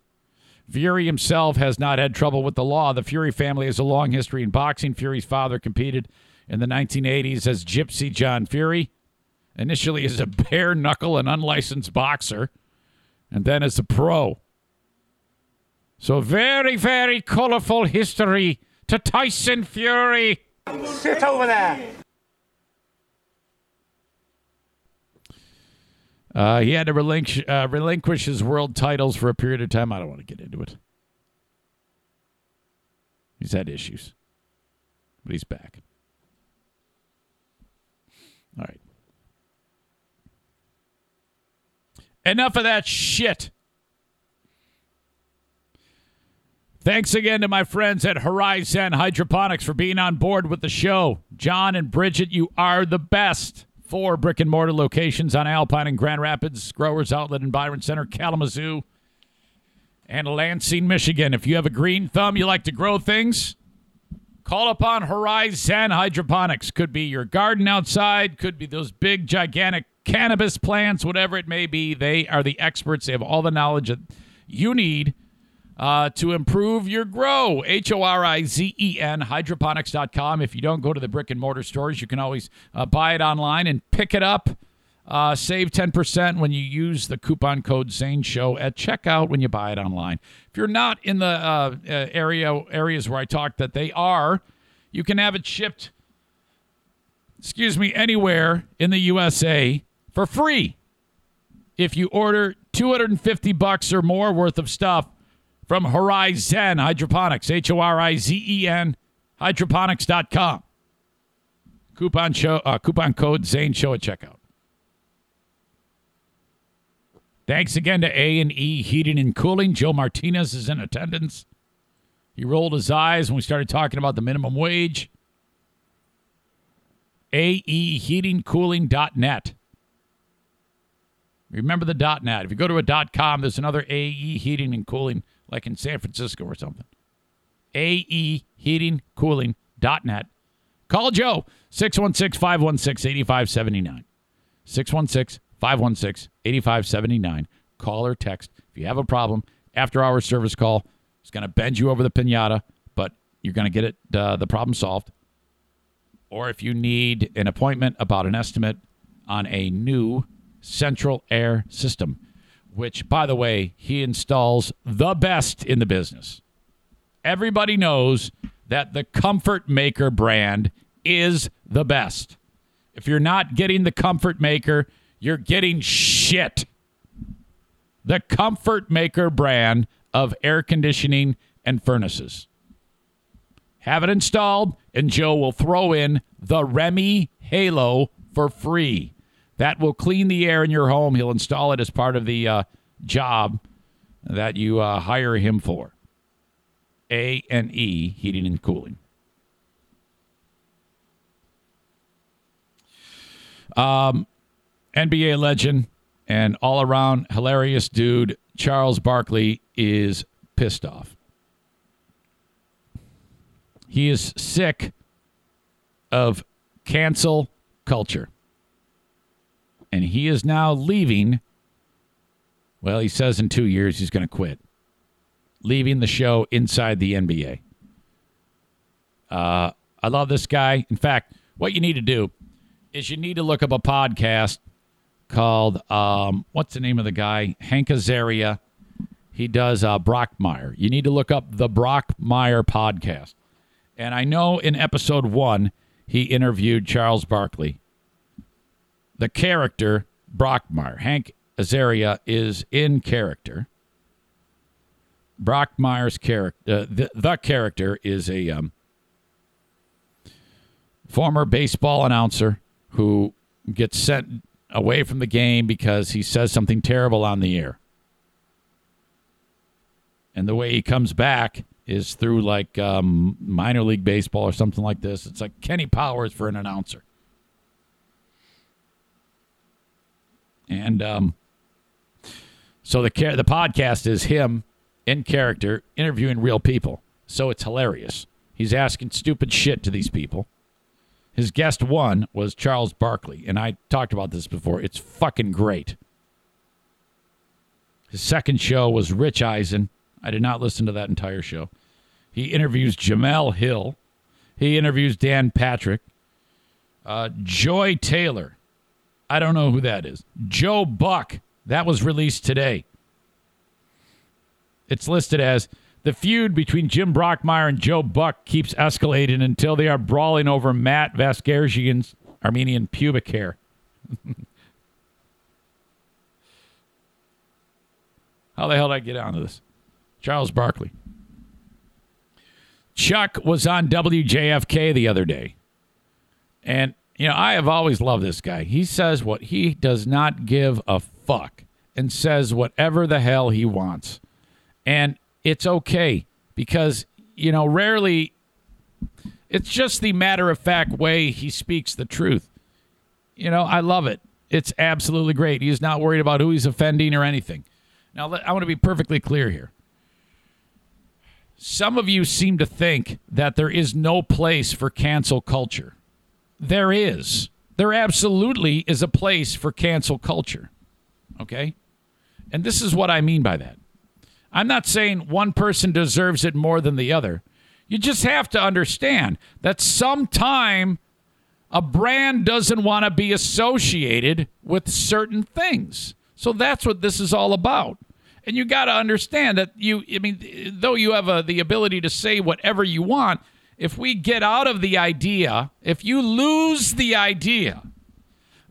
Fury himself has not had trouble with the law. The Fury family has a long history in boxing. Fury's father competed in the 1980s as Gypsy John Fury, initially as a bare knuckle and unlicensed boxer, and then as a pro. So, very, very colorful history to Tyson Fury. Sit over there. Uh, he had to relinquish, uh, relinquish his world titles for a period of time. I don't want to get into it. He's had issues, but he's back. All right. Enough of that shit. Thanks again to my friends at Horizen Hydroponics for being on board with the show. John and Bridget, you are the best. Four brick and mortar locations on Alpine and Grand Rapids, Growers Outlet in Byron Center, Kalamazoo, and Lansing, Michigan. If you have a green thumb, you like to grow things, call upon Horizen Hydroponics. Could be your garden outside, could be those big, gigantic cannabis plants, whatever it may be. They are the experts. They have all the knowledge that you need uh, to improve your grow. H O R I Z E N, hydroponics.com. If you don't go to the brick and mortar stores, you can always uh, buy it online and pick it up. Uh, save 10% when you use the coupon code Zane Show at checkout when you buy it online. If you're not in the uh, uh, area areas where I talked that they are, you can have it shipped, excuse me, anywhere in the USA for free if you order 250 bucks or more worth of stuff from Horizen Hydroponics, H O R I Z E N, hydroponics.com. Coupon show, uh, coupon code Zane Show at checkout. Thanks again to A and E Heating and Cooling. Joe Martinez is in attendance. He rolled his eyes when we started talking about the minimum wage. AEHeatingCooling.net. Remember the .net. If you go to a .com, there's another AE Heating and Cooling, like in San Francisco or something. AEHeatingCooling.net. Call Joe, 616-516-8579. 616-516-8579. Call or text. If you have a problem, after hour service call. It's going to bend you over the pinata, but you're going to get it uh, the problem solved. Or if you need an appointment about an estimate on a new central air system, which, by the way, he installs the best in the business. Everybody knows that the Comfort Maker brand is the best. If you're not getting the Comfort Maker, you're getting shit. The Comfort Maker brand of air conditioning and furnaces. Have it installed, and Joe will throw in the REME HALO for free. That will clean the air in your home. He'll install it as part of the uh, job that you uh, hire him for. A and E Heating and Cooling. Um, NBA legend and all around hilarious dude Charles Barkley is pissed off. He is sick of cancel culture. And he is now leaving. Well, he says in two years he's going to quit, leaving the show inside the NBA. Uh, I love this guy. In fact, what you need to do is you need to look up a podcast called um, what's the name of the guy? Hank Azaria. He does uh, Brockmire. You need to look up the Brockmire podcast. And I know in episode one he interviewed Charles Barkley. The character Brockmire, Hank Azaria, is in character. Brockmire's character, uh, the, the character is a um, former baseball announcer who gets sent away from the game because he says something terrible on the air. And the way he comes back is through like um, minor league baseball or something like this. It's like Kenny Powers for an announcer. And um, so the the podcast is him in character interviewing real people. So it's hilarious. He's asking stupid shit to these people. His guest one was Charles Barkley, and I talked about this before. It's fucking great. His second show was Rich Eisen. I did not listen to that entire show. He interviews Jemele Hill. He interviews Dan Patrick. Uh, Joy Taylor. I don't know who that is. Joe Buck. That was released today. It's listed as the feud between Jim Brockmire and Joe Buck keeps escalating until they are brawling over Matt Vasgersian's Armenian pubic hair. (laughs) How the hell did I get onto this? Charles Barkley. Chuck was on WJFK the other day. And, you know, I have always loved this guy. He says what he does not give a fuck and says whatever the hell he wants. And it's okay because, you know, rarely it's just the matter of fact way he speaks the truth. You know, I love it. It's absolutely great. He's not worried about who he's offending or anything. Now, I want to be perfectly clear here. Some of you seem to think that there is no place for cancel culture. There is. There absolutely is a place for cancel culture. Okay? And this is what I mean by that. I'm not saying one person deserves it more than the other. You just have to understand that sometime a brand doesn't want to be associated with certain things. So that's what this is all about. And you got to understand that you, I mean, though you have a, the ability to say whatever you want, if we get out of the idea, if you lose the idea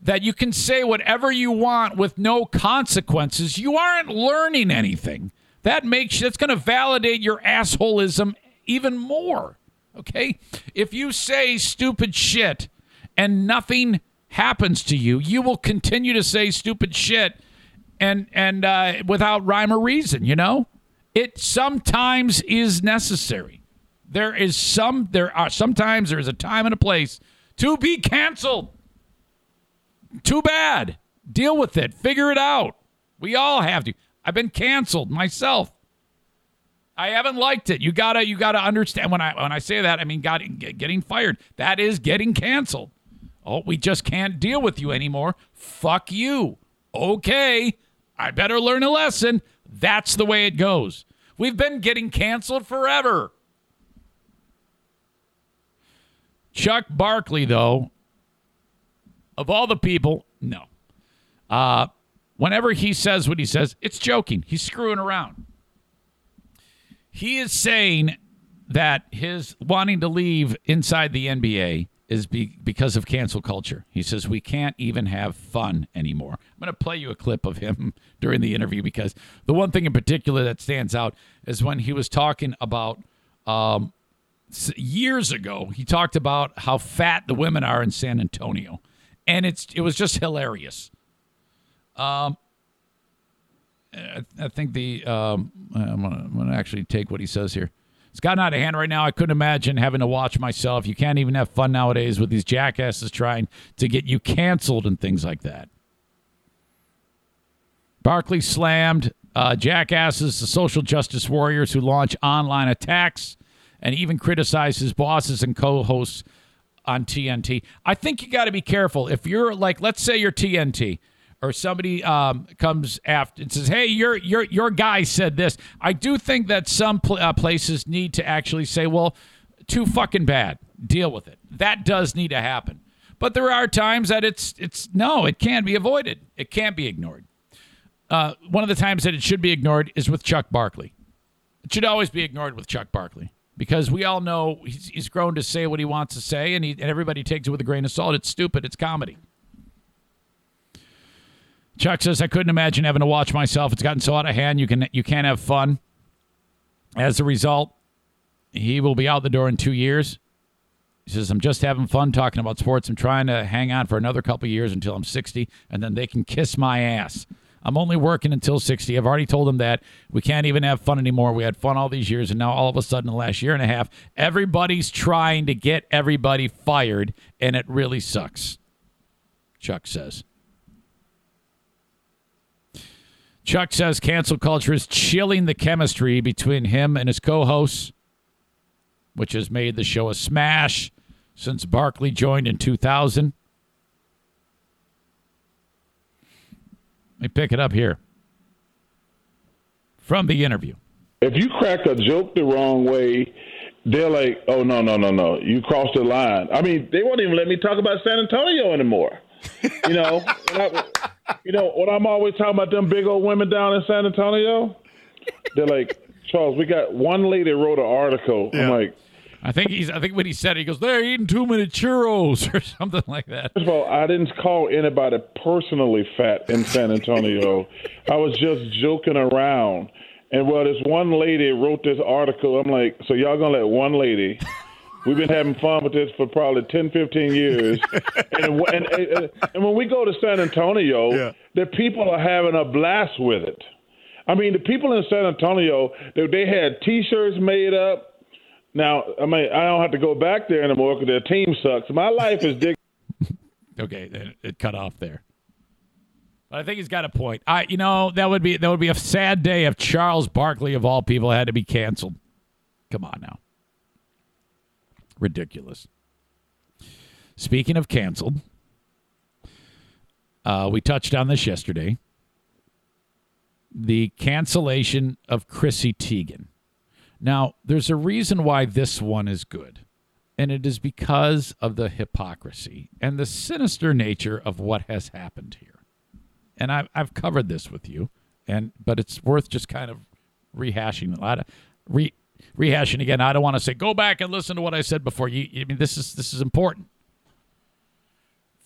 that you can say whatever you want with no consequences, you aren't learning anything. That makes that's going to validate your assholism even more. Okay? If you say stupid shit and nothing happens to you, you will continue to say stupid shit and and uh, without rhyme or reason. You know, it sometimes is necessary. There is some. There are sometimes there is a time and a place to be canceled. Too bad. Deal with it. Figure it out. We all have to. I've been canceled myself. I haven't liked it. You gotta you gotta understand when I when I say that I mean got, getting fired. That is getting canceled. Oh, we just can't deal with you anymore. Fuck you. Okay, I better learn a lesson. That's the way it goes. We've been getting canceled forever. Chuck Barkley, though, of all the people, no. Uh, whenever he says what he says, it's joking. He's screwing around. He is saying that his wanting to leave inside the NBA is be, because of cancel culture. He says we can't even have fun anymore. I'm going to play you a clip of him (laughs) during the interview because the one thing in particular that stands out is when he was talking about um, years ago. He talked about how fat the women are in San Antonio, and it's it was just hilarious. Um, I, I think the um, I'm gonna, I'm gonna actually take what he says here. It's gotten out of hand right now. I couldn't imagine having to watch myself. You can't even have fun nowadays with these jackasses trying to get you canceled and things like that. Barkley slammed uh, jackasses, the social justice warriors who launch online attacks, and even criticized his bosses and co-hosts on TNT. I think you got to be careful. If you're like, let's say you're TNT, or somebody um, comes after and says, "Hey, your your your guy said this." I do think that some pl- uh, places need to actually say, "Well, too fucking bad. Deal with it." That does need to happen. But there are times that it's it's no, it can be avoided. It can't be ignored. Uh, one of the times that it should be ignored is with Chuck Barkley. It should always be ignored with Chuck Barkley because we all know he's, he's grown to say what he wants to say, and, he, and everybody takes it with a grain of salt. It's stupid. It's comedy. Chuck says, I couldn't imagine having to watch myself. It's gotten so out of hand. You can you can't have fun. As a result, he will be out the door in two years. He says, I'm just having fun talking about sports. I'm trying to hang on for another couple years until I'm 60, and then they can kiss my ass. I'm only working until 60. I've already told them that. We can't even have fun anymore. We had fun all these years, and now all of a sudden, the last year and a half, everybody's trying to get everybody fired, and it really sucks. Chuck says. Chuck says cancel culture is chilling the chemistry between him and his co hosts, which has made the show a smash since Barkley joined in 2000. Let me pick it up here from the interview. If you crack a joke the wrong way, they're like, "Oh no, no, no, no! You crossed the line." I mean, they won't even let me talk about San Antonio anymore. You know, (laughs) I, you know what I'm always talking about them big old women down in San Antonio. They're like, Charles, we got one lady wrote an article. I'm like, I think he's. I think when he said it, he goes, "They're eating too many churros" (laughs) or something like that. First of all, I didn't call anybody personally fat in San Antonio. I was just joking around. And well, this one lady wrote this article. I'm like, so y'all gonna let one lady? (laughs) We've been having fun with this for probably 10, 15 years. (laughs) and, and, and, and when we go to San Antonio, the people are having a blast with it. I mean, the people in San Antonio, they, they had T-shirts made up. Now, I mean, I don't have to go back there anymore because their team sucks. My life is dig. (laughs) Okay, it, it cut off there. But I think he's got a point. I, you know, that would be that would be a sad day if Charles Barkley of all people had to be canceled. Come on now, ridiculous. Speaking of canceled, uh, we touched on this yesterday. the cancellation of Chrissy Teigen. Now, there's a reason why this one is good, and it is because of the hypocrisy and the sinister nature of what has happened here. And I've, I've covered this with you, and but it's worth just kind of rehashing a lot of re, rehashing again. I don't want to say go back and listen to what I said before. You, I mean, this is this is important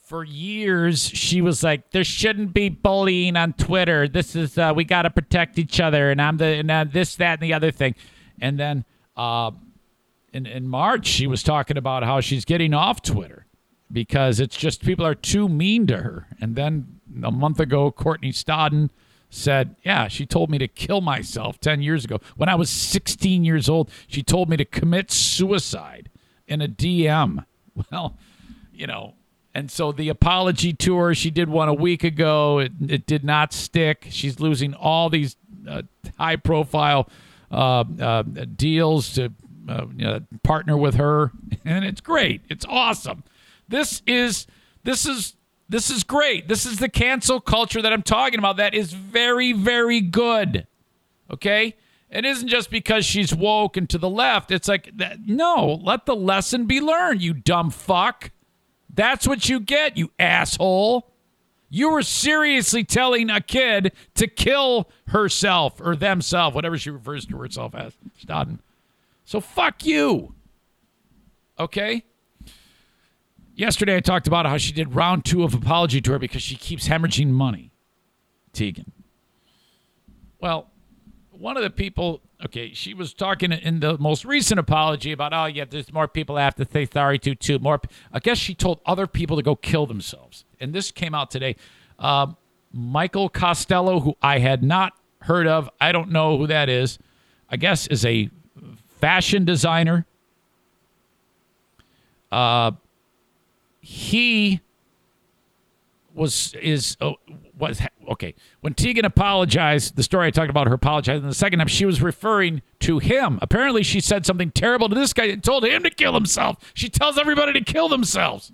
for years she was like there shouldn't be bullying on twitter this is uh, we got to protect each other and i'm the and uh, this that and the other thing and then uh, in, in march she was talking about how she's getting off twitter because it's just people are too mean to her and then a month ago courtney stodden said yeah she told me to kill myself 10 years ago when i was 16 years old she told me to commit suicide in a dm (laughs) well you know and so the apology tour, she did one a week ago. It, it did not stick. She's losing all these uh, high profile deals to uh, you know, partner with her. (laughs) And it's great. It's awesome. This is, this is, this is great. This is the cancel culture that I'm talking about. That is very, very good. Okay? It isn't just because she's woke and to the left. It's like, that, no, let the lesson be learned, you dumb fuck. That's what you get, you asshole. You were seriously telling a kid to kill herself or themselves, whatever she refers to herself as. Stodden. So fuck you. Okay? Yesterday I talked about how she did round two of apology tour because she keeps hemorrhaging money. Teigen. Well, one of the people okay she was talking in the most recent apology about oh yeah there's more people i have to say sorry to too more i guess she told other people to go kill themselves. And this came out today. Um, michael costello who i had not heard of i don't know who that is i guess is a fashion designer. Uh, he was is uh, was okay when Teigen apologized. The story I talked about her apologizing the second time, she was referring to him. Apparently, she said something terrible to this guy and told him to kill himself. She tells everybody to kill themselves.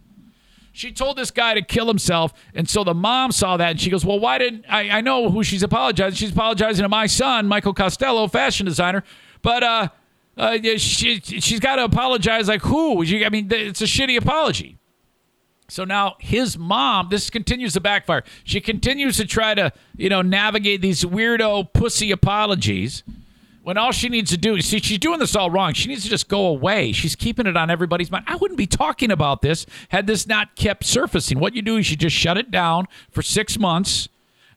She told this guy to kill himself, and so the mom saw that and she goes, "Well, why didn't I? I know who she's apologizing. She's apologizing to my son, Michael Costello, fashion designer, but uh." Uh, she she's got to apologize like who? I mean, it's a shitty apology. So now his mom, this continues to backfire. She continues to try to, you know, navigate these weirdo pussy apologies when all she needs to do is see she's doing this all wrong. She needs to just go away. She's keeping it on everybody's mind. I wouldn't be talking about this had this not kept surfacing. What you do is you just shut it down for six months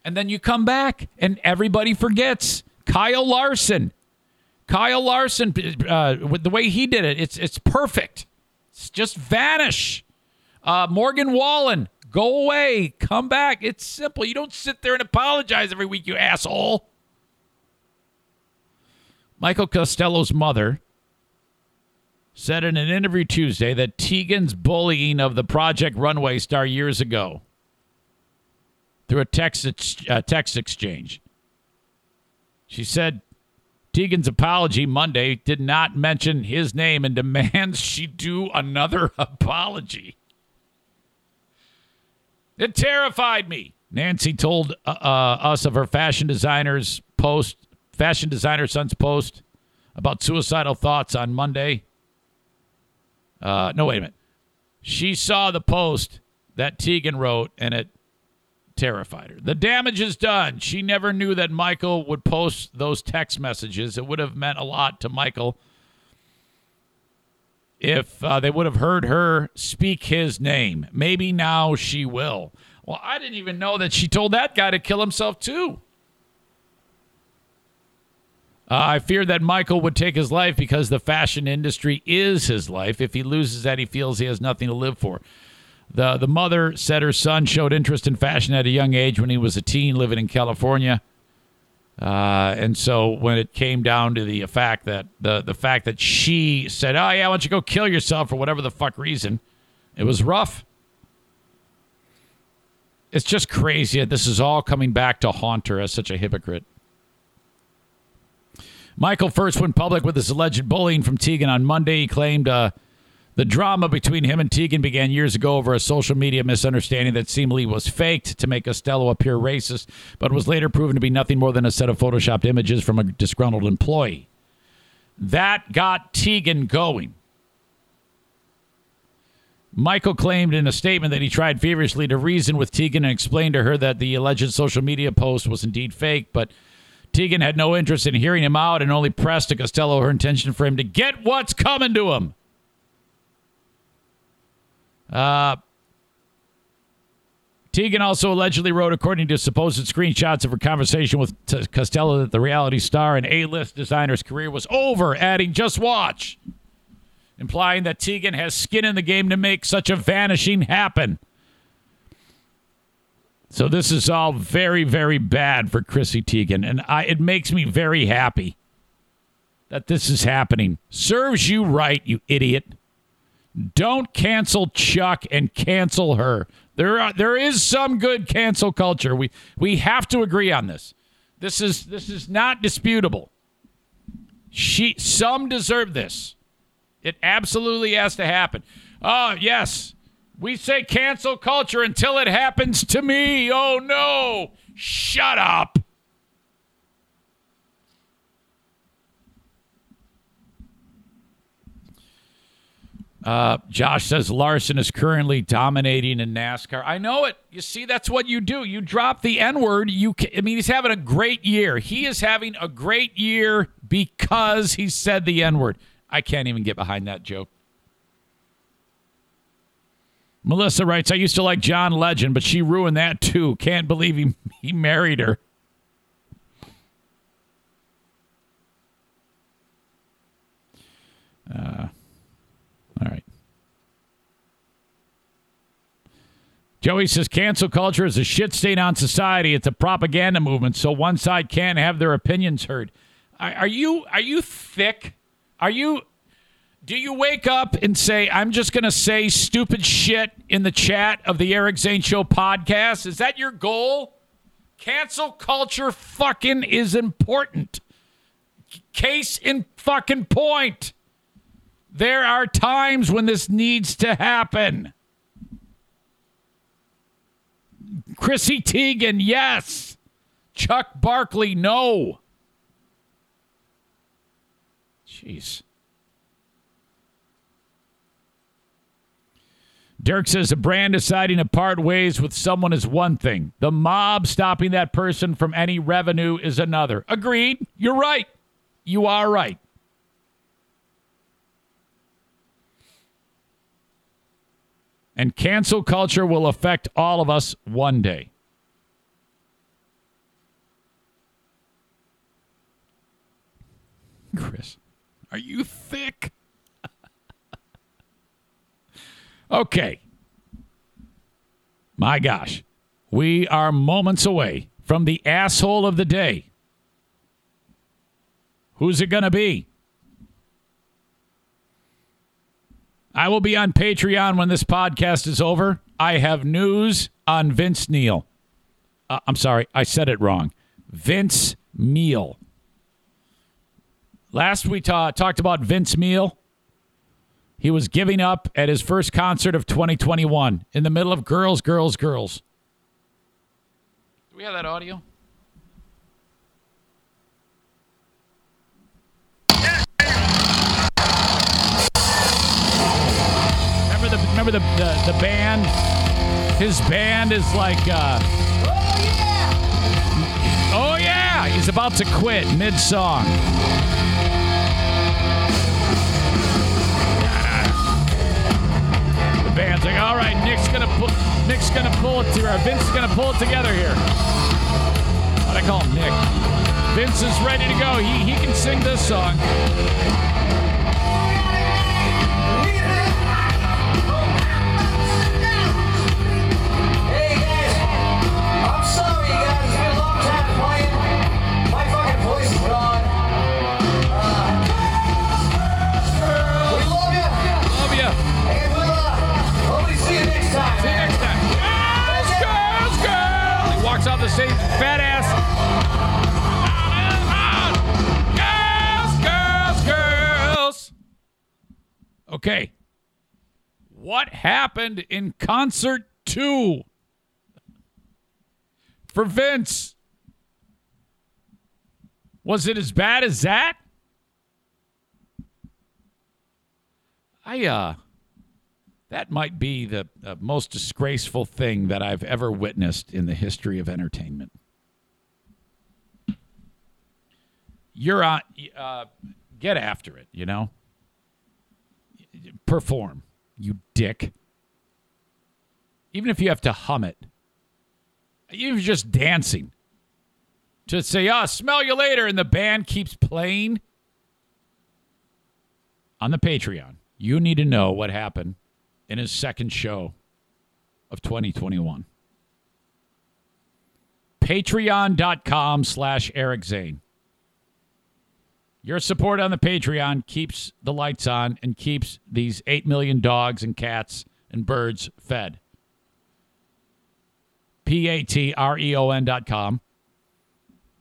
and then you come back and everybody forgets. Kyle Larson. Kyle Larson, uh, with the way he did it, it's it's perfect. It's just vanish. Uh, Morgan Wallen, go away, come back. It's simple. You don't sit there and apologize every week, you asshole. Michael Costello's mother said in an interview Tuesday that Teigen's bullying of the Project Runway star years ago through a text, uh, text exchange. She said Teigen's apology Monday did not mention his name and demands she do another (laughs) apology. It terrified me. Nancy told uh, uh, us of her fashion designer's post, fashion designer son's post about suicidal thoughts on Monday. Uh, no, wait a minute. She saw the post that Teigen wrote, and it terrified her. The damage is done. She never knew that Michael would post those text messages. It would have meant a lot to Michael if uh, they would have heard her speak his name. Maybe now she will. Well, I didn't even know that she told that guy to kill himself, too. Uh, I fear that Michael would take his life because the fashion industry is his life. If he loses that, he feels he has nothing to live for. The, the mother said her son showed interest in fashion at a young age when he was a teen living in California. Uh, and so when it came down to the fact that the the fact that she said, "Oh yeah, why don't you go kill yourself for whatever the fuck reason," it was rough. It's just crazy that this is all coming back to haunt her as such a hypocrite. Michael first went public with his alleged bullying from Teigen on Monday. He claimed uh, The drama between him and Teigen began years ago over a social media misunderstanding that seemingly was faked to make Costello appear racist, but was later proven to be nothing more than a set of photoshopped images from a disgruntled employee. That got Teigen going. Michael claimed in a statement that he tried feverishly to reason with Teigen and explain to her that the alleged social media post was indeed fake, but Teigen had no interest in hearing him out and only pressed to Costello her intention for him to get what's coming to him. Uh, Teigen also allegedly wrote, according to supposed screenshots of her conversation with T- Costello, that the reality star and A-list designer's career was over, adding, just watch implying that Teigen has skin in the game to make such a vanishing happen. So this is all very, very bad for Chrissy Teigen, and I, it makes me very happy that this is happening. Serves you right, you idiot. Don't cancel Chuck and cancel her. There, are, there is some good cancel culture. We we have to agree on this. This is this is not disputable. She some deserve this. It absolutely has to happen. Oh, yes. We say cancel culture until it happens to me. Oh, no. Shut up. Uh, Josh says Larson is currently dominating in NASCAR. I know it. You see, that's what you do. You drop the N word. You, I mean, he's having a great year. He is having a great year because he said the N word. I can't even get behind that joke. Melissa writes, I used to like John Legend, but she ruined that too. Can't believe he, he married her. Uh, all right. Joey says cancel culture is a shit stain on society. It's a propaganda movement, so one side can't have their opinions heard. Are, you are you thick? Are you do you wake up and say, I'm just going to say stupid shit in the chat of the Eric Zane Show podcast? Is that your goal? Cancel culture fucking is important. Case in fucking point. There are times when this needs to happen. Chrissy Teigen, yes. Chuck Barkley, no. Jeez. Dirk says a brand deciding to part ways with someone is one thing. The mob stopping that person from any revenue is another. Agreed. You're right. You are right. And cancel culture will affect all of us one day. Chris, are you thick? (laughs) Okay. My gosh. We are moments away from the asshole of the day. Who's it going to be? I will be on Patreon when this podcast is over. I have news on Vince Neil. Uh, I'm sorry, I said it wrong. Vince Meal. Last we ta- talked about Vince Meal. He was giving up at his first concert of 2021 in the middle of Girls, Girls, Girls. Do we have that audio? Remember the the the, band? His band is like uh Oh yeah, he's about to quit mid song. The band's like, all right, Nick's gonna pull, Nick's gonna pull it to, or Vince is gonna pull it together here. What I call him Nick. Vince is ready to go. He he can sing this song. Walks off the stage, fat ass. Girls, girls, girls. Okay. What happened in concert two? For Vince. Was it as bad as that? I uh that might be the uh, most disgraceful thing that I've ever witnessed in the history of entertainment. You're on uh get after it, you know? Perform, you dick. Even if you have to hum it. Even just dancing. To say, "Ah, smell you later," and the band keeps playing on the Patreon. You need to know what happened in his second show of 2021. Patreon.com slash Eric Zane. Your support on the Patreon keeps the lights on and keeps these 8 million dogs and cats and birds fed. P A T R E O N dot com.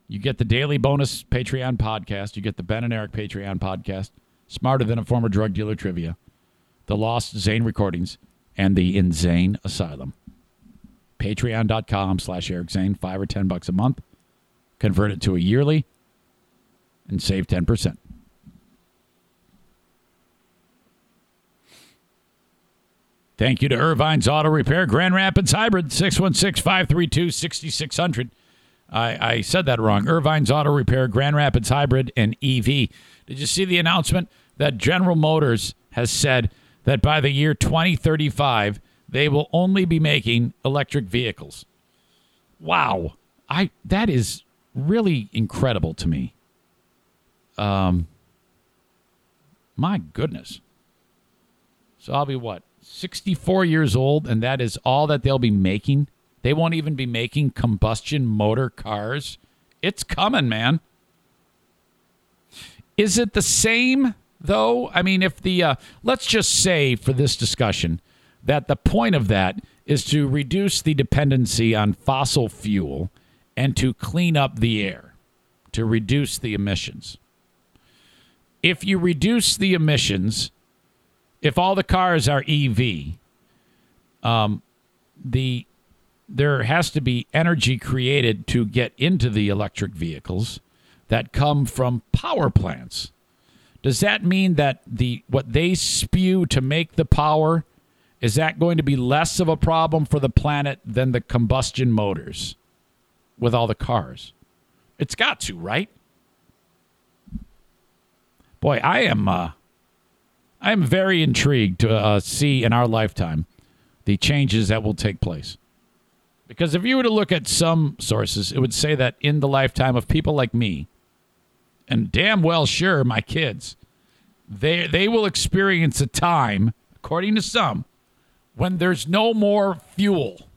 You get the daily bonus Patreon podcast. You get the Ben and Eric Patreon podcast. Smarter than a former drug dealer trivia. The Lost Zane recordings and the Insane Asylum. Patreon.com slash Eric Zane. Five or ten bucks a month. Convert it to a yearly and save 10%. Thank you to Ervine's Auto Repair, Grand Rapids Hybrid, 616 532 6600. I said that wrong. Ervine's Auto Repair, Grand Rapids Hybrid, and EV. Did you see the announcement that General Motors has said that by the year 2035, they will only be making electric vehicles? Wow. I that is really incredible to me. Um my goodness. So I'll be what? 64 years old and that is all that they'll be making? They won't even be making combustion motor cars. It's coming, man. Is it the same though? I mean, if the uh, let's just say for this discussion that the point of that is to reduce the dependency on fossil fuel and to clean up the air, to reduce the emissions. If you reduce the emissions, if all the cars are EV, um, the there has to be energy created to get into the electric vehicles that come from power plants. Does that mean that the what they spew to make the power is that going to be less of a problem for the planet than the combustion motors with all the cars? It's got to, right? Boy, I am uh, I am very intrigued to uh, see in our lifetime the changes that will take place. Because if you were to look at some sources, it would say that in the lifetime of people like me, and damn well sure my kids, they they will experience a time, according to some, when there's no more fuel,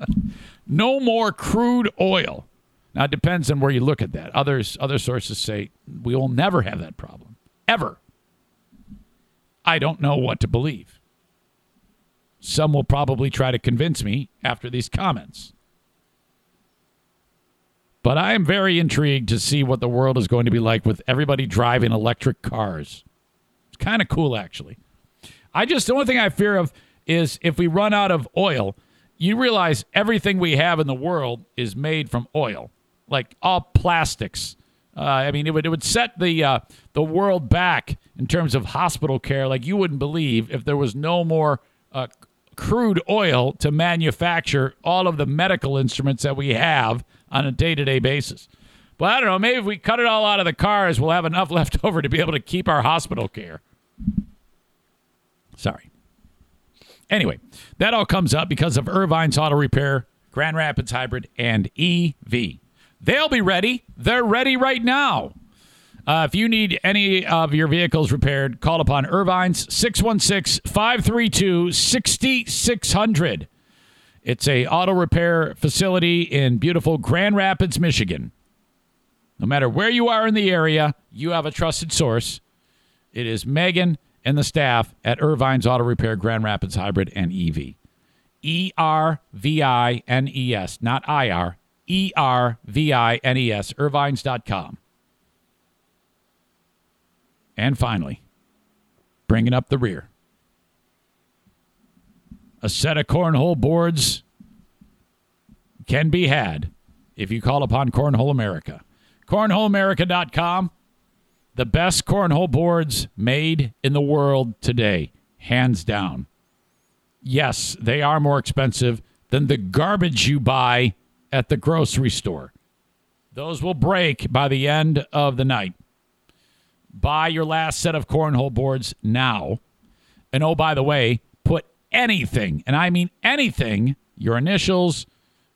(laughs) no more crude oil. Now it depends on where you look at that. Others other sources say we will never have that problem ever. I don't know what to believe. Some will probably try to convince me after these comments. But I am very intrigued to see what the world is going to be like with everybody driving electric cars. It's kind of cool, actually. I just, the only thing I fear of is if we run out of oil, you realize everything we have in the world is made from oil, like all plastics. Uh, I mean, it would, it would set the, uh, the world back in terms of hospital care like you wouldn't believe if there was no more uh, crude oil to manufacture all of the medical instruments that we have on a day to day basis. But I don't know, maybe if we cut it all out of the cars, we'll have enough (laughs) left over to be able to keep our hospital care. Sorry. Anyway, that all comes up because of Ervine's Auto Repair, Grand Rapids Hybrid, and EV. They'll be ready. They're ready right now. Uh, if you need any of your vehicles repaired, call upon Ervine's 616 532 6600. It's a auto repair facility in beautiful Grand Rapids, Michigan. No matter where you are in the area, you have a trusted source. It is Megan and the staff at Ervine's Auto Repair, Grand Rapids Hybrid and EV. E R V I N E S, not I R. E R V I N E S, ervines.com. And finally, bringing up the rear. A set of cornhole boards can be had if you call upon Cornhole America. CornholeAmerica.com. The best cornhole boards made in the world today, hands down. Yes, they are more expensive than the garbage you buy at the grocery store. Those will break by the end of the night. Buy your last set of cornhole boards now. And oh, by the way, put anything, and I mean anything, your initials,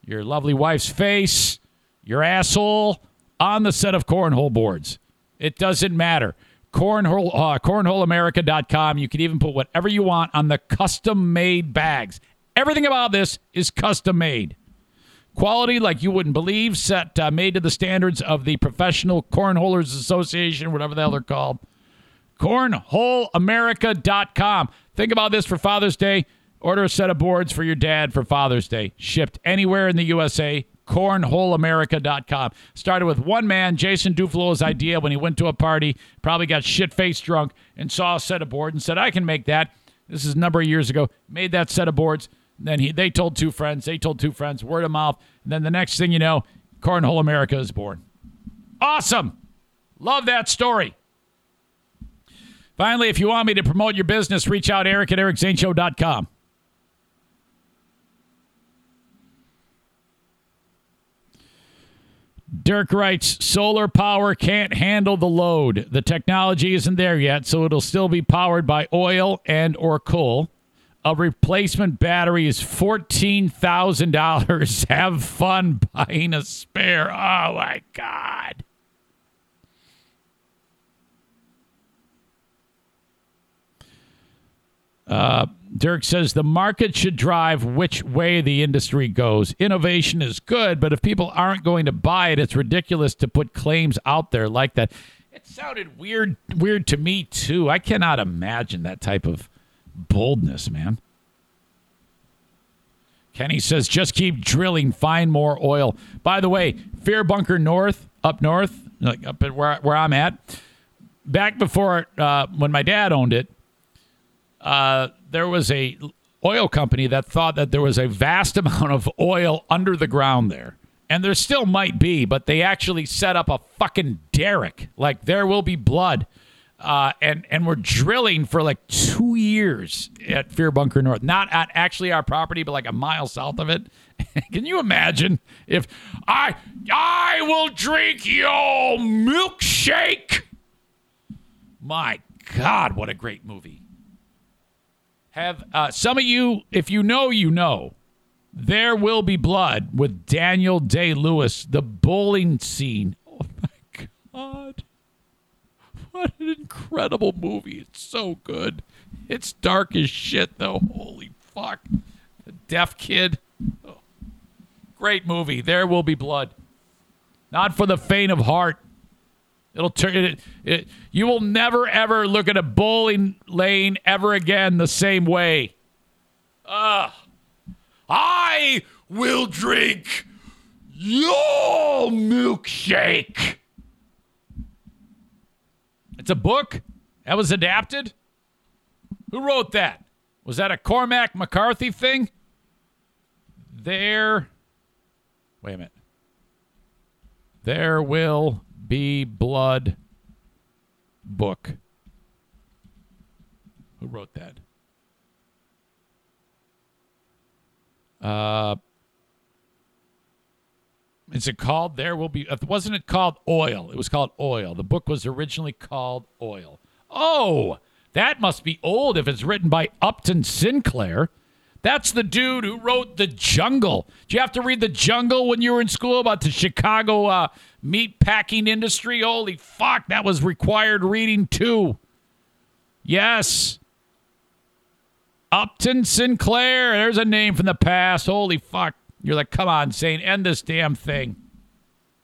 your lovely wife's face, your asshole on the set of cornhole boards. It doesn't matter. Cornhole, uh, cornholeamerica.com. You can even put whatever you want on the custom made bags. Everything about this is custom made. Quality like you wouldn't believe, set uh, made to the standards of the Professional Cornholers Association, whatever the hell they're called. Cornholeamerica.com. Think about this for Father's Day. Order a set of boards for your dad for Father's Day. Shipped anywhere in the USA. Cornholeamerica.com. Started with one man, Jason Duflo's idea when he went to a party, probably got shit faced drunk, and saw a set of boards and said, I can make that. This is a number of years ago. Made that set of boards. Then he, they told two friends. They told two friends. Word of mouth. And then the next thing you know, Cornhole America is born. Awesome. Love that story. Finally, if you want me to promote your business, reach out Eric at ericzaneshow.com. Dirk writes, solar power can't handle the load. The technology isn't there yet, so it'll still be powered by oil and or coal. A replacement battery is $14,000. (laughs) Have fun buying a spare. Oh my God. Uh, Dirk says the market should drive which way the industry goes. Innovation is good, but if people aren't going to buy it, it's ridiculous to put claims out there like that. It sounded weird weird to me too. I cannot imagine that type of boldness, man. Kenny says just keep drilling, find more oil. By the way, Fear Bunker North, up north, like up at where where I'm at, back before uh, when my dad owned it, uh, there was a oil company that thought that there was a vast (laughs) amount of oil under the ground there. And there still might be, but they actually set up a fucking derrick. Like there will be blood. Uh, and and we're drilling for like two years at Fear Bunker North, not at actually our property, but like a mile south of it. (laughs) Can you imagine if I I will drink your milkshake? My God, what a great movie! Have uh, some of you, if you know, you know. There will be blood with Daniel Day Lewis, the bowling scene. Oh my God. What an incredible movie. It's so good. It's dark as shit, though. Holy fuck. The deaf kid. Oh. Great movie. There will be blood. Not for the faint of heart. It'll turn it, it. You will never ever look at a bowling lane ever again the same way. Ah. I will drink your milkshake. It's a book that was adapted. Who wrote that? Was that a Cormac McCarthy thing? There. Wait a minute. There will be blood book. Who wrote that? Uh, is it called There Will Be? Wasn't it called Oil? It was called Oil. The book was originally called Oil. Oh, that must be old if it's written by Upton Sinclair. That's the dude who wrote The Jungle. Did you have to read The Jungle when you were in school about the Chicago uh, meat packing industry? Holy fuck, that was required reading too. Yes. Upton Sinclair. There's a name from the past. Holy fuck. You're like, come on, Zane, end this damn thing.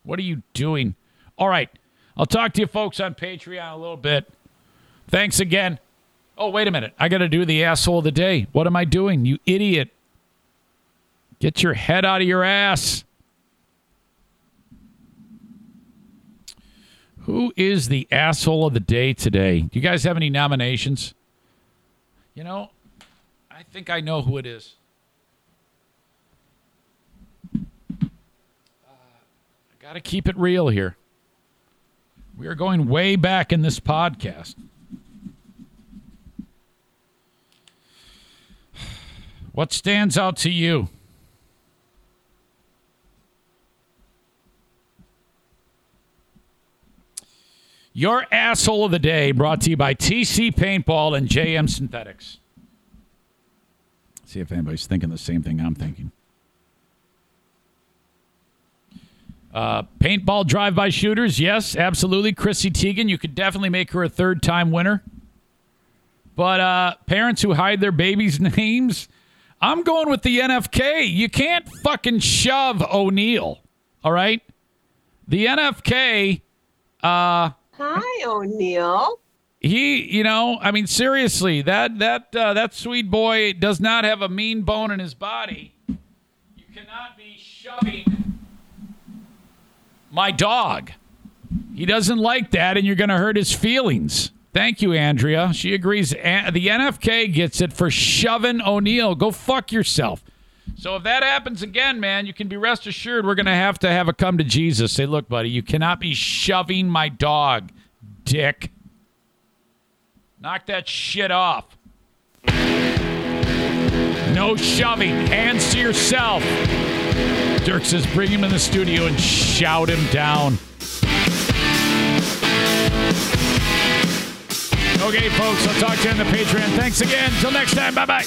What are you doing? All right. I'll talk to you folks on Patreon a little bit. Thanks again. Oh, wait a minute. I got to do the asshole of the day. What am I doing? You idiot. Get your head out of your ass. Who is the asshole of the day today? Do you guys have any nominations? You know, I think I know who it is. Uh, I got to keep it real here. We are going way back in this podcast. What stands out to you? Your asshole of the day brought to you by TC Paintball and JM Synthetics. See if anybody's thinking the same thing I'm thinking. Uh, paintball drive-by shooters, yes, absolutely. Chrissy Teigen, you could definitely make her a third-time winner. But uh, parents who hide their babies' (laughs) names, I'm going with the NFK. You can't fucking shove O'Neill. All right, the NFK. Uh, Hi, O'Neill. he, you know, I mean, seriously, that that uh, that sweet boy does not have a mean bone in his body. You cannot be shoving my dog. He doesn't like that, and you're going to hurt his feelings. Thank you, Andrea. She agrees. The NFK gets it for shoving O'Neill. Go fuck yourself. So if that happens again, man, you can be rest assured we're going to have to have a come to Jesus. Say, look, buddy, you cannot be shoving my dog, dick. Knock that shit off. No shoving. Hands to yourself. Dirk says, bring him in the studio and shout him down. Okay, folks. I'll talk to you on the Patreon. Thanks again. Till next time. Bye bye.